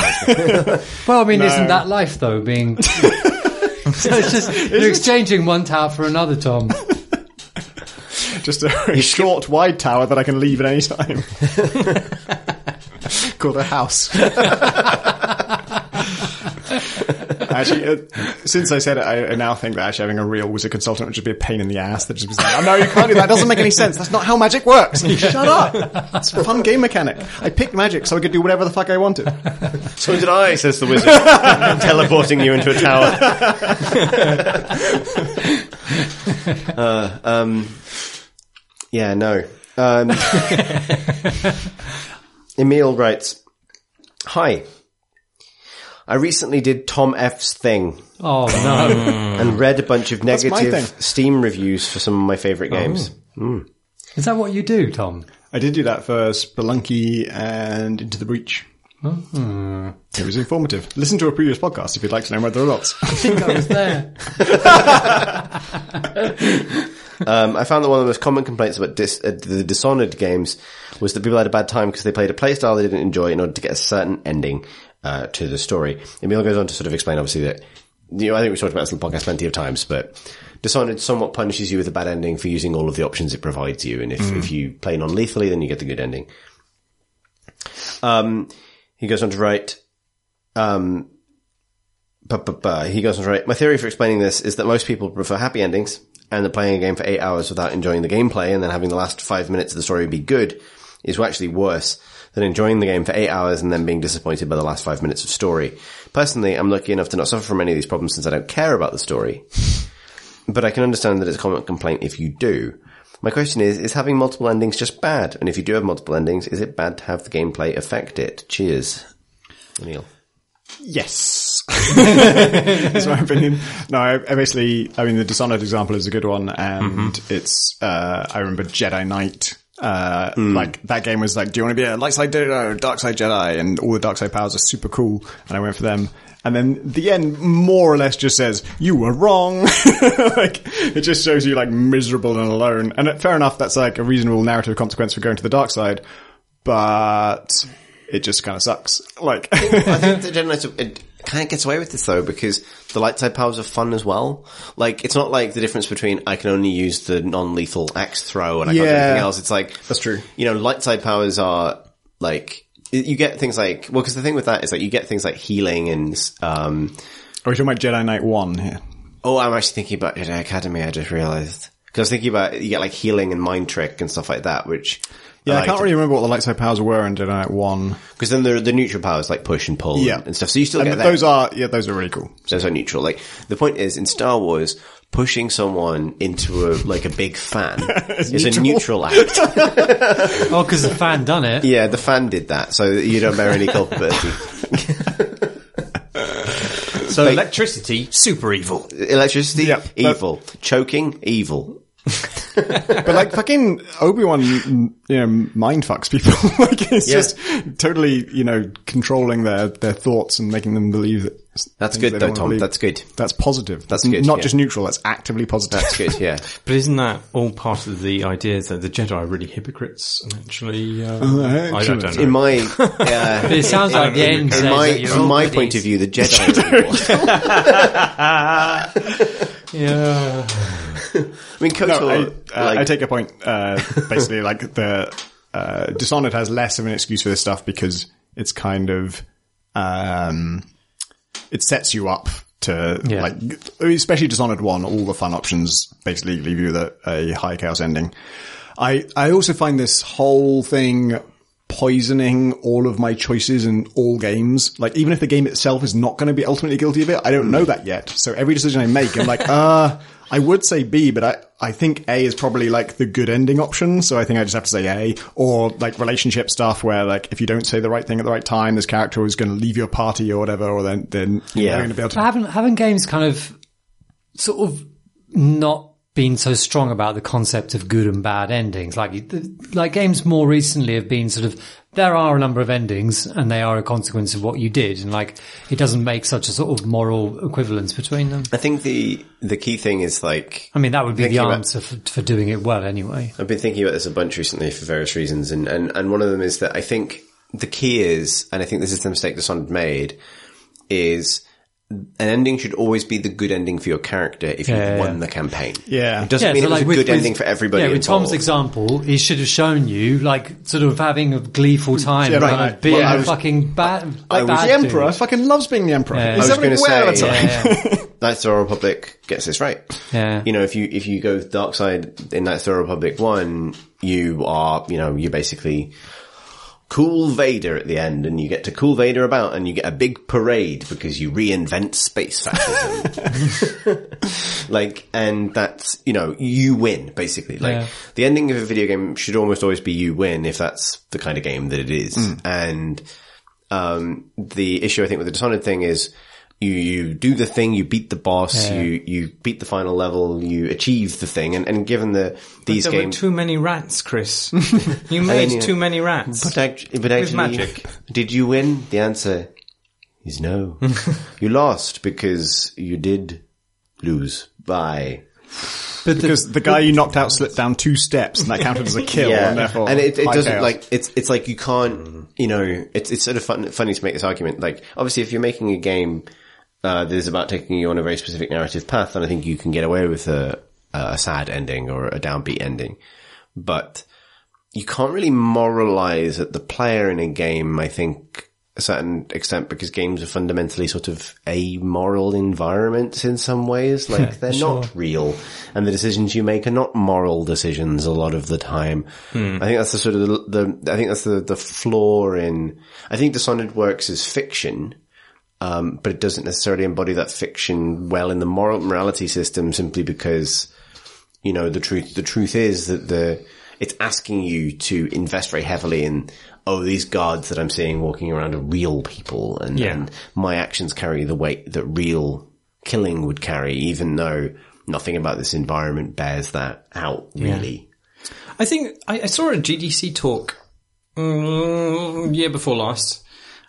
well, I mean, isn't that life though? Being so it's just you're exchanging one tower for another, Tom. (laughs) Just a short, wide tower that I can leave at any time. (laughs) Called a house. (laughs) actually, uh, since I said it, I, I now think that actually having a real wizard consultant would just be a pain in the ass. That just be like, oh, no, you can't do that. It doesn't make any sense. That's not how magic works. Shut up. It's a fun game mechanic. I picked magic so I could do whatever the fuck I wanted. so did I, says the wizard, teleporting you into a tower. uh, um, yeah, no. Um, (laughs) Emil writes, Hi. I recently did Tom F's thing Oh no! and read a bunch of my negative thing. Steam reviews for some of my favourite games. Is that what you do, Tom? I did do that for Spelunky and Into the Breach. It was informative. Listen to a previous podcast if you'd like to know about the results. I think I was there. (laughs) (laughs) Um, I found that one of the most common complaints about dis- uh, the Dishonored games was that people had a bad time because they played a playstyle they didn't enjoy in order to get a certain ending uh, to the story. Emil goes on to sort of explain, obviously, that you know I think we've talked about this in the podcast plenty of times, but Dishonored somewhat punishes you with a bad ending for using all of the options it provides you, and if, if you play non-lethally, then you get the good ending. Um, he goes on to write. Um, he goes on to write, my theory for explaining this is that most people prefer happy endings and that playing a game for eight hours without enjoying the gameplay and then having the last five minutes of the story be good is actually worse. than enjoying the game for eight hours and then being disappointed by the last five minutes of story. Personally, I'm lucky enough to not suffer from any of these problems since I don't care about the story. (laughs) But I can understand that it's a common complaint if you do. My question is, is having multiple endings just bad? And if you do have multiple endings, is it bad to have the gameplay affect it? Cheers. Neil. Yes. (laughs) That's my opinion. No, I, I basically, I mean, the Dishonored example is a good one, and it's, uh, I remember Jedi Knight. Uh, like that game was like, do you want to be a light side Jedi or dark side Jedi? And all the dark side powers are super cool. And I went for them. And then the end more or less just says, you were wrong. (laughs) like, it just shows you like miserable and alone. And uh, fair enough, that's like a reasonable narrative consequence for going to the dark side. But it just kind of sucks. Like, I think (laughs) the Jedi Knights, it kind of gets away with this though, because the light side powers are fun as well. Like, it's not like the difference between I can only use the non-lethal axe throw and I can't do anything else. It's like, That's true. You know, light side powers are like, you get things like, well, because the thing with that is like you get things like healing and, um, are we talking about Jedi Knight 1 here? oh, I'm actually thinking about Jedi Academy, I just realized. Because I was thinking about, you get like healing and mind trick and stuff like that, which, Yeah, I, can't really remember what the light side powers were in Jedi Knight 1. because then the, the neutral powers like push and pull Yeah. and, and stuff. So you still And get that. those are, yeah, those are really cool. So. Those are neutral. Like the point is in Star Wars, pushing someone into a like a big fan (laughs) is a neutral act. (laughs) Oh, because the fan done it. Yeah, the fan did that, so you don't bear any culpability. So electricity, super evil. Electricity, Yeah, but- evil. Choking, evil. But like fucking Obi-Wan, you know, mind fucks people. (laughs) like it's Yeah. just totally, you know, controlling their, their thoughts and making them believe that. That's good though, Tom. believe. That's good. That's positive. That's good, not yeah. just neutral. That's actively positive. That's good. Yeah. (laughs) But isn't that all part of the idea that the Jedi are really hypocrites and actually? Uh, Oh, I, I don't know. In my (laughs) uh, it sounds like the end in my from my goodies. point of view, the Jedi. are evil. yeah. (laughs) I mean, No, I, uh, like, I take a point. Uh, basically, (laughs) like the uh, Dishonored has less of an excuse for this stuff because it's kind of um, it sets you up to Yeah. like, especially Dishonored One. All the fun options basically leave you with a, a high chaos ending. I I also find this whole thing poisoning all of my choices in all games. Like even if the game itself is not going to be ultimately guilty of it, I don't know that yet. So every decision I make, I'm like, (laughs) uh, I would say B, but I, I think A is probably like the good ending option. So I think I just have to say A or like relationship stuff where like if you don't say the right thing at the right time, this character is going to leave your party or whatever, or then, then you're Yeah. going to be able But to. haven't haven't games kind of sort of not been so strong about the concept of good and bad endings? Like like games more recently have been sort of there are a number of endings and they are a consequence of what you did, and like it doesn't make such a sort of moral equivalence between them. I think the the key thing is like I mean, that would be the Thinking about- answer for, for doing it well, anyway. I've been thinking about this a bunch recently for various reasons, and, and, and one of them is that I think the key is, and I think this is the mistake Dishonored made, is an ending should always be the good ending for your character if you've Yeah, won yeah. the campaign. Yeah. It doesn't mean so it was like a with- good with- ending for everybody Yeah, with involved. Tom's example, he should have shown you like sort of having a gleeful time, Yeah, rather right. than being Well, I a was- fucking bad. I Like was bad the Emperor dude. fucking loves being the Emperor. Yeah. He's I was having gonna the say- time. Yeah, yeah. (laughs) Knights of the Republic gets this right. Yeah. You know, if you, if you go dark side in Knights of the Republic 1, you are, you know, you're basically cool Vader at the end and you get to cool Vader about and you get a big parade because you reinvent space fascism. (laughs) like, and that's, you know, you win basically. Like Yeah. the ending of a video game should almost always be you win if that's the kind of game that it is. And, um, the issue I think with the Dishonored thing is you, you do the thing, you beat the boss, Yeah. you, you beat the final level, you achieve the thing. And, and given the, these there games, were too many rats, Chris. (laughs) you made you know- too many rats. But, act- but actually, magic. did you win? The answer is no. (laughs) you lost because you did lose by. But Because the guy you knocked out slipped down two steps and that counted as a kill and therefore and it, it doesn't chaos. like it's it's like you can't you know it's it's sort of fun, funny to make this argument. Like obviously, if you're making a game uh, that is about taking you on a very specific narrative path, and I think you can get away with a a sad ending or a downbeat ending, but you can't really moralize at the player in a game. I think a certain extent because games are fundamentally sort of amoral environments in some ways. Like they're sure. not real and the decisions you make are not moral decisions a lot of the time. I think that's the sort of the, the I think that's the, the flaw in, I think Dishonored works as fiction. Um, but it doesn't necessarily embody that fiction well in the moral morality system simply because you know, the truth, the truth is that the, it's asking you to invest very heavily in, oh, these guards that I'm seeing walking around are real people and, Yeah. and my actions carry the weight that real killing would carry, even though nothing about this environment bears that out, really. I think I, I saw a GDC talk mm, year before last,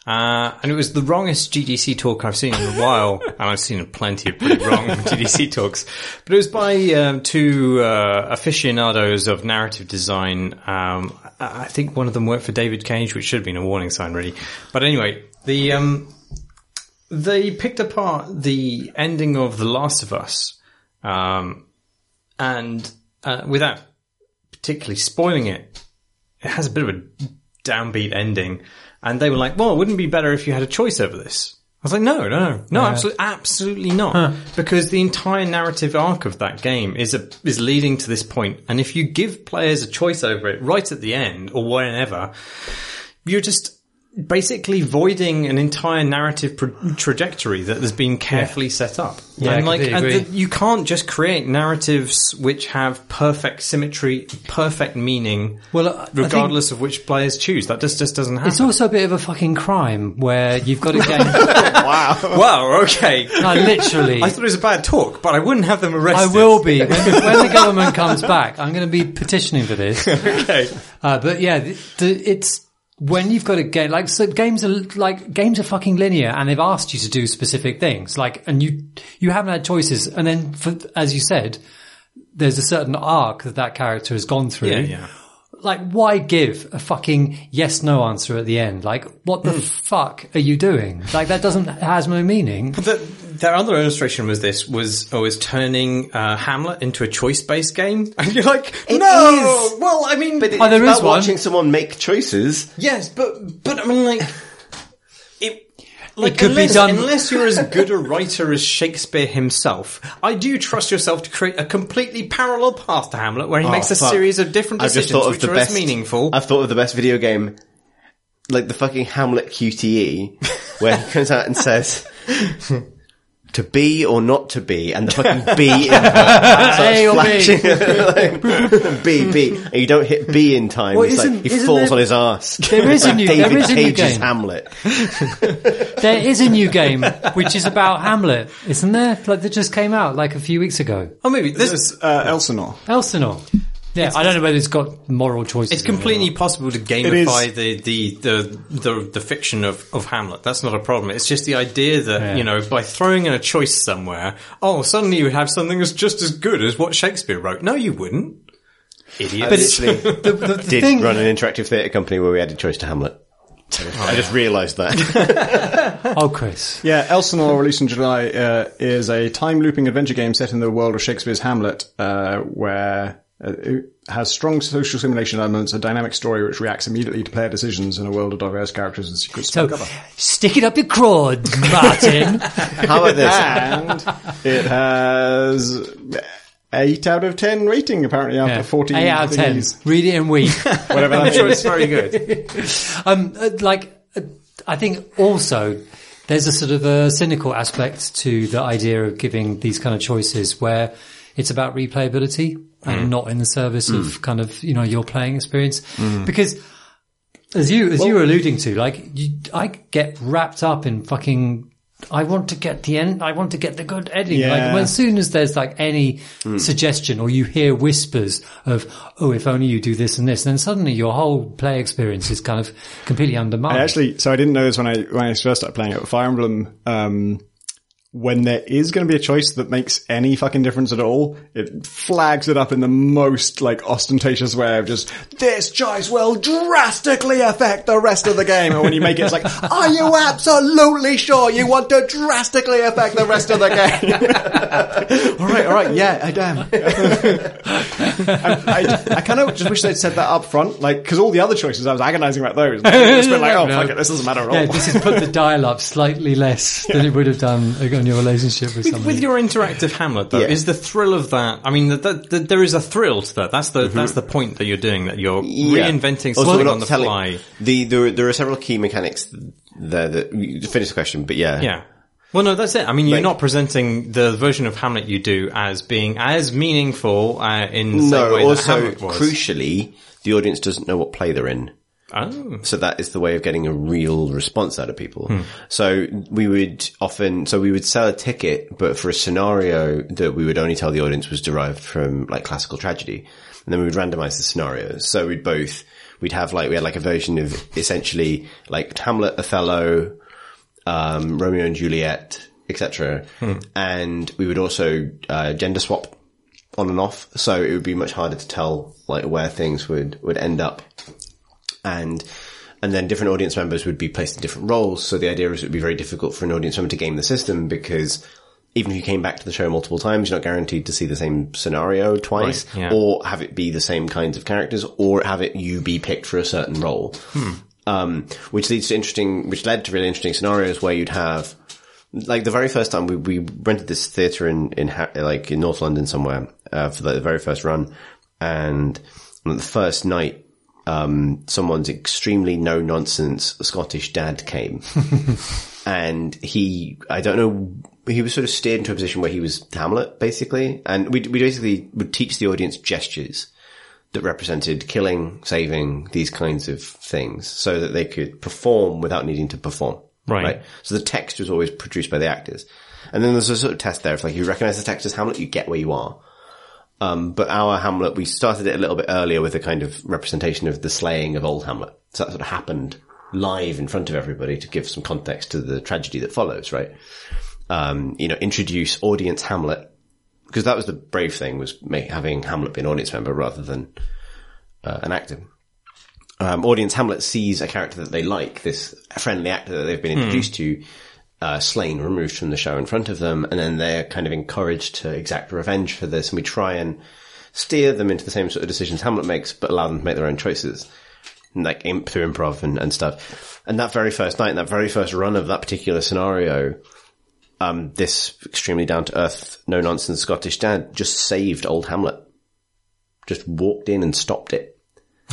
uh, and it was the wrongest GDC talk I've seen in a while, (laughs) and I've seen plenty of pretty wrong (laughs) GDC talks. But it was by um, two uh, aficionados of narrative design. Um, I think one of them worked for David Cage, which should have been a warning sign, really. But anyway, the um, they picked apart the ending of The Last of Us, um, and uh, without particularly spoiling it, it has a bit of a downbeat ending. And they were like, well, wouldn't it be better if you had a choice over this? I was like, no, no, no, no, absolutely, absolutely not. Because the entire narrative arc of that game is a, is leading to this point. And if you give players a choice over it right at the end or whenever, you're just basically voiding an entire narrative pro- trajectory that has been carefully set up. Yeah, I and like, completely and agree. the- you can't just create narratives which have perfect symmetry, perfect meaning, Well, I- I regardless of which players choose. That just just doesn't happen. It's also a bit of a fucking crime where you've got a (laughs) game. wow. Wow. Okay. no, literally. I thought it was a bad talk, but I wouldn't have them arrested. I will be when, when the government comes back. I'm going to be petitioning for this. (laughs) Okay. Uh, but yeah, the, the, it's when you've got a game like so games are like games are fucking linear, and they've asked you to do specific things. Like, and you you haven't had choices, and then for, as you said, there's a certain arc that that character has gone through. Yeah, yeah. Like, why give a fucking yes no answer at the end? Like, what the fuck are you doing? Like, that doesn't (laughs) has no meaning. The, their other illustration was this was oh, was turning uh, Hamlet into a choice based game, (laughs) and you're like, It no. is. Well, I mean, But Oh, there it's one. watching someone make choices. yes, but but I mean, like it. Like, could be done- unless you're as good a (laughs) writer as Shakespeare himself. I do trust yourself to create a completely parallel path to Hamlet, where he oh, makes a Oh, fuck. series of different decisions which are best as meaningful. I've thought of the best video game, like the fucking Hamlet QTE, where he comes out and says. (laughs) To be or not to be, and the (laughs) fucking B in (laughs) A or B. (laughs) like, B B, and you don't hit B in time. Well, it's like he falls there- on his ass. There is a new- David there is a new Cage's game. Hamlet. There is a new game which is about Hamlet, isn't there? Like that just came out like a few weeks ago. oh, maybe this is uh, Elsinore. Elsinore. Yeah, I don't know whether it's got moral choices. It's in or completely possible to gamify the, the, the, the, the fiction of, of Hamlet. That's not a problem. It's just the idea that, Yeah. you know, by throwing in a choice somewhere, oh, suddenly you would have something that's just as good as what Shakespeare wrote. No, you wouldn't. Idiot. But it's, (laughs) The, the, the did thing, run an interactive theatre company where we added choice to Hamlet. I just realised that. (laughs) oh, Chris. Yeah, Elsinore, released in July, uh, is a time looping adventure game set in the world of Shakespeare's Hamlet, uh, where uh, it has strong social simulation elements, a dynamic story which reacts immediately to player decisions in a world of diverse characters and secrets to So, uncover. stick it up your crud, Martin. (laughs) How about this? And it has eight out of ten rating apparently after Yeah. fourteen. Eight out of ten. Read it and weep. (laughs) Whatever (laughs) I'm sure it's very good. um, uh, like, uh, I think also there's a sort of a cynical aspect to the idea of giving these kind of choices where it's about replayability and mm. not in the service of mm. kind of, you know, your playing experience. Mm. Because as you, as you were alluding to, like, you, I get wrapped up in fucking, I want to get the end, I want to get the good ending. Like, Yeah. when, as soon as there's like any suggestion or you hear whispers of, oh, if only you do this and this, then suddenly your whole play experience is kind of completely undermined. I actually, so I didn't know this when I when I first started playing it. Fire Emblem, um, when there is going to be a choice that makes any fucking difference at all, it flags it up in the most like ostentatious way of just, this choice will drastically affect the rest of the game. And when you make it, it's like, (laughs) are you absolutely sure you want to drastically affect the rest of the game? (laughs) all right, all right, yeah, I am. I, (laughs) I, I kind of just wish they'd said that up front, like, cause all the other choices, I was agonizing about those. It's been like, oh, No. fuck it, this doesn't matter at all. Yeah, this has put the dial up slightly less than it would have done on your relationship with, With, somebody. with your interactive Hamlet, though, Yeah. is the thrill of that? I mean, that that that there is a thrill to that. That's the that's the point that you're doing. That you're Yeah. reinventing Also, something not on the telling- fly. The there, there are several key mechanics there that you finish the question, but yeah, Yeah. Well, no, that's it. I mean, you're Like- not presenting the version of Hamlet you do as being as meaningful uh, in the same No, way that also Hamlet was. crucially, the audience doesn't know what play they're in. Oh. So that is the way of getting a real response out of people. Hmm. So we would often, so we would sell a ticket, but for a scenario that we would only tell the audience was derived from like classical tragedy. And then we would randomize the scenarios. So we'd both, we'd have like, we had like a version of essentially like Hamlet, Othello, um, Romeo and Juliet, etc. And we would also, uh, gender swap on and off. So it would be much harder to tell like where things would, would end up and and then different audience members would be placed in different roles. So the idea is it would be very difficult for an audience member to game the system because even if you came back to the show multiple times, you're not guaranteed to see the same scenario twice, Right, yeah. or have it be the same kinds of characters, or have it you be picked for a certain role. Um, which leads to interesting, which led to really interesting scenarios where you'd have, like the very first time we, we rented this theatre in, in, Ha- like in North London somewhere, uh, for the very first run. And on the first night, um, someone's extremely no nonsense Scottish dad came (laughs) and he, I don't know, he was sort of steered into a position where he was Hamlet basically. And we, we basically would teach the audience gestures that represented killing, saving, these kinds of things so that they could perform without needing to perform. Right. So the text was always produced by the actors. And then there's a sort of test there. If like you recognize the text as Hamlet, you get where you are. Um, but our Hamlet, we started it a little bit earlier with a kind of representation of the slaying of old Hamlet. So that sort of happened live in front of everybody to give some context to the tragedy that follows, right? Um, you know, introduce audience Hamlet because that was the brave thing was make, having Hamlet be an audience member rather than uh, an actor. Um, audience Hamlet sees a character that they like, this friendly actor that they've been introduced to, uh, slain, removed from the show in front of them, and then they're kind of encouraged to exact revenge for this, and we try and steer them into the same sort of decisions Hamlet makes, but allow them to make their own choices. Like imp through improv and, and stuff. And that very first night, that very first run of that particular scenario, um, this extremely down to earth, no nonsense Scottish dad just saved old Hamlet. Just walked in and stopped it.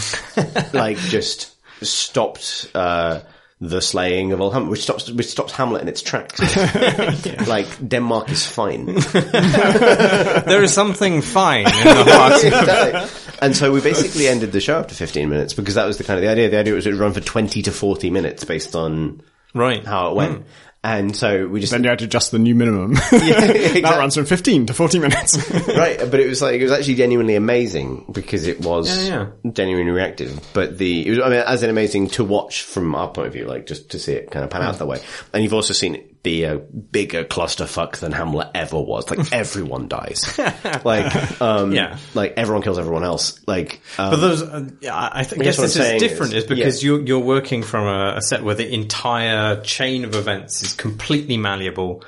(laughs) like just stopped, uh, the slaying of old Hamlet, which stops, which stops Hamlet in its tracks. (laughs) Like Denmark is fine. (laughs) There is something fine in the heart. (laughs) Exactly. And so we basically ended the show after 15 minutes because that was the kind of the idea. The idea was it would run for 20 to 40 minutes based on right. how it went. Hmm. And so we just, Then you had to adjust the new minimum. (laughs) exactly. (laughs) that runs from 15 to 40 minutes. (laughs) right, but it was like it was actually genuinely amazing because it was Yeah, genuinely reactive. But the it was I mean as in amazing to watch from our point of view, like just to see it kind of pan out mm. that way. And you've also seen it be a bigger clusterfuck than Hamlet ever was. Like (laughs) everyone dies, (laughs) like um, Yeah. like everyone kills everyone else. Like um, But those, uh, yeah, I I I guess guess this is different is- is, because yeah. you're, you're working from a, a set where the entire chain of events is completely malleable.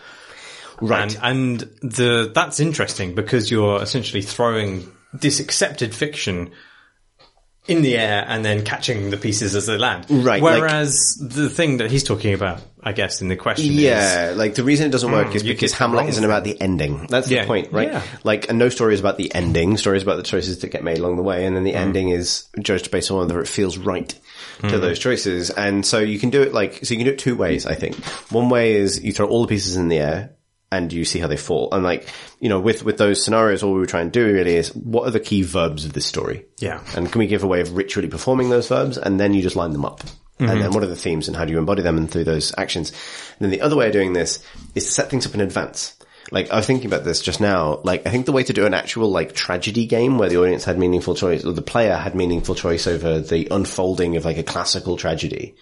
Right. And, and the, that's interesting because you're essentially throwing this accepted fiction in the air and then catching the pieces as they land. Right, like- Whereas the thing that he's talking about, I guess, in the question is, Yeah, like the reason it doesn't work is because Hamlet isn't about the ending. That's the point, right? yeah. Like, and no story is about the ending. Stories about the choices that get made along the way, and then the Mm. ending is judged based on whether it feels right to Mm. those choices. And so you can do it like, so you can do it two ways, I think. One way is you throw all the pieces in the air and you see how they fall. And like, you know, with, with those scenarios, all we were trying to do really is what are the key verbs of this story? Yeah. And can we give a way of ritually performing those verbs? And then you just line them up. And mm-hmm. then what are the themes and how do you embody them and through those actions? And then the other way of doing this is to set things up in advance. Like I was thinking about this just now. Like I think the way to do an actual like tragedy game where the audience had meaningful choice or the player had meaningful choice over the unfolding of like a classical tragedy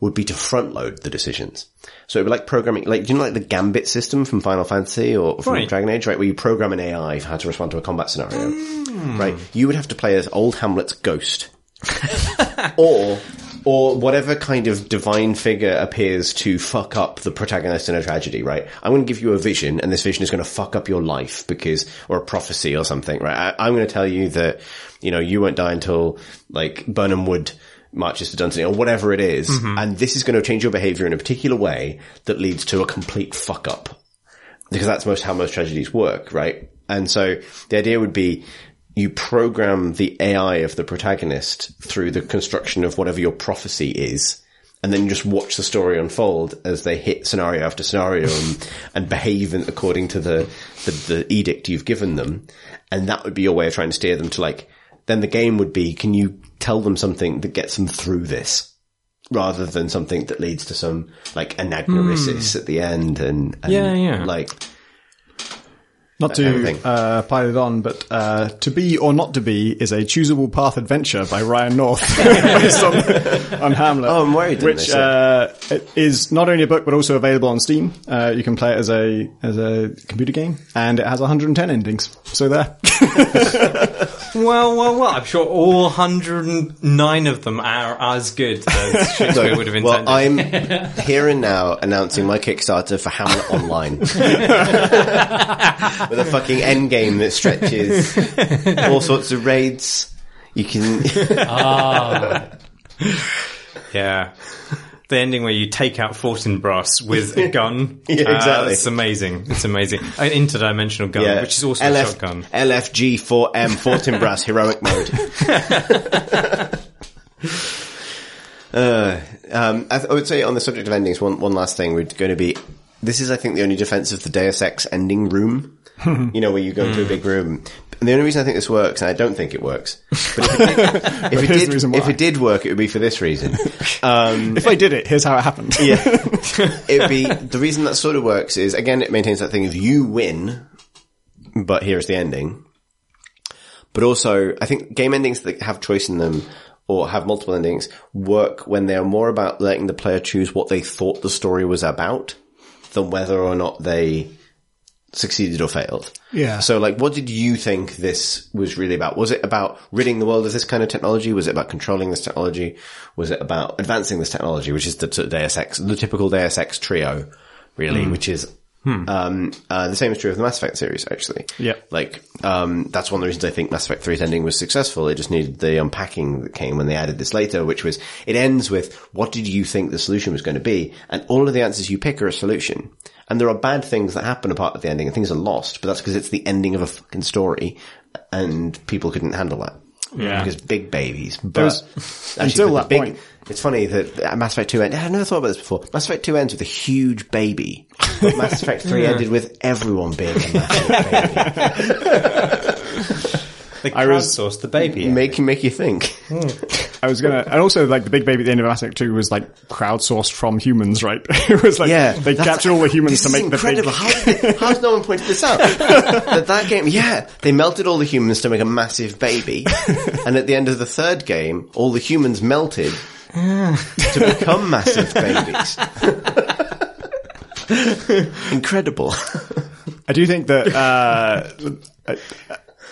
would be to front load the decisions. So it'd be like programming, like, do you know like the Gambit system from Final Fantasy or from Right. Dragon Age, right? Where you program an AI for how to respond to a combat scenario, hmm. right? You would have to play as old Hamlet's ghost (laughs) or or whatever kind of divine figure appears to fuck up the protagonist in a tragedy, right? I'm going to give you a vision, and this vision is going to fuck up your life because, or a prophecy or something, right? I, I'm going to tell you that, you know, you won't die until like Birnam Wood marches to Dunsinane or whatever it is, mm-hmm. and this is going to change your behavior in a particular way that leads to a complete fuck up because that's most how most tragedies work, right? And so the idea would be you program the AI of the protagonist through the construction of whatever your prophecy is. And then you just watch the story unfold as they hit scenario after scenario and, (laughs) and behave in, according to the, the, the edict you've given them. And that would be your way of trying to steer them to like, then the game would be, can you tell them something that gets them through this? Rather than something that leads to some like anagnorisis hmm. at the end and, and Yeah, yeah. like Not kind of to uh, pile it on, but uh, To Be or Not to Be is a choosable path adventure by Ryan North (laughs) based on, on Hamlet. Oh, I'm worried, Which they uh, it is not only a book but also available on Steam. Uh, you can play it as a as a computer game, and it has 110 endings. So there. (laughs) Well, well, well. I'm sure all 109 of them are as good as (laughs) Shakespeare would have intended. Well, I'm here and now announcing my Kickstarter for Hamlet Online. With a fucking end game that stretches (laughs) all sorts of raids. You can, (laughs) yeah. The ending where you take out Fortinbras with a gun. (laughs) Yeah, Uh, exactly. it's amazing. It's amazing. An interdimensional gun, yeah. which is also LF, a shotgun. LFG4M Fortinbras heroic mode. uh, um, I, th- I would say on the subject of endings, one, one last thing, we're going to be, this is I think the only defense of the Deus Ex ending room. (laughs) you know, where you go into a big room. And the only reason I think this works, and I don't think it works, but if it did, (laughs) if it did, reason if it did work, it would be for this reason. (laughs) Um, if I did it, here's how it happened. yeah. It'd be, the reason that sort of works is, again, it maintains that thing of you win, but here's the ending. But also, I think game endings that have choice in them or have multiple endings work when they are more about letting the player choose what they thought the story was about than whether or not they succeeded or failed. Yeah. So like, what did you think this was really about? Was it about ridding the world of this kind of technology? Was it about controlling this technology? Was it about advancing this technology, which is the Deus Ex, the typical Deus Ex trio, really, which is, um, uh, the same is true of the Mass Effect series, actually. Yeah. Like, um, that's one of the reasons I think Mass Effect 3's ending was successful. It just needed the unpacking that came when they added this later, which was, it ends with, what did you think the solution was going to be? And all of the answers you pick are a solution. And there are bad things that happen apart of the ending and things are lost, but that's because it's the ending of a fucking story and people couldn't handle that. Yeah. Because big babies. But There's- actually, until but the that point- It's funny that Mass Effect 2 ended, I've never thought about this before. Mass Effect 2 ends with a huge baby. But Mass Effect 3 (laughs) ended with everyone being a massive (laughs) baby. They I was- crowdsourced the baby. Make, make you think. I was gonna, and also like the big baby at the end of Mass Effect 2 was like crowdsourced from humans, right? (laughs) it was like, Yeah. they that's- captured all the humans this to is make the incredible. big, How did they, how's no one pointed this out? (laughs) that that game, yeah, they melted all the humans to make a massive baby. and at the end of the third game, all the humans melted to become massive babies. Incredible. I do think that uh, uh,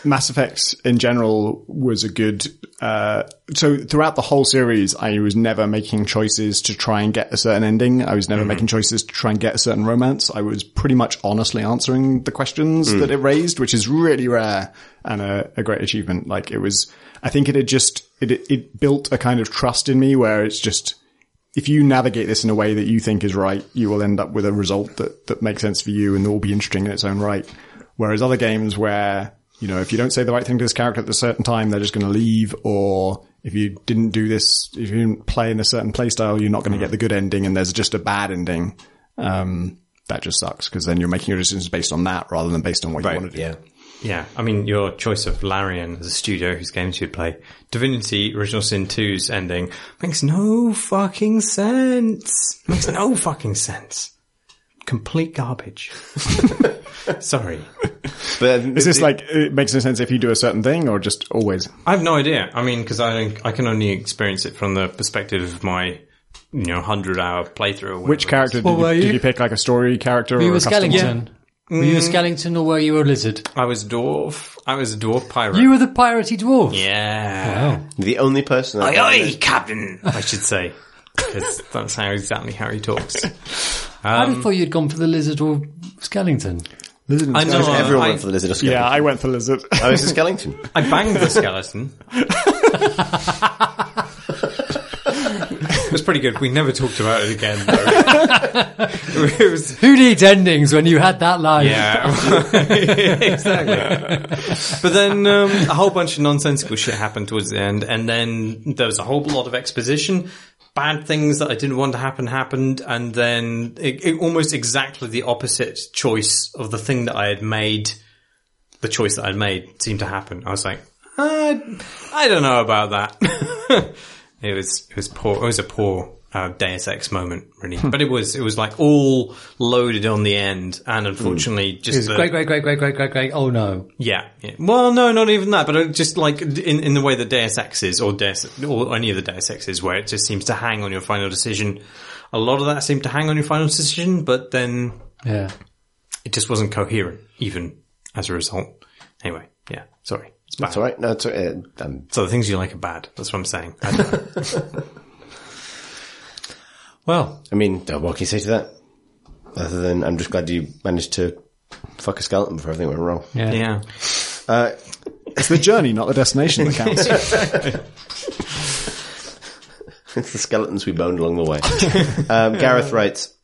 Mass Effect in general was a good. Uh, so throughout the whole series, I was never making choices to try and get a certain ending. I was never making choices to try and get a certain romance. I was pretty much honestly answering the questions that it raised, which is really rare and a, a great achievement. Like it was, I think it had just it it built a kind of trust in me where it's just if you navigate this in a way that you think is right, you will end up with a result that, that makes sense for you and will be interesting in its own right. Whereas other games where, you know, if you don't say the right thing to this character at a certain time, they're just going to leave or if you didn't do this, if you didn't play in a certain playstyle, you're not going to get the good ending and there's just a bad ending. Um, that just sucks because then you're making your decisions based on that rather than based on what you want to do. Yeah. Yeah, I mean, your choice of Larian as a studio whose games you'd play, Divinity Original Sin 2's ending makes no fucking sense. Makes no fucking sense. Complete garbage. (laughs) Sorry. But Is this like, it makes no sense if you do a certain thing or just always? I have no idea. I mean, because I I can only experience it from the perspective of my you know hundred hour playthrough. Or Which character What did you, were you? did you pick? Like a story character Were or you a a custom skeleton? Were you a mm. skeleton or were you a lizard? I was a dwarf. I was a dwarf pirate. You were the piratey dwarf. yeah. Wow. The only person. Aye, I've aye, Captain. I should say, because that's how exactly how he talks. (laughs) I'd thought you'd gone for the lizard or skeleton. Lizard and I know. Everyone I- went for the lizard or skeleton. Yeah, I went for lizard. (laughs) I was a skeleton. I banged the skeleton. (laughs) it was pretty good. We never talked about it again, though. it was, Who needs endings when you had that line? yeah, exactly. But then um, a whole bunch of nonsensical shit happened towards the end, and then there was a whole lot of exposition. Bad things that I didn't want to happen happened, and then it, it, almost exactly the opposite choice of the thing that I had made. The choice that I'd made seemed to happen. I was like, uh, I don't know about that. (laughs) it was it was poor. It was a poor uh, Deus Ex moment, really. But it was it was like all loaded on the end, and unfortunately, just It's the- great, great, great, great, great, great, great. Oh no. yeah, yeah. Well, no, not even that, but uh, just like in, in the way that Deus Ex is, or Deus, or any of the Deus Exes, where it just seems to hang on your final decision. A lot of that seemed to hang on your final decision, but then Yeah. it just wasn't coherent, even as a result. Anyway, yeah, sorry. It's bad. That's all right. No, it's all right. Uh, um, So the things you like are bad. That's what I'm saying. (laughs) I don't know. Well, I mean, uh, what can you say to that? Other than I'm just glad you managed to fuck a skeleton before everything went wrong. yeah. yeah. It's the journey, not the destination that counts. (laughs) It's the skeletons we boned along the way. um, Gareth writes,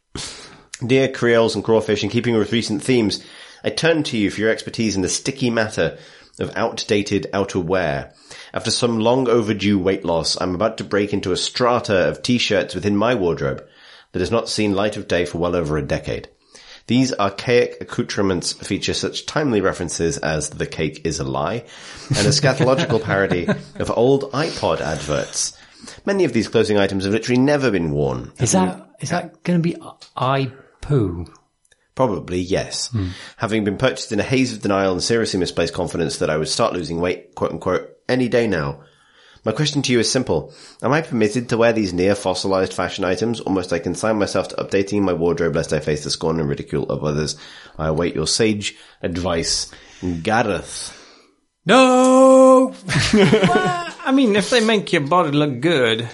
Dear Creoles and Crawfish, in keeping with recent themes, I turn to you for your expertise in the sticky matter of outdated outerwear. After some long overdue weight loss, I'm about to break into a strata of t-shirts within my wardrobe that has not seen light of day for well over a decade. These archaic accoutrements feature such timely references as the cake is a lie and a scatological (laughs) parody of old iPod adverts. Many of these clothing items have literally never been worn. Is that is that going to be I poo? Probably, yes. Hmm. Having been purchased in a haze of denial and seriously misplaced confidence that I would start losing weight, quote unquote, any day now. My question to you is simple. Am I permitted to wear these near fossilized fashion items? Almost I consign myself to updating my wardrobe lest I face the scorn and ridicule of others. I await your sage advice. Gareth. No. (laughs) I mean, if they make your body look good,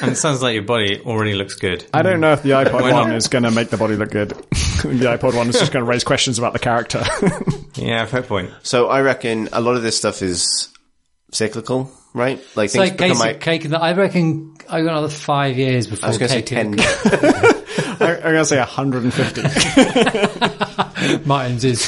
and it sounds like your body already looks good. I don't know if the (laughs) iPod one is going to make the body look good. (laughs) the iPod one is just going to raise questions about the character. (laughs) Yeah, fair point. So I reckon a lot of this stuff is cyclical, right? Like It's things like become case, like, cake. and I reckon I got another five years before (laughs) I was going to say cake. 10. I, I'm going to say 150. Martin's is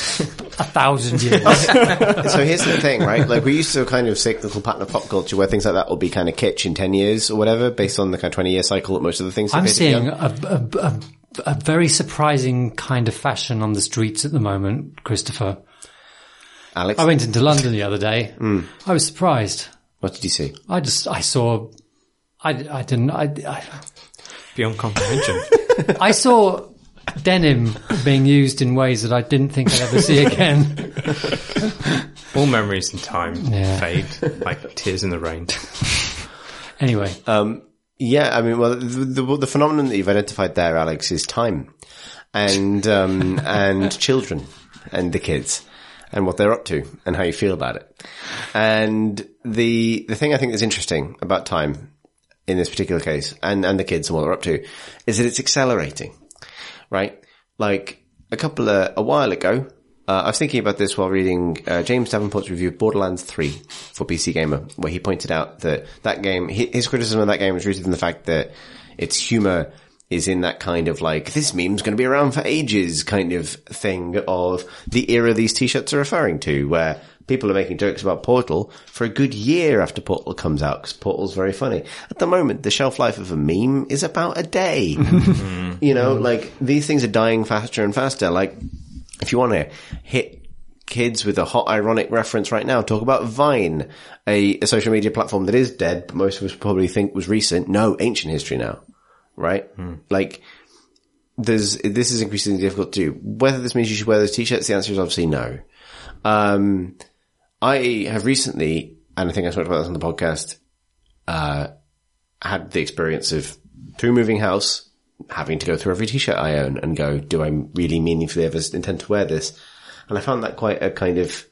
a thousand years. so here's the thing, right? Like we used to kind of cyclical pattern of pop culture where things like that will be kind of kitsch in 10 years or whatever based on the kind of 20 year cycle that most of the things I'm appear to be seeing a, a, a, a very surprising kind of fashion on the streets at the moment, Christopher. Alex, I went into London the other day. Hmm. I was surprised. what did you see? I just, I saw, I, I didn't, I, I, Beyond comprehension. (laughs) I saw denim being used in ways that I didn't think I'd ever see again. (laughs) All memories in time Yeah. fade like tears in the rain. Anyway, um, Yeah, I mean, well, the, the, the phenomenon that you've identified there, Alex, is time and, um, (laughs) and children and the kids and what they're up to and how you feel about it. And the, the thing I think that's interesting about time in this particular case and, and the kids and what they're up to is that it's accelerating, right? Like a couple of, a while ago, uh, I was thinking about this while reading uh, James Davenport's review of Borderlands 3 for PC Gamer, where he pointed out that that game, his criticism of that game was rooted in the fact that its humor is in that kind of like, this meme's going to be around for ages kind of thing of the era these t-shirts are referring to, where people are making jokes about Portal for a good year after Portal comes out, because Portal's very funny. At the moment, the shelf life of a meme is about a day. (laughs) you know, like, these things are dying faster and faster. Like, if you want to hit kids with a hot ironic reference right now, talk about Vine, a, a social media platform that is dead, but most of us probably think was recent. No, ancient history now, right? Like, there's, this is increasingly difficult to do. Whether this means you should wear those t-shirts, the answer is obviously no. Um, I have recently, and I think I talked about this on the podcast, uh, had the experience of through moving house, having to go through every t-shirt I own and go, do I really meaningfully ever intend to wear this? And I found that quite a kind of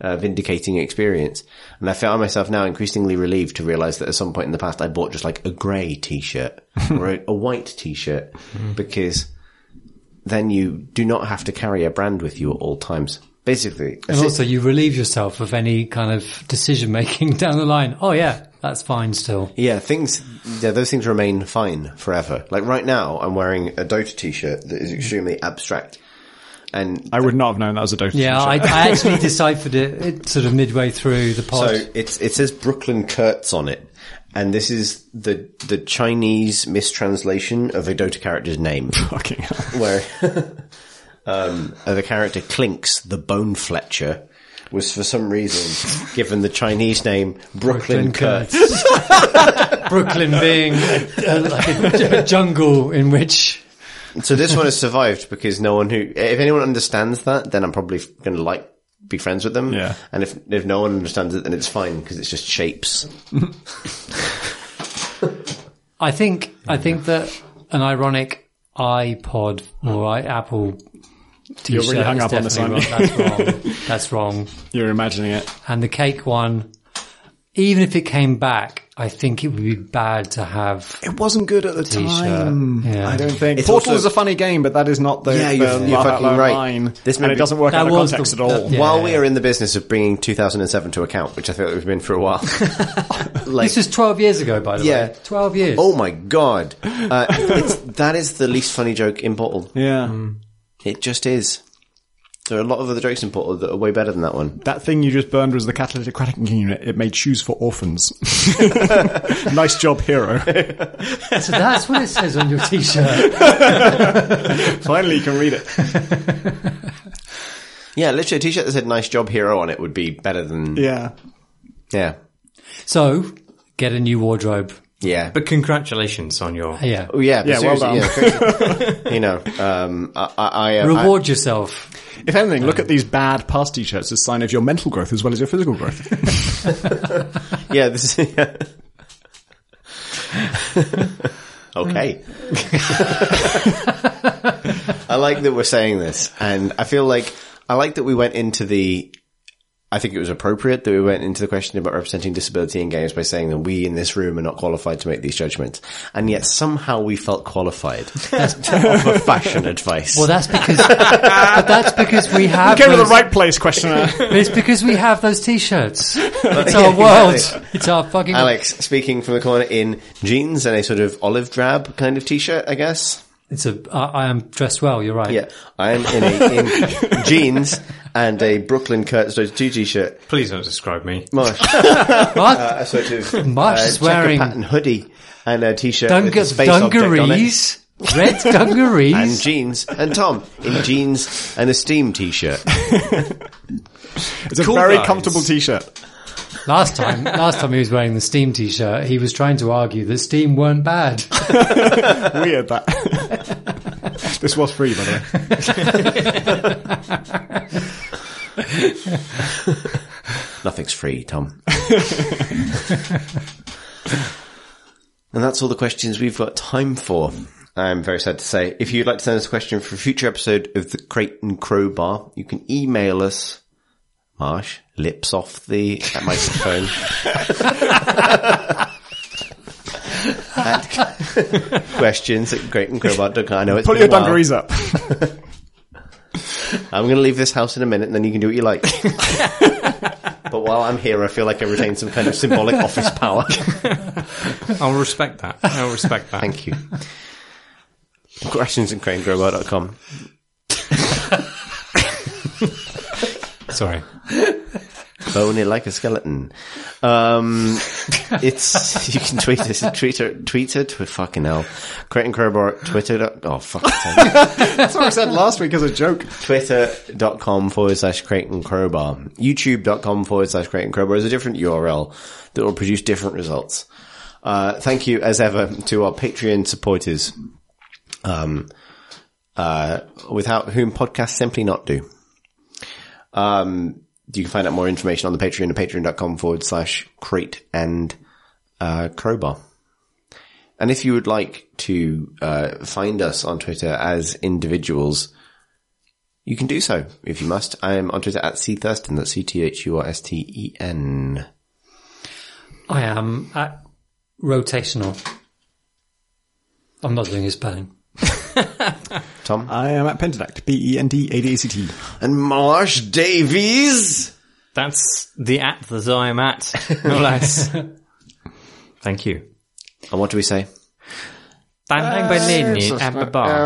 uh, vindicating experience. And I found myself now increasingly relieved to realize that at some point in the past I bought just like a grey t-shirt (laughs) or a, a white t-shirt because then you do not have to carry a brand with you at all times. Basically, And also, you relieve yourself of any kind of decision making (laughs) down the line. Oh yeah, that's fine still. Yeah, things, yeah, those things remain fine forever. Like right now, I'm wearing a Dota t-shirt that is extremely abstract. And I would not have known that was a Dota Yeah, I, t-shirt. I (laughs) actually deciphered it, it sort of midway through the pod. so it's, it says Brooklyn Kurtz on it. And this is the, the Chinese mistranslation of a Dota character's name. (laughs) Fucking hell. where, (laughs) um, the character Clinkz, the Bone Fletcher, was for some reason given the Chinese name Brooklyn, Brooklyn Kurtz. (laughs) Brooklyn being a, a, like a, a jungle in which So this one has survived because no one who, if anyone understands that, then I'm probably going to like be friends with them. Yeah. And if if no one understands it, then it's fine because it's just shapes. I think I think that an ironic iPod or I, Apple You're really hung up on this, definitely aren't. That's wrong. (laughs) That's wrong. You're imagining it. And the cake one, even if it came back, I think it would be bad to have. It wasn't good at the T-shirt. time. Yeah. I don't think. It's Portal also- is a funny game, but that is not the, Yeah, you're- you're fucking right. line. This may and it doesn't work out of context the- at all. that- yeah. While we are in the business of bringing 2007 to account, which I feel like we've been for a while, (laughs) like This was 12 years ago, by the Yeah. way. 12 years. oh my god, uh, (laughs) it's, that is the least funny joke in Portal. Yeah. It just is. There are a lot of other jokes in Portal that are way better than that one. That thing you just burned was the catalytic cracking unit. It made shoes for orphans. (laughs) nice job, hero. (laughs) So that's what it says on your t-shirt. (laughs) Finally, you can read it. Yeah, literally a t-shirt that said "Nice job, hero" on it would be better than Yeah. yeah, So, get a new wardrobe. Yeah. But congratulations on your. Yeah. Oh, yeah, Yeah, well seriously, yeah, (laughs) you know, um, I, I, I, uh, Reward yourself. If anything, look at these bad past t-shirts as a sign of your mental growth as well as your physical growth. (laughs) Yeah, this is, (laughs) yeah. okay. I like that we're saying this, and I feel like I like that we went into the. I think it was appropriate that we went into the question about representing disability in games by saying that we in this room are not qualified to make these judgments, and yet somehow we felt qualified to (laughs) offer fashion advice. Well, that's because, but that's because we have. Came to the those- right place, questioner. It's because we have those t-shirts. (laughs) It's Yeah, our world. exactly. It's our fucking. Alex speaking from the corner in jeans and a sort of olive drab kind of t-shirt, I guess. It's a. I, I am dressed well. You're right. Yeah, I am in a in (laughs) jeans and a Brooklyn Kurtz 2 t-shirt. Please don't describe me. Marsh, (laughs) What? a sort of Marsh uh, is checker wearing pattern hoodie and a t-shirt Dung- with a space object on it. dungarees. Red dungarees. And jeans, and Tom in (laughs) jeans and a Steam t-shirt. (laughs) It's a Cool very guys. comfortable t-shirt. Last time, last time he was wearing the Steam T-shirt, he was trying to argue that Steam weren't bad. Weird that. This was free, by the way. (laughs) Nothing's free, Tom. (laughs) and that's all the questions we've got time for. I'm very sad to say. If you'd like to send us a question for a future episode of the Crate and Crowbar, you can email us. Marsh, lips off the microphone. (laughs) at questions at crateandcrowbar.com. I know it's Pull your dungarees up. (laughs) I'm going to leave this house in a minute and then you can do what you like. (laughs) but while I'm here, I feel like I retain some kind of symbolic office power. (laughs) I'll respect that. I'll respect that. Thank you. Questions at cranegrowbar.com. Sorry. Bony like a skeleton. Um, (laughs) it's, you can tweet us, Twitter, Twitter, twi- fucking hell. And Crowbar, Twitter, oh fuck. (laughs) That's what I said last week as a joke. Twitter.com forward slash and Crowbar. YouTube.com forward slash and Crowbar is a different URL that will produce different results. Uh, thank you as ever to our Patreon supporters, um, uh, without whom podcasts simply not do. Um, you can find out more information on the Patreon at patreon.com forward slash crate and, uh, crowbar. And if you would like to uh, find us on Twitter as individuals, you can do so if you must. I am on Twitter at C Thursten. That's C T H U R S T E N. I am at rotational. I'm not doing his spelling. (laughs) Tom I am at Pentadact. P-E-N-T-A-D-A-C-T. and Marsh Davies. That's the at that I am at, no less. (laughs) Thank you. And what do we say? Bang bang bang, Lenny, and bye-bye.